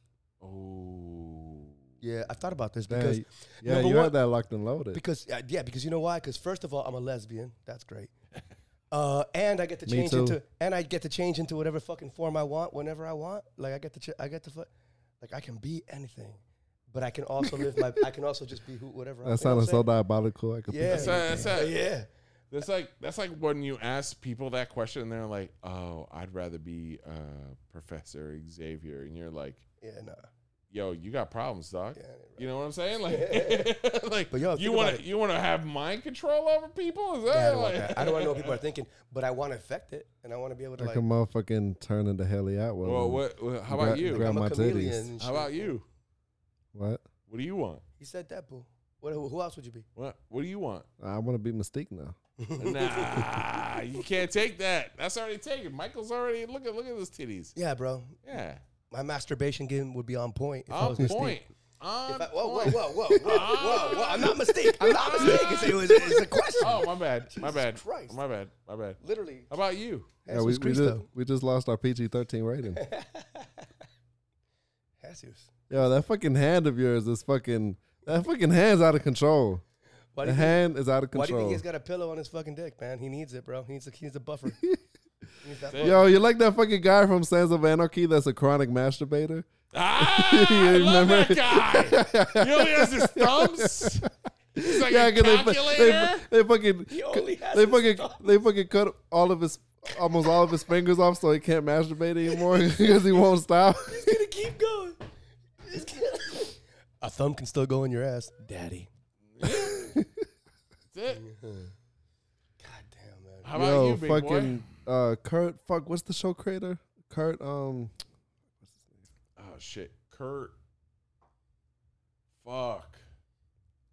Oh, Yeah, I've thought about this Damn, because yeah, number you one- had that locked and loaded. because uh, yeah because you know why? Because first of all, I'm a lesbian. That's great. Uh, and I get to change into and I get to change into whatever fucking form I want whenever I want. Like I get to ch- I get to fu- like I can be anything, but I can also live my I can also just be who whatever. That you know sounded so diabolical. I could Yeah, That's a- that's a- yeah. that's like that's like when you ask people that question, and they're like, "Oh, I'd rather be uh, Professor Xavier," and you're like, Yeah, nah. "Yo, you got problems, dog." Yeah, right. You know what I'm saying? Like, like, But yo, you want to you want to have mind control over people? Is that Yeah, I don't like, want that. I don't want to know what people are thinking, but I want to affect it, and I want to be able to I like. can motherfucking turn into Hayley Atwell. Well, what, what? How gra- about you? grab my titties. How about you? What? What do you want? He said Deadpool. What? Who, who else would you be? What What do you want? I want to be Mystique now. nah, you can't take that. That's already taken. Michael's already look at look at those titties. Yeah, bro. Yeah, My masturbation game would be on point. If I on was Mystique. point. On If I, whoa, whoa, point. whoa, whoa, whoa, whoa, whoa! I'm not mistaken. I'm not mistaken. It was, it's a question. Oh, my bad. My bad. Christ. My bad. My bad. Literally. How about you? Yeah, we, Jesus we, just, Cristo. we just lost our PG 13 rating. Jesus. Yo, that fucking hand of yours is fucking. That fucking hand's out of control. Why do, The you think, hand is out of control. why do you think he's got a pillow on his fucking dick, man? He needs it, bro. He needs a, he needs a buffer. He needs that it. Yo, you like that fucking guy from Sons of Anarchy that's a chronic masturbator? Ah, You I love remember? that guy. You know he has his thumbs. He's like Yeah, a 'cause they, calculator. they, they fucking He only has they his fucking thumbs. they fucking cut all of his almost all of his fingers off so he can't masturbate anymore because he won't stop. He's gonna keep going. He's gonna- a thumb can still go in your ass, daddy. That's it. God damn, man. How about Yo, you, big fucking boy? uh, Kurt. Fuck, what's the show creator? Kurt. Um, Oh shit, Kurt. Fuck.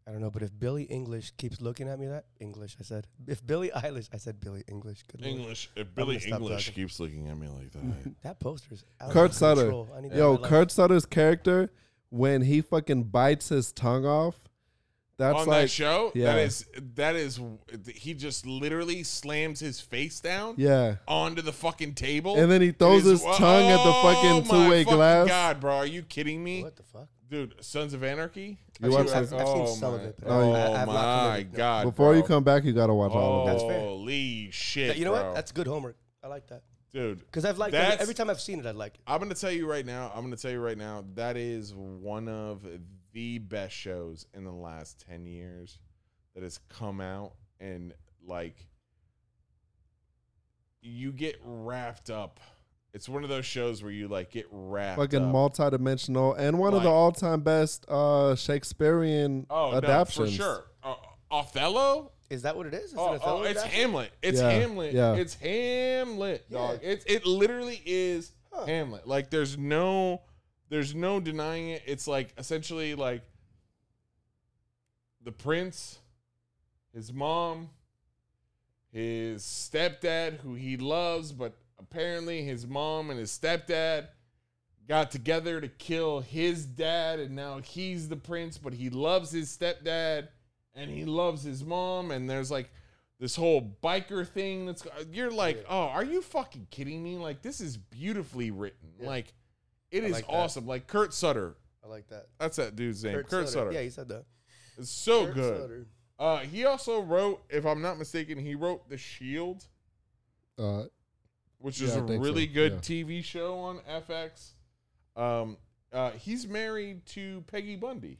I don't know, but if Billy English keeps looking at me, that English, I said. If Billie Eilish, I said Billy English. Good Lord. English. If Billy English keeps looking at me like that, That poster's out Kurt of Sutter. control. I need that Yo, in my life. Kurt Sutter's character when he fucking bites his tongue off. That's on like that show, yeah. that is that is he just literally slams his face down yeah. onto the fucking table, And then he throws It is- his tongue at the oh fucking Oh my two-way fucking glass. God, bro, are you kidding me, What the fuck? Dude? Sons of Anarchy. You I've watch seen, it? I've, I've seen Oh some my- of it. but Oh, I, I have not my. God! Before you come back, you gotta watch all of it. That's fair. Holy shit! You know bro. what? That's good homework. I like that. dude. Because I've liked That's- every, every time I've seen it, I like it. I'm gonna tell you right now. I'm gonna tell you right now. That is one of the best shows in the last ten years that has come out, and like you get wrapped up. It's one of those shows where you like get wrapped. Fucking up. multi-dimensional and one of the Like- all-time best uh Shakespearean oh adaptations. no, for sure. Uh, Othello. Is that what it is? It's Oh, an oh, it's adaptation? Hamlet. It's Yeah, Hamlet. yeah. It's Hamlet, dog. It's it literally is Hamlet. Like there's no there's no denying it. It's like essentially like the prince, his mom, his stepdad, who he loves, but apparently his mom and his stepdad got together to kill his dad, and now he's the prince, but he loves his stepdad and he loves his mom, and there's like this whole biker thing that's you're like, oh, are you fucking kidding me? Like this is beautifully written. Like it is like that. awesome. Like Kurt Sutter. I like that. That's that dude's name. Kurt, Sutter. Yeah, he said that. It's so Kurt good. Sutter. Uh, he also wrote, if I'm not mistaken, he wrote The Shield, Uh, which is Yeah, I a think really so, good yeah. TV show on FX. Um, uh, he's married to Peggy Bundy,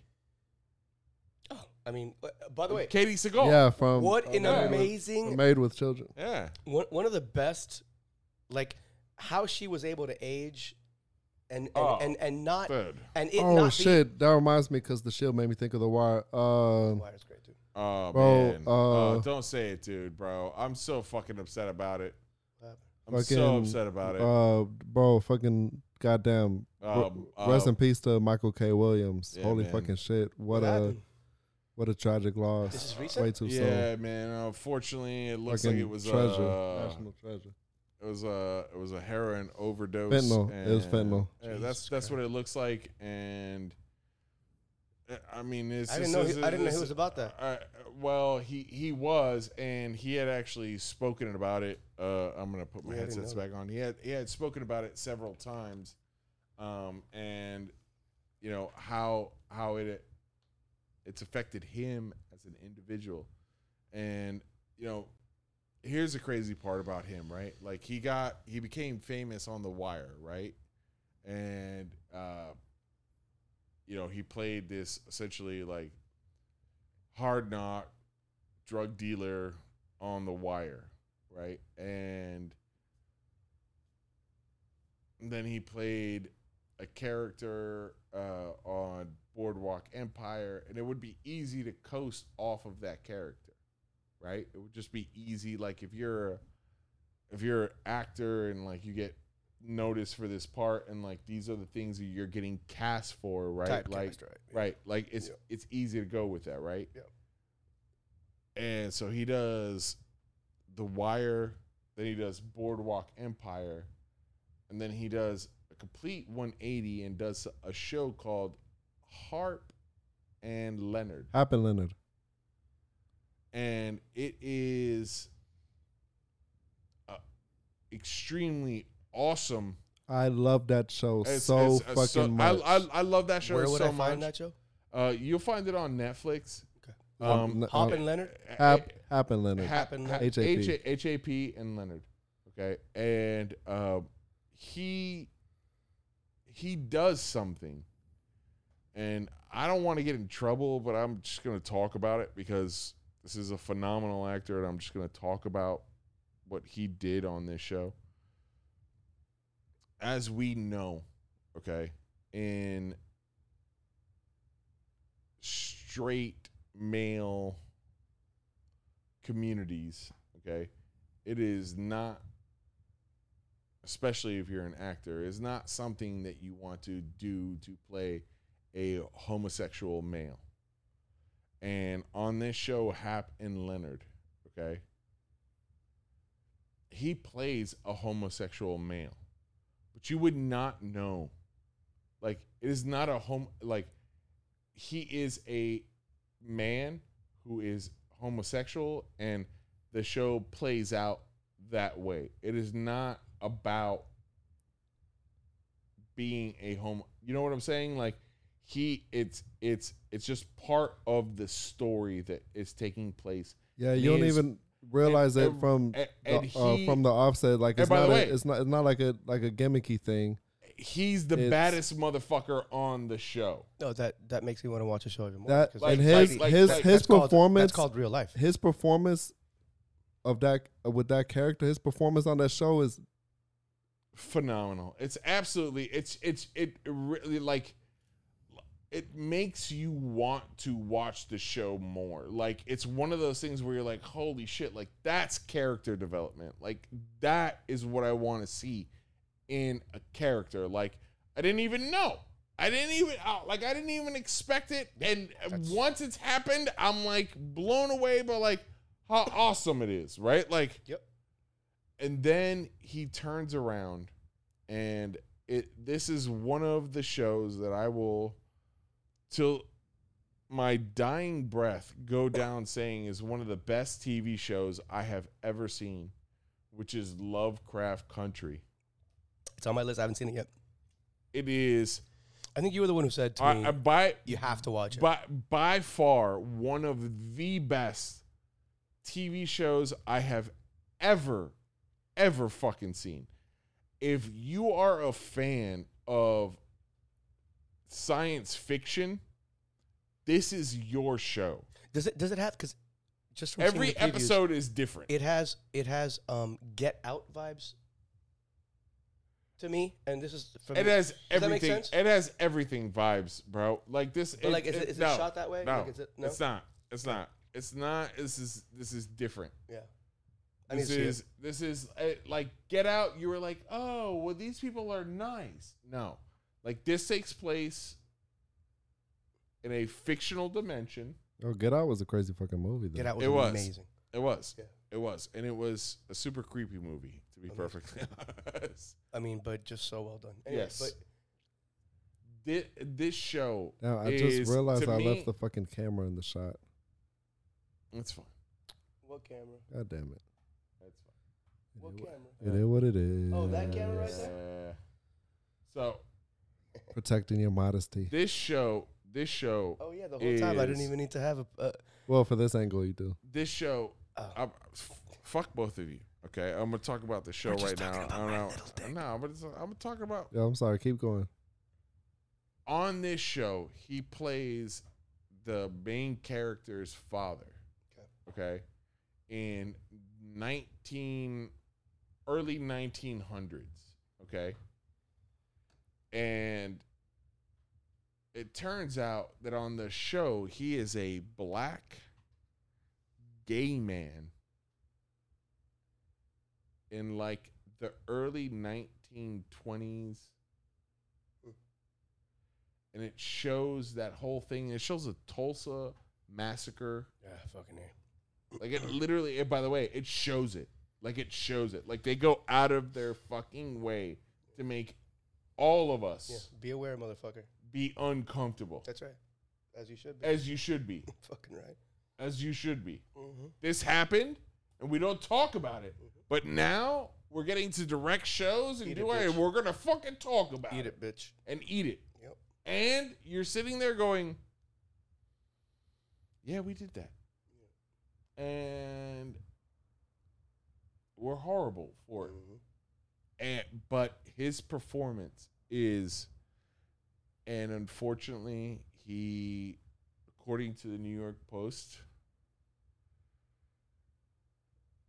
Oh, I mean, uh, by the way, Katey Sagal. yeah, from what uh, an Made with- amazing Made with Children. yeah. one, one of the best, like how she was able to age, and and Oh, and, and not Third. and it Oh not shit, that reminds me because the Shield made me think of the Wire. Be, Uh, Wire's great too. Oh Bro, man. uh, oh, don't say it, dude, bro. I'm so fucking upset about it. What happened? I'm so upset about it. Uh, bro, fucking goddamn. Um, Rest uh, in peace to Michael K. Williams. Yeah, Holy man. fucking shit! What, What a happened? what a tragic loss. This is recent? Way too yeah, man. Unfortunately, it soon. looks Fucking like it was treasure, uh, national treasure. it was a it was a heroin overdose. Fentanyl. It was and- fentanyl. Yeah, that's that's what it looks like, and uh, I mean, it's I didn't know. He, I didn't know he was about that. Uh, well, he he was, and he had actually spoken about it. Uh, I'm gonna put my Yeah, headsets back on. He had he had spoken about it several times, um, and you know how how it it's affected him as an individual, and you know here's the crazy part about him, right? Like he got he became famous on The Wire, right? And uh you know, he played this essentially like hard knock drug dealer on The Wire, right? And then he played a character uh, on Boardwalk Empire, and it would be easy to coast off of that character, right? It would just be easy. Like if you're if you're an actor and like you get noticed for this part, and like these are the things that you're getting cast for, right? Typecast, like right. right, like it's Yeah. it's easy to go with that, right? Yeah. And so he does The Wire, then he does Boardwalk Empire, and then he does a complete 180 and does a show called Hap and Leonard. Happen, Leonard. And it is uh, extremely awesome. I love that show It's- so it's, fucking so- much. I, I, I love that show Where would so I find much. that show? Uh, you'll find it on Netflix. Okay. Um, Hop uh, and Leonard. Hap, happen, Leonard. Hap, Happen- Hap- HAP. HAP and Leonard. Okay. And uh, he he does something. And I don't want to get in trouble, but I'm just going to talk about it because this is a phenomenal actor and I'm just going to talk about what he did on this show. As we know, okay, in straight male communities, okay, it is not, especially if you're an actor, is not something that you want to do to play a homosexual male. And on this show, Hap and Leonard, okay, he plays a homosexual male, but you would not know. Like, it is not a home, like, he is a man who is homosexual and the show plays out that way. It is not about being a home You know what I'm saying? Like he it's it's it's just part of the story that is taking place. Yeah, you don't His- even realize and- that from and- the, and uh, from the offset. Like it's by the not a, way- it's not it's not like a like a gimmicky thing. He's the It's- baddest motherfucker on the show. No, that that makes me want to watch the show even more. That Like- and his like- his like- his that's called- performance that's called real life. his performance of that with that character, his performance on that show is phenomenal. It's absolutely it's it's it really like it makes you want to watch the show more. Like it's one of those things where you're like, holy shit, like that's character development. Like that is what I want to see in a character. Like I didn't even know. I didn't even uh, like I didn't even expect it. And once it's happened, I'm like blown away by like how awesome it is, right? Like Yep. and then he turns around and it this is one of the shows that I will till my dying breath go down saying is one of the best TV shows I have ever seen, which is Lovecraft Country. It's on my list. I haven't seen it yet. It is I think you were the one who said to me, I, I, by you have to watch it. by by far one of the best TV shows I have ever ever fucking seen. If you are a fan of science fiction, this is your show. does it does it have because just from Every previews, episode is different. it has it has um get out vibes to me, and this is from It has that make everything. It has everything vibes, bro. Like this. But, like, is it- is it shot that way? No, Like, is it- no? it's not. It's not. It's not. This is this is different. yeah. I This is this is uh, like Get Out. You were like, oh, well, these people are nice. No, like this takes place in a fictional dimension. Oh, Get Out was a crazy fucking movie. Though. Get out was, It was. amazing. It was. Yeah. It was, and it was a super creepy movie. To be perfectly honest, I mean, but just so well done. Anyway, yes. but this, this show. Now, I is, just realized I me- left the fucking camera in the shot. That's fine. what camera? God damn it. That's fine. What camera? It is what it is. Oh, that camera right there. Uh, so Protecting your modesty. this show, this show, Oh yeah, the whole time I didn't even need to have a. Uh, Well, for this angle, you do. this show, Oh. I'm- fuck both of you. Okay, I'm gonna talk about the show right now. I don't know. No, but it's, I'm gonna talk about Yeah, I'm sorry. Keep going. on this show. He plays the main character's father. Okay. Okay, in 19 early 1900s. Okay, and it turns out that on the show he is a black gay man in like the early 1920s and it shows that whole thing. It shows a tulsa massacre. Yeah, fucking here. like it literally it, by the way it shows it. Like it shows it. Like they go out of their fucking way to make all of us Yeah, be aware, motherfucker. be uncomfortable That's right. As you should be. as you should be fucking right. as you should be. Mm-hmm. This happened, and we don't talk about it. But now we're getting to direct shows and Eat do it, and we're gonna fucking talk about Eat it, it, bitch. and eat it. Yep. And you're sitting there going, "Yeah, we did that," and we're horrible for it. Mm-hmm. And but his performance is, and unfortunately, he, according to the New York Post,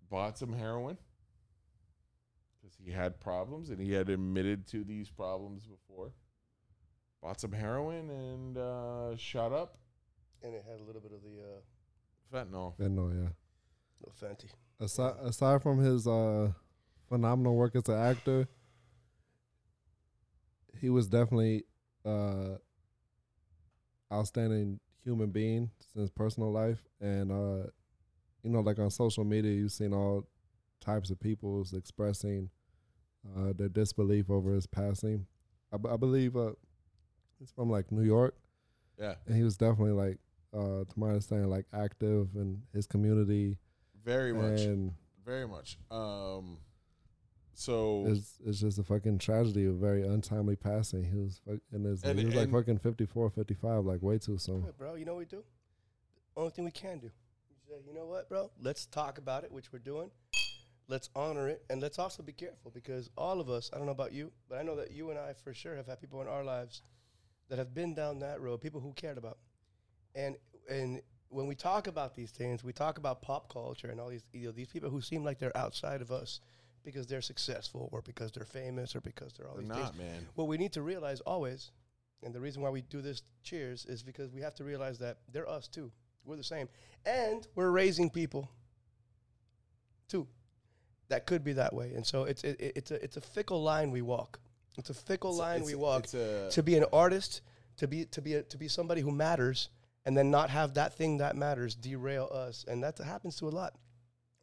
bought some heroin because he had problems and he had admitted to these problems before. Bought some heroin and uh, shot up And it had a little bit of the uh, fentanyl. Yeah, no, yeah. little Fenty. Aside, aside from his uh, phenomenal work as an actor, he was definitely uh, outstanding human being in his personal life, and uh, you know, like on social media, you've seen all types of people's expressing uh, their disbelief over his passing. I, b- I believe uh, he's from like New York, Yeah, and he was definitely like, uh, to my understanding, like active in his community, very much, and very much. Um, so it's it's just a fucking tragedy, a very untimely passing. He was fuck- in his, And- he was like fucking 54, 55, like way too soon. Yeah, bro, you know what we do? Only thing we can do. We say, you know what, bro? Let's talk about it, which we're doing. Let's honor it, and let's also be careful because all of us, I don't know about you, but I know that you and I for sure have had people in our lives that have been down that road, people who cared about. And and when we talk about these things, we talk about pop culture and all these you know, these people who seem like they're outside of us because they're successful or because they're famous or because they're all They're these not, things. man. What we need to realize always And the reason why we do this cheers is because we have to realize that they're us too. We're the same. And we're raising people too. That could be that way. And so it's it, it's a it's a fickle line we walk. It's a fickle line it's- we walk a- to be an artist, to be to be a, to be somebody who matters and then not have that thing that matters derail us. And that happens to a lot.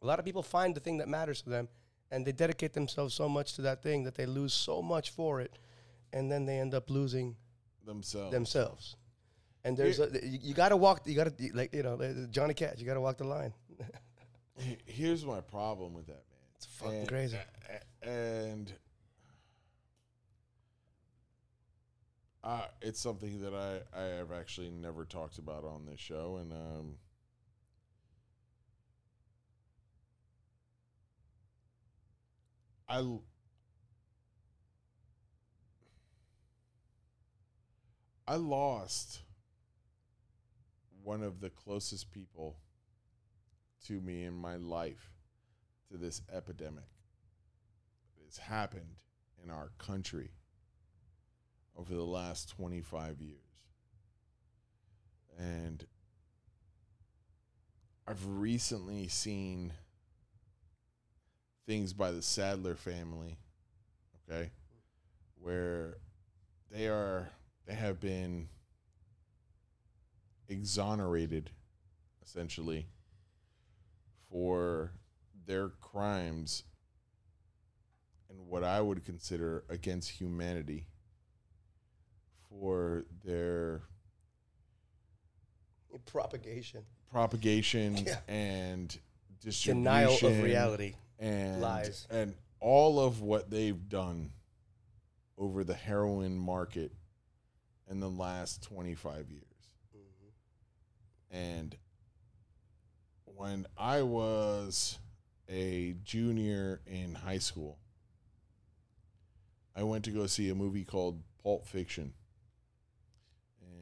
A lot of people find the thing that matters to them and they dedicate themselves so much to that thing that they lose so much for it and then they end up losing themselves. themselves. And there's a, you, you got to walk you got to like you know Johnny Cash, you got to walk the line. Here's my problem with that, man. It's fucking crazy. And uh, it's something that I, I have actually never talked about on this show. And um, I, I lost one of the closest people to me in my life to this epidemic that has happened in our country over the last 25 years. And I've recently seen things by the Sackler family, okay, where they are they have been exonerated essentially for their crimes and what I would consider against humanity for their Propagation, propagation Yeah. and distribution denial of reality. And Lies. and all of what they've done over the heroin market in the last 25 years. Mm-hmm. And when I was a junior in high school, I went to go see a movie called Pulp Fiction.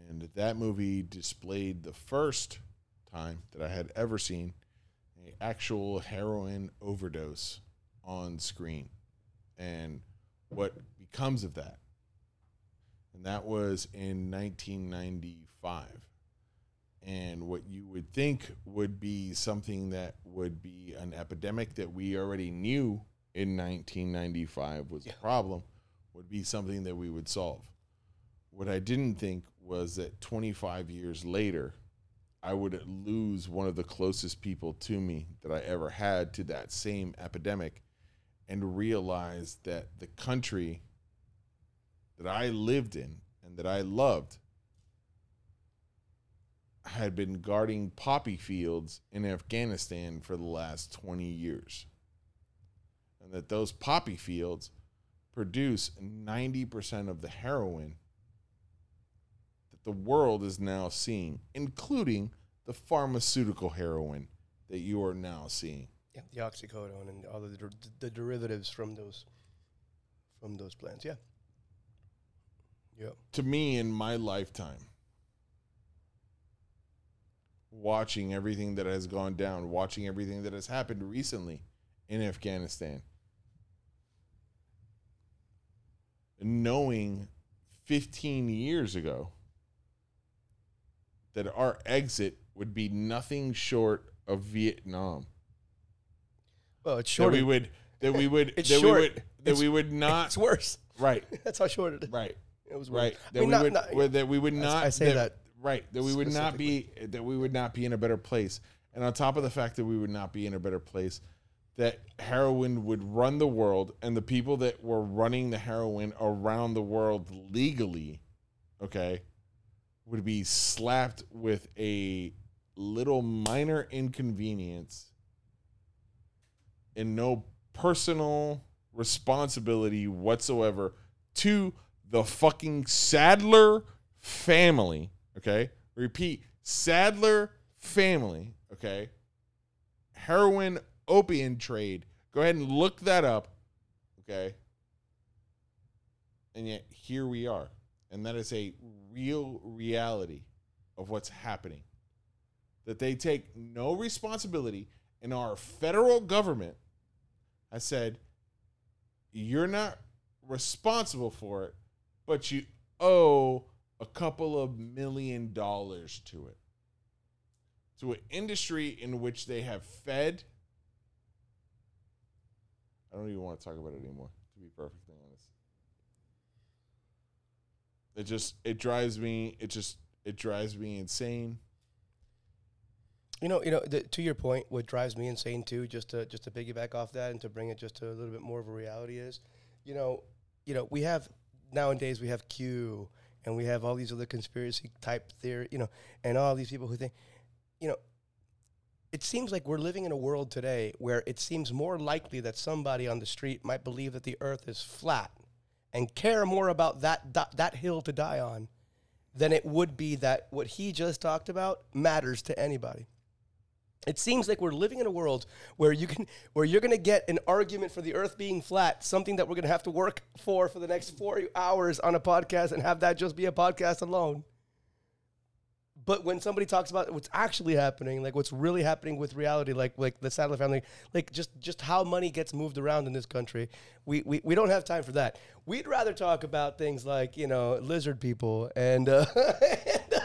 And that movie displayed the first time that I had ever seen actual heroin overdose on screen and what becomes of that. And that was in 1995. And what you would think would be something that would be an epidemic that we already knew in 1995 was a problem would be something that we would solve. What I didn't think was that 25 years later, I would lose one of the closest people to me that I ever had to that same epidemic and realize that the country that I lived in and that I loved had been guarding poppy fields in Afghanistan for the last 20 years. And that those poppy fields produce 90% of the heroin the world is now seeing, including the pharmaceutical heroin that you are now seeing. Yeah, the oxycodone and all the, der- the derivatives from those from those plants. Yeah. Yep. To me, in my lifetime, watching everything that has gone down, watching everything that has happened recently in Afghanistan, knowing 15 years ago that our exit would be nothing short of Vietnam. Well, it's That short. we would that we would It's that short. we would that It's- we would not It's worse. right That's how short it is. right It was worse. right I mean, we not- would not- that we would not I say that right that we would not be that we would not be in a better place and on top of the fact that we would not be in a better place that heroin would run the world and the people that were running the heroin around the world legally okay would be slapped with a little minor inconvenience and no personal responsibility whatsoever to the fucking Sackler family. Okay. Repeat Sackler family. Okay. Heroin opium trade. Go ahead and look that up. Okay. And yet here we are. And that is a real reality of what's happening. That they take no responsibility, and our federal government has said, you're not responsible for it, but you owe a couple of million dollars to it. To an industry in which they have fed. I don't even want to talk about it anymore, to be perfectly honest. It just it drives me it just it drives me insane. You know, you know. The, to your point, what drives me insane too, just to just to piggyback off that and to bring it just to a little bit more of a reality is, you know, you know, we have nowadays we have Q and we have all these other conspiracy type theory, you know, and all these people who think, you know, it seems like we're living in a world today where it seems more likely that somebody on the street might believe that the Earth is flat and care more about that that, that hill to die on than it would be that what he just talked about matters to anybody. It seems like we're living in a world where you can where you're going to get an argument for the earth being flat, something that we're going to have to work for for the next 4 hours on a podcast and have that just be a podcast alone. But when somebody talks about what's actually happening, like what's really happening with reality, like like the Sackler family, like just just how money gets moved around in this country, we we, we don't have time for that. We'd rather talk about things like you know lizard people and. Uh,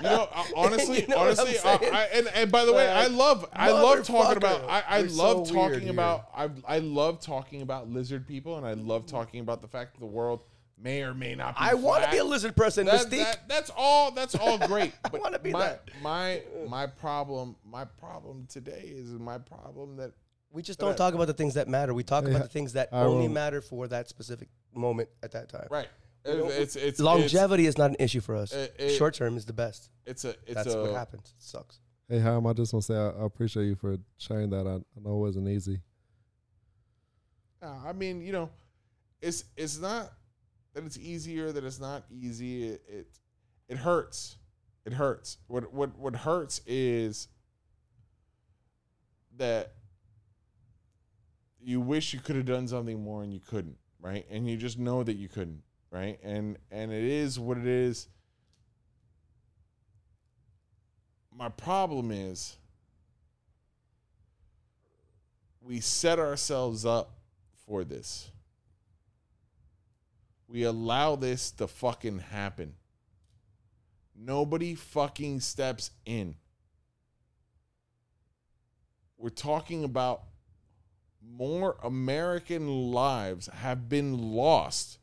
You know, uh, honestly, You know honestly, uh. I, and and by the way, I love I love talking about. I, I love so talking about I I love talking about lizard people, and I love talking about the fact that the world may or may not be. I want to be a lizard person. That- Mystique. that- that's all. That's all great. But wanna be my, that. My my problem. My problem today is my problem that We just don't talk about the things that matter. We talk Yeah. about the things that I only will- matter for that specific moment at that time. right. You know, It's it's Longevity is not an issue for us. It- it- Short term is the best. It's, it's a it's That's a what happens. It sucks. Hey, Ham, I just want to say I, I appreciate you for sharing that. I, I know it wasn't easy. Uh, I mean, you know, it's it's not that it's easier that it's not easy. It it, it hurts. It hurts. What what what hurts is that you wish you could have done something more and you couldn't, right? And you just know that you couldn't, right? And and it is what it is. My problem is we set ourselves up for this. We allow this to fucking happen. Nobody fucking steps in. We're talking about more American lives have been lost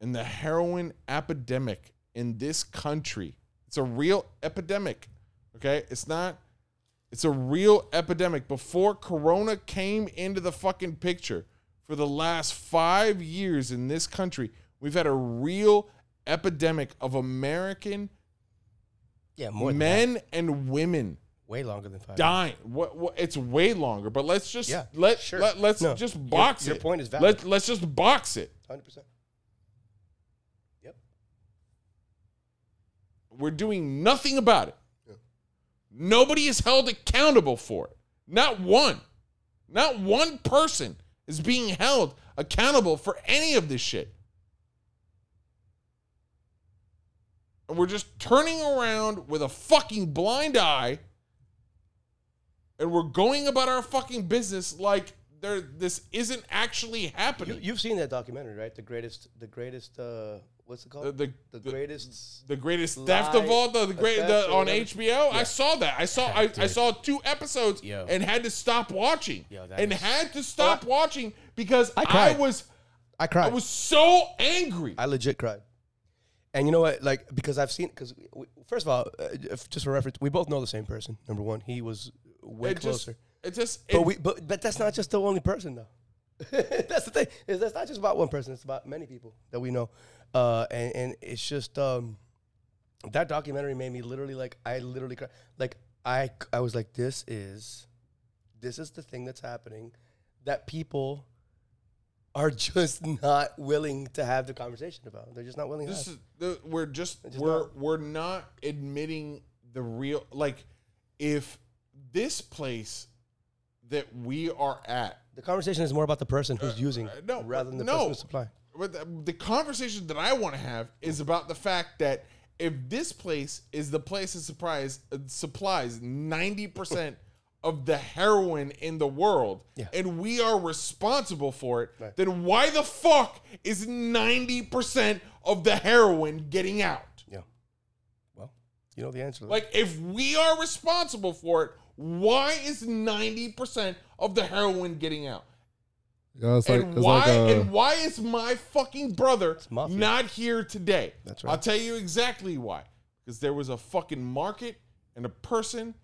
in the heroin epidemic in this country. It's a real epidemic. Okay? It's not it's a real epidemic. Before Corona came into the fucking picture, for the last five years in this country, we've had a real epidemic of American Yeah, more men and women way longer than five. dying. What, what? It's way longer, but let's just Yeah, let, sure. let let's No, just your- box your it. point is valid. Let let's just box it. Hundred percent. Yep. We're doing nothing about it. Nobody is held accountable for it. Not one. Not one person is being held accountable for any of this shit. And we're just turning around with a fucking blind eye and we're going about our fucking business like there this isn't actually happening. you've seen that documentary, right? The greatest, the greatest. Uh, what's it called? The- the- the the- greatest. The greatest theft of all the, the great the, on whatever. HBO. I saw that. I saw I, I saw two episodes Yo. and had to stop watching. Yo, and is- had to stop watching because I I, was I cried. I was so angry. I legit cried. And you know what? Like because I've seen because first of all, uh, if- just for reference, we both know the same person. Number one, he was way it just closer. it just but it- we but but that's not just the only person though. that's the thing. Is that's not just about one person. It's about many people that we know. Uh, and and it's just um, that documentary made me literally like I literally cried. Like I I was like this is this is the thing that's happening that people are just not willing to have the conversation about. They're just not willing this have. is the, we're just, just we're not- we're not admitting the real like if this place that we are at The conversation is more about the person who's using uh, no, rather than the no. person who's supplying. But the, the conversation that I want to have is about the fact that if this place is the place that supplies uh, supplies ninety percent of the heroin in the world, Yeah. and we are responsible for it, Right. then why the fuck is ninety percent of the heroin getting out? Yeah. Well, you know the answer. To that. Like, if we are responsible for it, why is 90% of the heroin getting out? You know, it's like, and it's why like uh, and why is my fucking brother not here today? That's right. I'll tell you exactly why. Because there was a fucking market and a person Yep.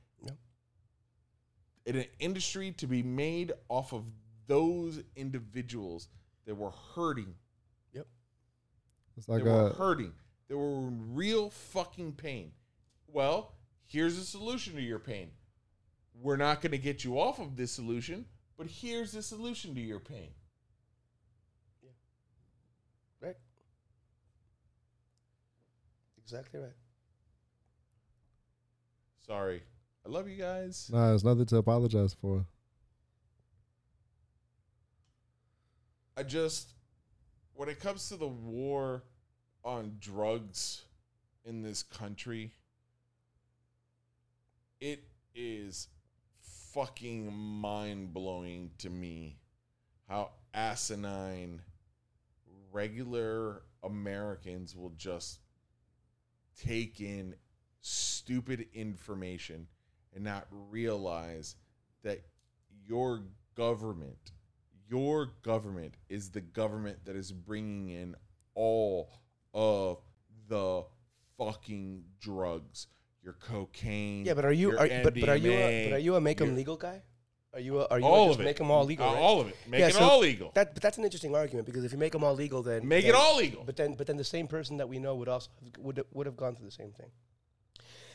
In an industry to be made off of those individuals that were hurting. Yep. it's like they were hurting. They were in real fucking pain. Well, here's a solution to your pain. We're not going to get you off of this solution, but here's the solution to your pain. Yeah. Right. Exactly right. Sorry. I love you guys. nah. There's nothing to apologize for. I just, when it comes to the war on drugs in this country, it is fucking mind blowing to me how asinine regular Americans will just take in stupid information and not realize that your government your government is the government that is bringing in all of the fucking drugs your cocaine Yeah, but are you? your Are, but, but are you? A, but are you a make them legal guy? Are you? A, are you? all a just of it make them all legal? Uh, right? all of it make Yeah, it so all legal That, but that's an interesting argument because if you make them all legal, then make then- it all legal But then, but then the same person that we know would also would would have gone through the same thing.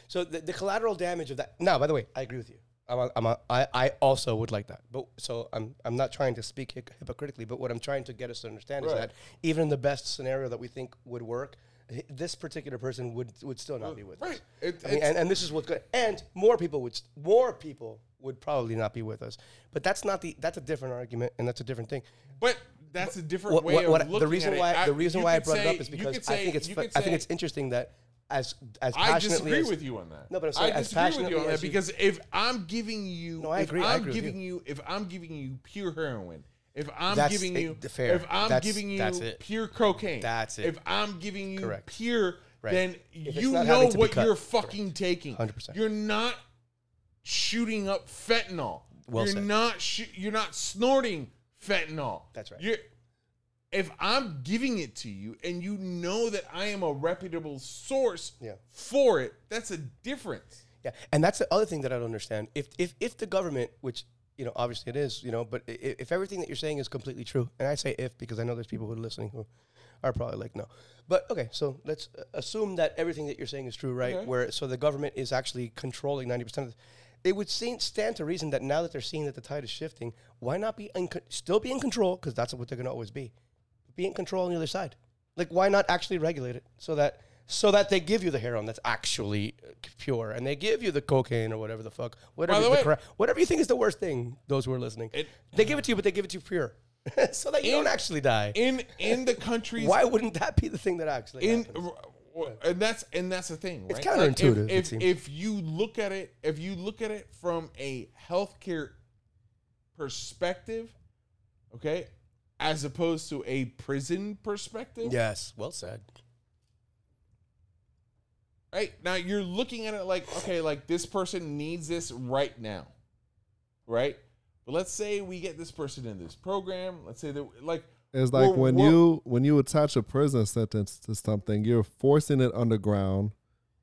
So the, the collateral damage of that. Now, by the way, I agree with you. I'm a, I'm a, I, I also would like that. But so I'm I'm not trying to speak hy- hypocritically, but what I'm trying to get us to understand is Right. that even in the best scenario that we think would work, h- this particular person would would still not be with us. right it, I mean, it's- and, and this is what's good. And more people would st- more people would probably not be with us. But that's not the that's a different argument, and that's a different thing. but that's a different What, way what, of what, looking the reason at why the reason you why I could brought it say- up is you because could I say- think it's you could I think say- it's interesting that as as I disagree as, with you on that. No, but I'm saying I as disagree with you on that you- because if I'm giving you, No, I if agree, I I'm agree giving you. if I'm giving you pure heroin, if I'm That's giving it- you, fair. if I'm That's- giving you pure cocaine, That's it. If I'm giving you Correct. pure, Right. then If you know having to be what cut. you're fucking taking. 100%. You're not shooting up fentanyl. Well you're said. not. Sh- you're not snorting fentanyl. That's right. You're, if I'm giving it to you and you know that I am a reputable source Yeah. for it, that's a difference. Yeah, and that's the other thing that I don't understand. If if if the government, which you know obviously it is, you know, but i- i- if everything that you're saying is completely true, and I say if because I know there's people who are listening who are probably like no, but okay, so let's uh, assume that everything that you're saying is true, right? Okay. Where so the government is actually controlling ninety percent of. The, it would seem, stand to reason that now that they're seeing that the tide is shifting, why not be in, still be in control? Because that's what they're going to always be. Be in control on the other side. Like, why not actually regulate it so that so that they give you the heroin that's actually uh, pure, and they give you the cocaine or whatever the fuck, whatever the way- cra- whatever you think is the worst thing. Those who are listening, It- they give it to you, but they give it to you pure, so that you In- don't actually die. In in the countries why wouldn't that be the thing that actually in happens? and that's and that's the thing, right? It's Like, counterintuitive, it if, if if you look at it, if you look at it from a healthcare perspective, okay, as opposed to a prison perspective, Yes, well said. right? Now you're looking at it like, okay, like this person needs this right now, right? But let's say we get this person in this program. Let's say that, like, It's like We're- when we're- you when you attach a prison sentence to something, you're forcing it underground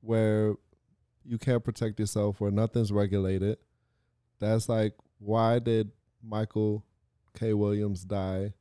where you can't protect yourself, where nothing's regulated. That's like why did Michael K. Williams die?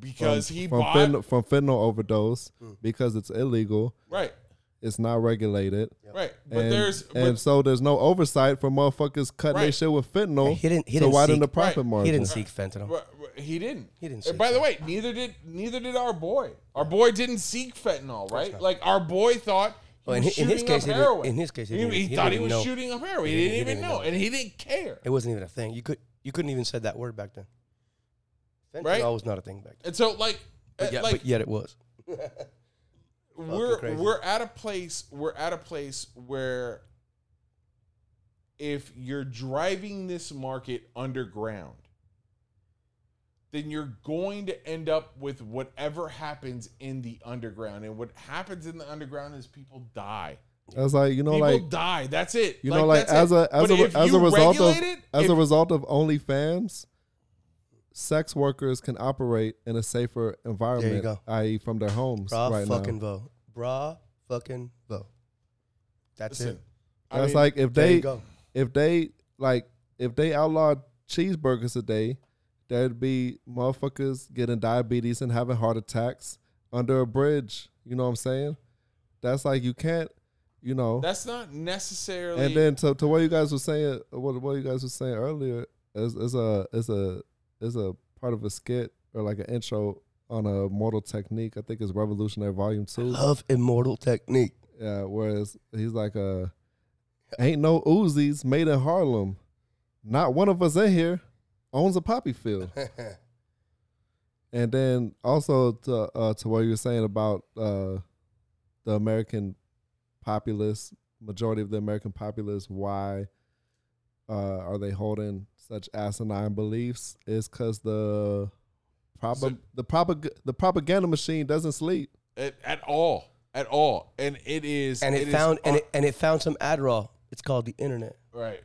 Because from, he from bought fentanyl, from fentanyl overdose Hmm. because it's illegal. right, It's not regulated. right. But and, there's and so there's no oversight for motherfuckers cutting their shit with fentanyl. He didn't- he so didn't why seek- didn't the profit Right. margin? He didn't seek fentanyl. Right, right, He didn't. He didn't And seek by the way, neither did neither did our boy. Our boy didn't seek fentanyl, right? Like our boy thought. He Well, in was in his shooting case, up he didn't- heroin. in his case, he he, didn't- he he thought didn't he was know. shooting up heroin. He He, didn't- didn't, even know, know. and he didn't care. It wasn't even a thing. You could you couldn't even said that word back then. Fentanyl Right. was not a thing back then. And so, like, But, uh, yeah, like but yet it was. we're crazy. we're at a place we're at a place where if you're driving this market underground then you're going to end up with whatever happens in the underground and what happens in the underground is people die That's like you know, People like die. That's it. you know, like that's as it. a as But a if as you a result of regulate it, as if- a result of OnlyFans, sex workers can operate in a safer environment, go. i.e., from their homes Bra right fucking now. vo. Bra fucking vote. That's Listen, it. I That's mean, like if they if they like if they outlawed cheeseburgers a day, there'd be motherfuckers getting diabetes and having heart attacks under a bridge. You know what I'm saying? That's like you can't, you know. that's not necessarily. and then to, to what you guys were saying, what what you guys were saying earlier is is a is a is a part of a skit or like an intro on Immortal Technique. I think it's Revolutionary Volume Two. Love immortal technique. Yeah, whereas he's like uh ain't no Uzis made in Harlem. Not one of us in here owns a poppy field. and then also to uh, to what you were saying about uh the American populace, majority of the American populace, why uh are they holding such asinine beliefs is cause the prob- So- the propag- the propaganda machine doesn't sleep. at, at all, at all, and it is, and it found and it and it found some Adderall. It's called the internet. right,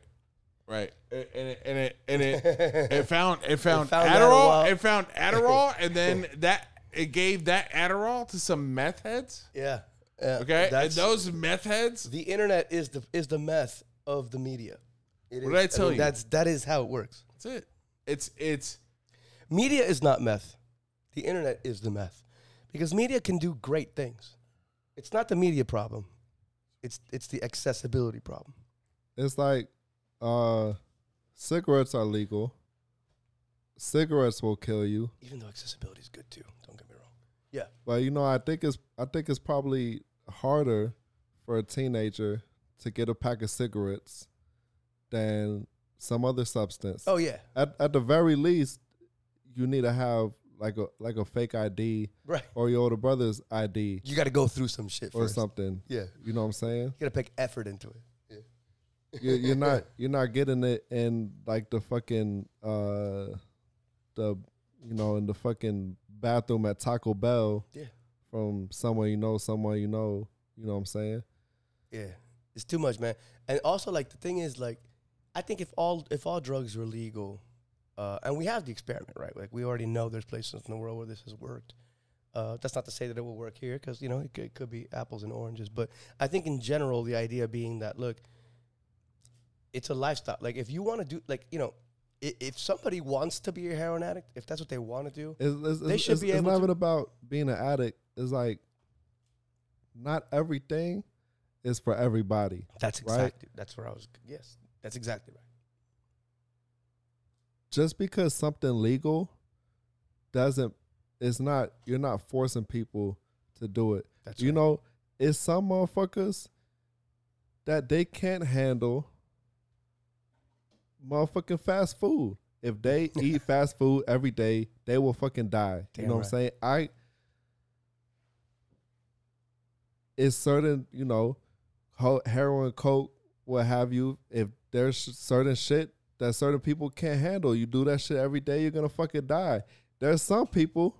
right, and it and it and it, it found it found, found Adderall, Adderall. it found Adderall, and then that it gave that Adderall to some meth heads. Yeah. yeah. Okay, and those meth heads, the internet is the is the meth of the media. It What is- did I tell mean, you? That's that is how it works. that's it. It's it's Media is not meth. The internet is the meth. Because media can do great things. It's not the media problem. It's it's the accessibility problem. it's like uh cigarettes are legal. Cigarettes will kill you. Even though accessibility is good too. Don't get me wrong. Yeah. But you know, I think it's I think it's probably harder for a teenager to get a pack of cigarettes than some other substance. Oh yeah. At at the very least, you need to have like a like a fake ID Right. or your older brother's ID You got to go through some shit or first. something. Yeah. You know what I'm saying? You got to put effort into it. Yeah. you're, you're not you're not getting it in like the fucking uh the you know in the fucking bathroom at Taco Bell Yeah. from someone you know, someone you know. You know what I'm saying? Yeah, it's too much, man. And also, like the thing is, like, I think if all if all drugs were legal, uh, and we have the experiment, right? Like we already know there's places in the world where this has worked. Uh, that's not to say that it will work here, because you know it could, it could be apples and oranges. But I think in general, the idea being that look, it's a lifestyle. Like if you want to do, like you know, if, if somebody wants to be a heroin addict, if that's what they want to do, It's, it's, They should it's- be it's able not to- even about being an addict. It's like not everything is for everybody. that's Right. exactly that's where I was. Yes, that's exactly right. Just because something legal doesn't it's not you're not forcing people to do it. That's you right. know, it's some motherfuckers that they can't handle motherfucking fast food. If they eat fast food every day, they will fucking die. Damn you know what I'm saying? I it's certain, you know, heroin, coke, what have you. If there's certain shit that certain people can't handle, you do that shit every day, you're gonna fucking die. There's some people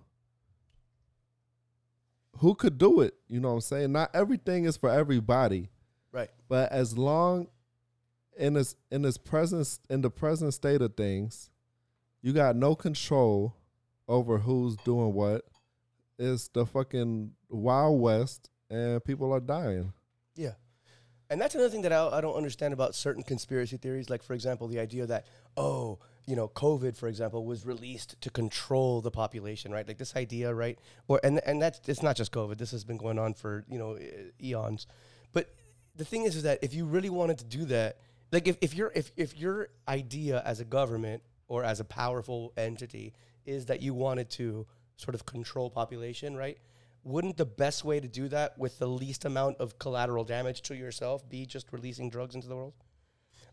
who could do it. You know what I'm saying? Not everything is for everybody, Right. but as long in this in this present in the present state of things, you got no control over who's doing what. It's the fucking wild west, and people are dying. Yeah. And that's another thing that I, I don't understand about certain conspiracy theories. Like, for example, the idea that, oh, you know, COVID, for example, was released to control the population, right? Like this idea, right? Or and and that's it's not just COVID. This has been going on for you know eons. But the thing is, is that if you really wanted to do that, like if, if your if if your idea as a government or as a powerful entity is that you wanted to sort of control population, right? Wouldn't the best way to do that with the least amount of collateral damage to yourself be just releasing drugs into the world?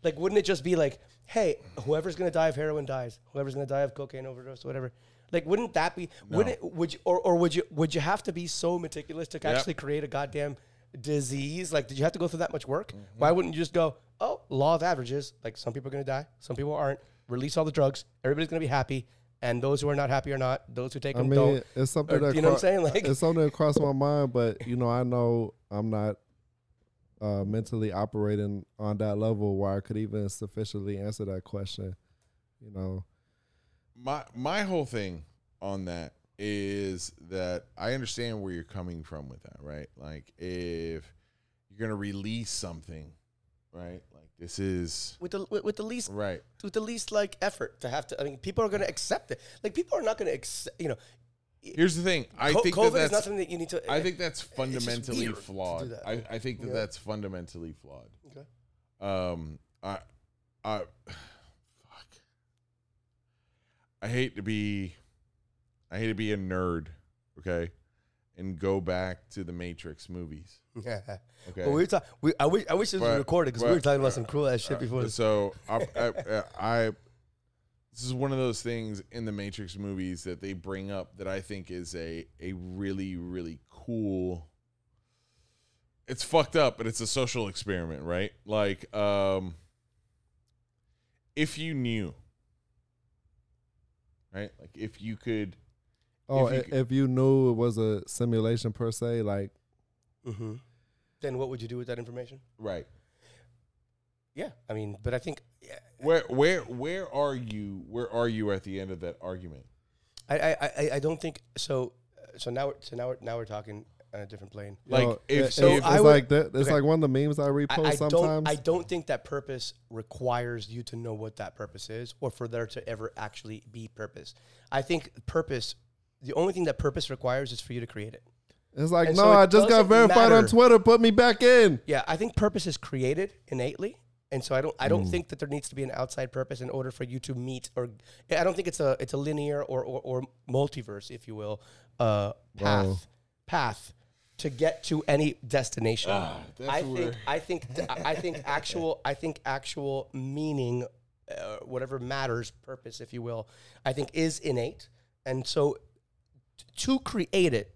Like, wouldn't it just be like, hey, whoever's gonna die of heroin dies, whoever's gonna die of cocaine overdose, whatever? Like, wouldn't that be? Wouldn't it, would you or, or would you would you have to be so meticulous to actually create a goddamn disease? Like, did you have to go through that much work? Mm-hmm. Why wouldn't you just go, oh, law of averages? Like, some people are gonna die, some people aren't. Release all the drugs. Everybody's gonna be happy, and those who are not happy are not. Those who take I them mean, don't. it's something Or- that you know what I'm saying? Like- it's something that crossed my mind, but you know, I know I'm not uh, mentally operating on that level where I could even sufficiently answer that question. You know, my my whole thing on that is that I understand where you're coming from with that, right? Like if you're gonna release something, right? This is with the with, with the least right. with the least like effort to have to. I mean, people are going to accept it. Like people are not going to accept. You know, Here's the thing. I co- think COVID that is not that's something that you need to. I think that's fundamentally weird to do flawed. that. I, I think that Yeah. that's fundamentally flawed. Okay. Um, I, I, fuck. I hate to be, I hate to be a nerd, okay, and go back to the Matrix movies. Yeah. Okay. Well, we were talking. We, I wish I wish this was But- recorded because we were talking about some cruel ass shit before. this. So I, I, I, this is one of those things in the Matrix movies that they bring up that I think is a a really really cool. It's fucked up, but it's a social experiment, right? Like, um, if you knew, right? Like, if you could, oh, If you if you, knew it was a simulation per se, like hmm Then what would you do with that information? right? Yeah, I mean, but I think yeah, Where, where, where are you? Where are you at the end of that argument? I, I, I, I don't think so. So now, we're- so now, we're, now we're talking on a different plane. Like, know, if- it- so it's, I it's would- like that. It's okay. like one of the memes I repost I, I sometimes. don't. I don't think that purpose requires you to know what that purpose is, or for there to ever actually be purpose. I think purpose. The only thing that purpose requires is for you to create it. it's like and no, so it I just got doesn't verified on. Twitter. Put me back in. Yeah, I think purpose is created innately, and so I don't. I don't think that there needs to be an outside purpose in order for you to meet or. I don't think it's a it's a linear or or, or multiverse, if you will, uh, path Wow. path to get to any destination. Ah, that's I think I think I think actual I think actual meaning, uh, whatever matters, purpose, if you will, I think is innate, and so t- to create it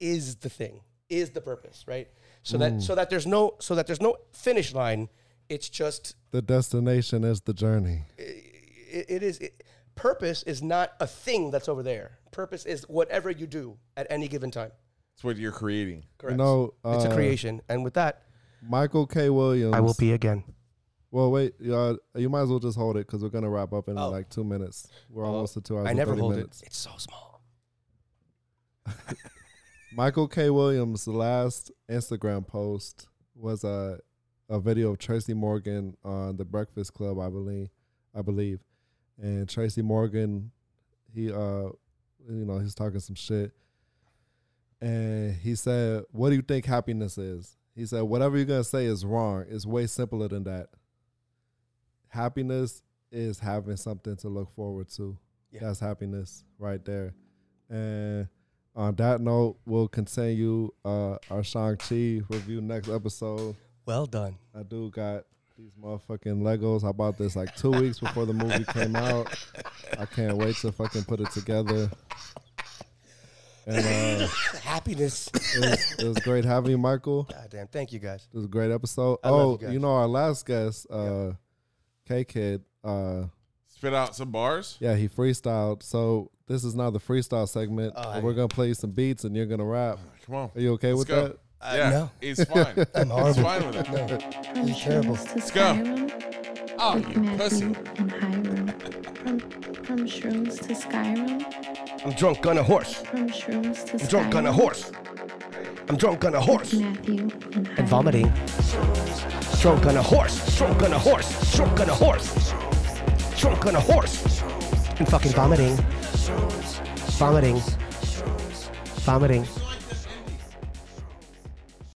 is the thing, is the purpose, right? So that so that there's no so that there's no finish line. It's just The destination is the journey. it, it is it, purpose is not a thing that's over there. Purpose is whatever you do at any given time. It's what you're creating. Correct. You know, uh, it's a creation, and with that, Michael K. Williams. I will be again. Well, wait. Uh, you might as well just hold it because we're gonna wrap up in Oh. like two minutes. We're Oh, almost to two hours. I never hold minutes. it. It's so small. Michael K. Williams' last Instagram post was a a video of Tracy Morgan on the Breakfast Club, I believe, I believe, and Tracy Morgan, he uh, you know, he's talking some shit, and he said, "What do you think happiness is?" He said, "Whatever you're gonna say is wrong. It's way simpler than that. Happiness is having something to look forward to. Yeah. That's happiness right there, and." On that note, we'll continue uh, our Shang-Chi review next episode. Well done. I do got these motherfucking Legos. I bought this like two weeks before the movie came out. I can't wait to fucking put it together. And uh, Happiness. it, was, it was great having you, Michael. God damn. Thank you guys. It was a great episode. I oh, you you know our last guest, uh, K Kid. Uh, Spit out some bars. yeah, he freestyled. So this is now the freestyle segment. Oh, We're gonna play some beats, and you're gonna rap. Come on. Are you okay Let's with go. that? Uh, yeah, no. it's fine. I'm It's horrible. fine with it. No. From This terrible. to Let's go. Skyrim Oh, with you pussy. Matthew and Hiram. From, from shrooms to Skyrim. I'm drunk on a horse. From shrooms to I'm drunk on a horse. I'm drunk on a horse. with Matthew and, And vomiting. Drunk on a horse. Drunk on a horse. Drunk on a horse. Drunk on a horse. And fucking vomiting. Vomiting. Vomiting.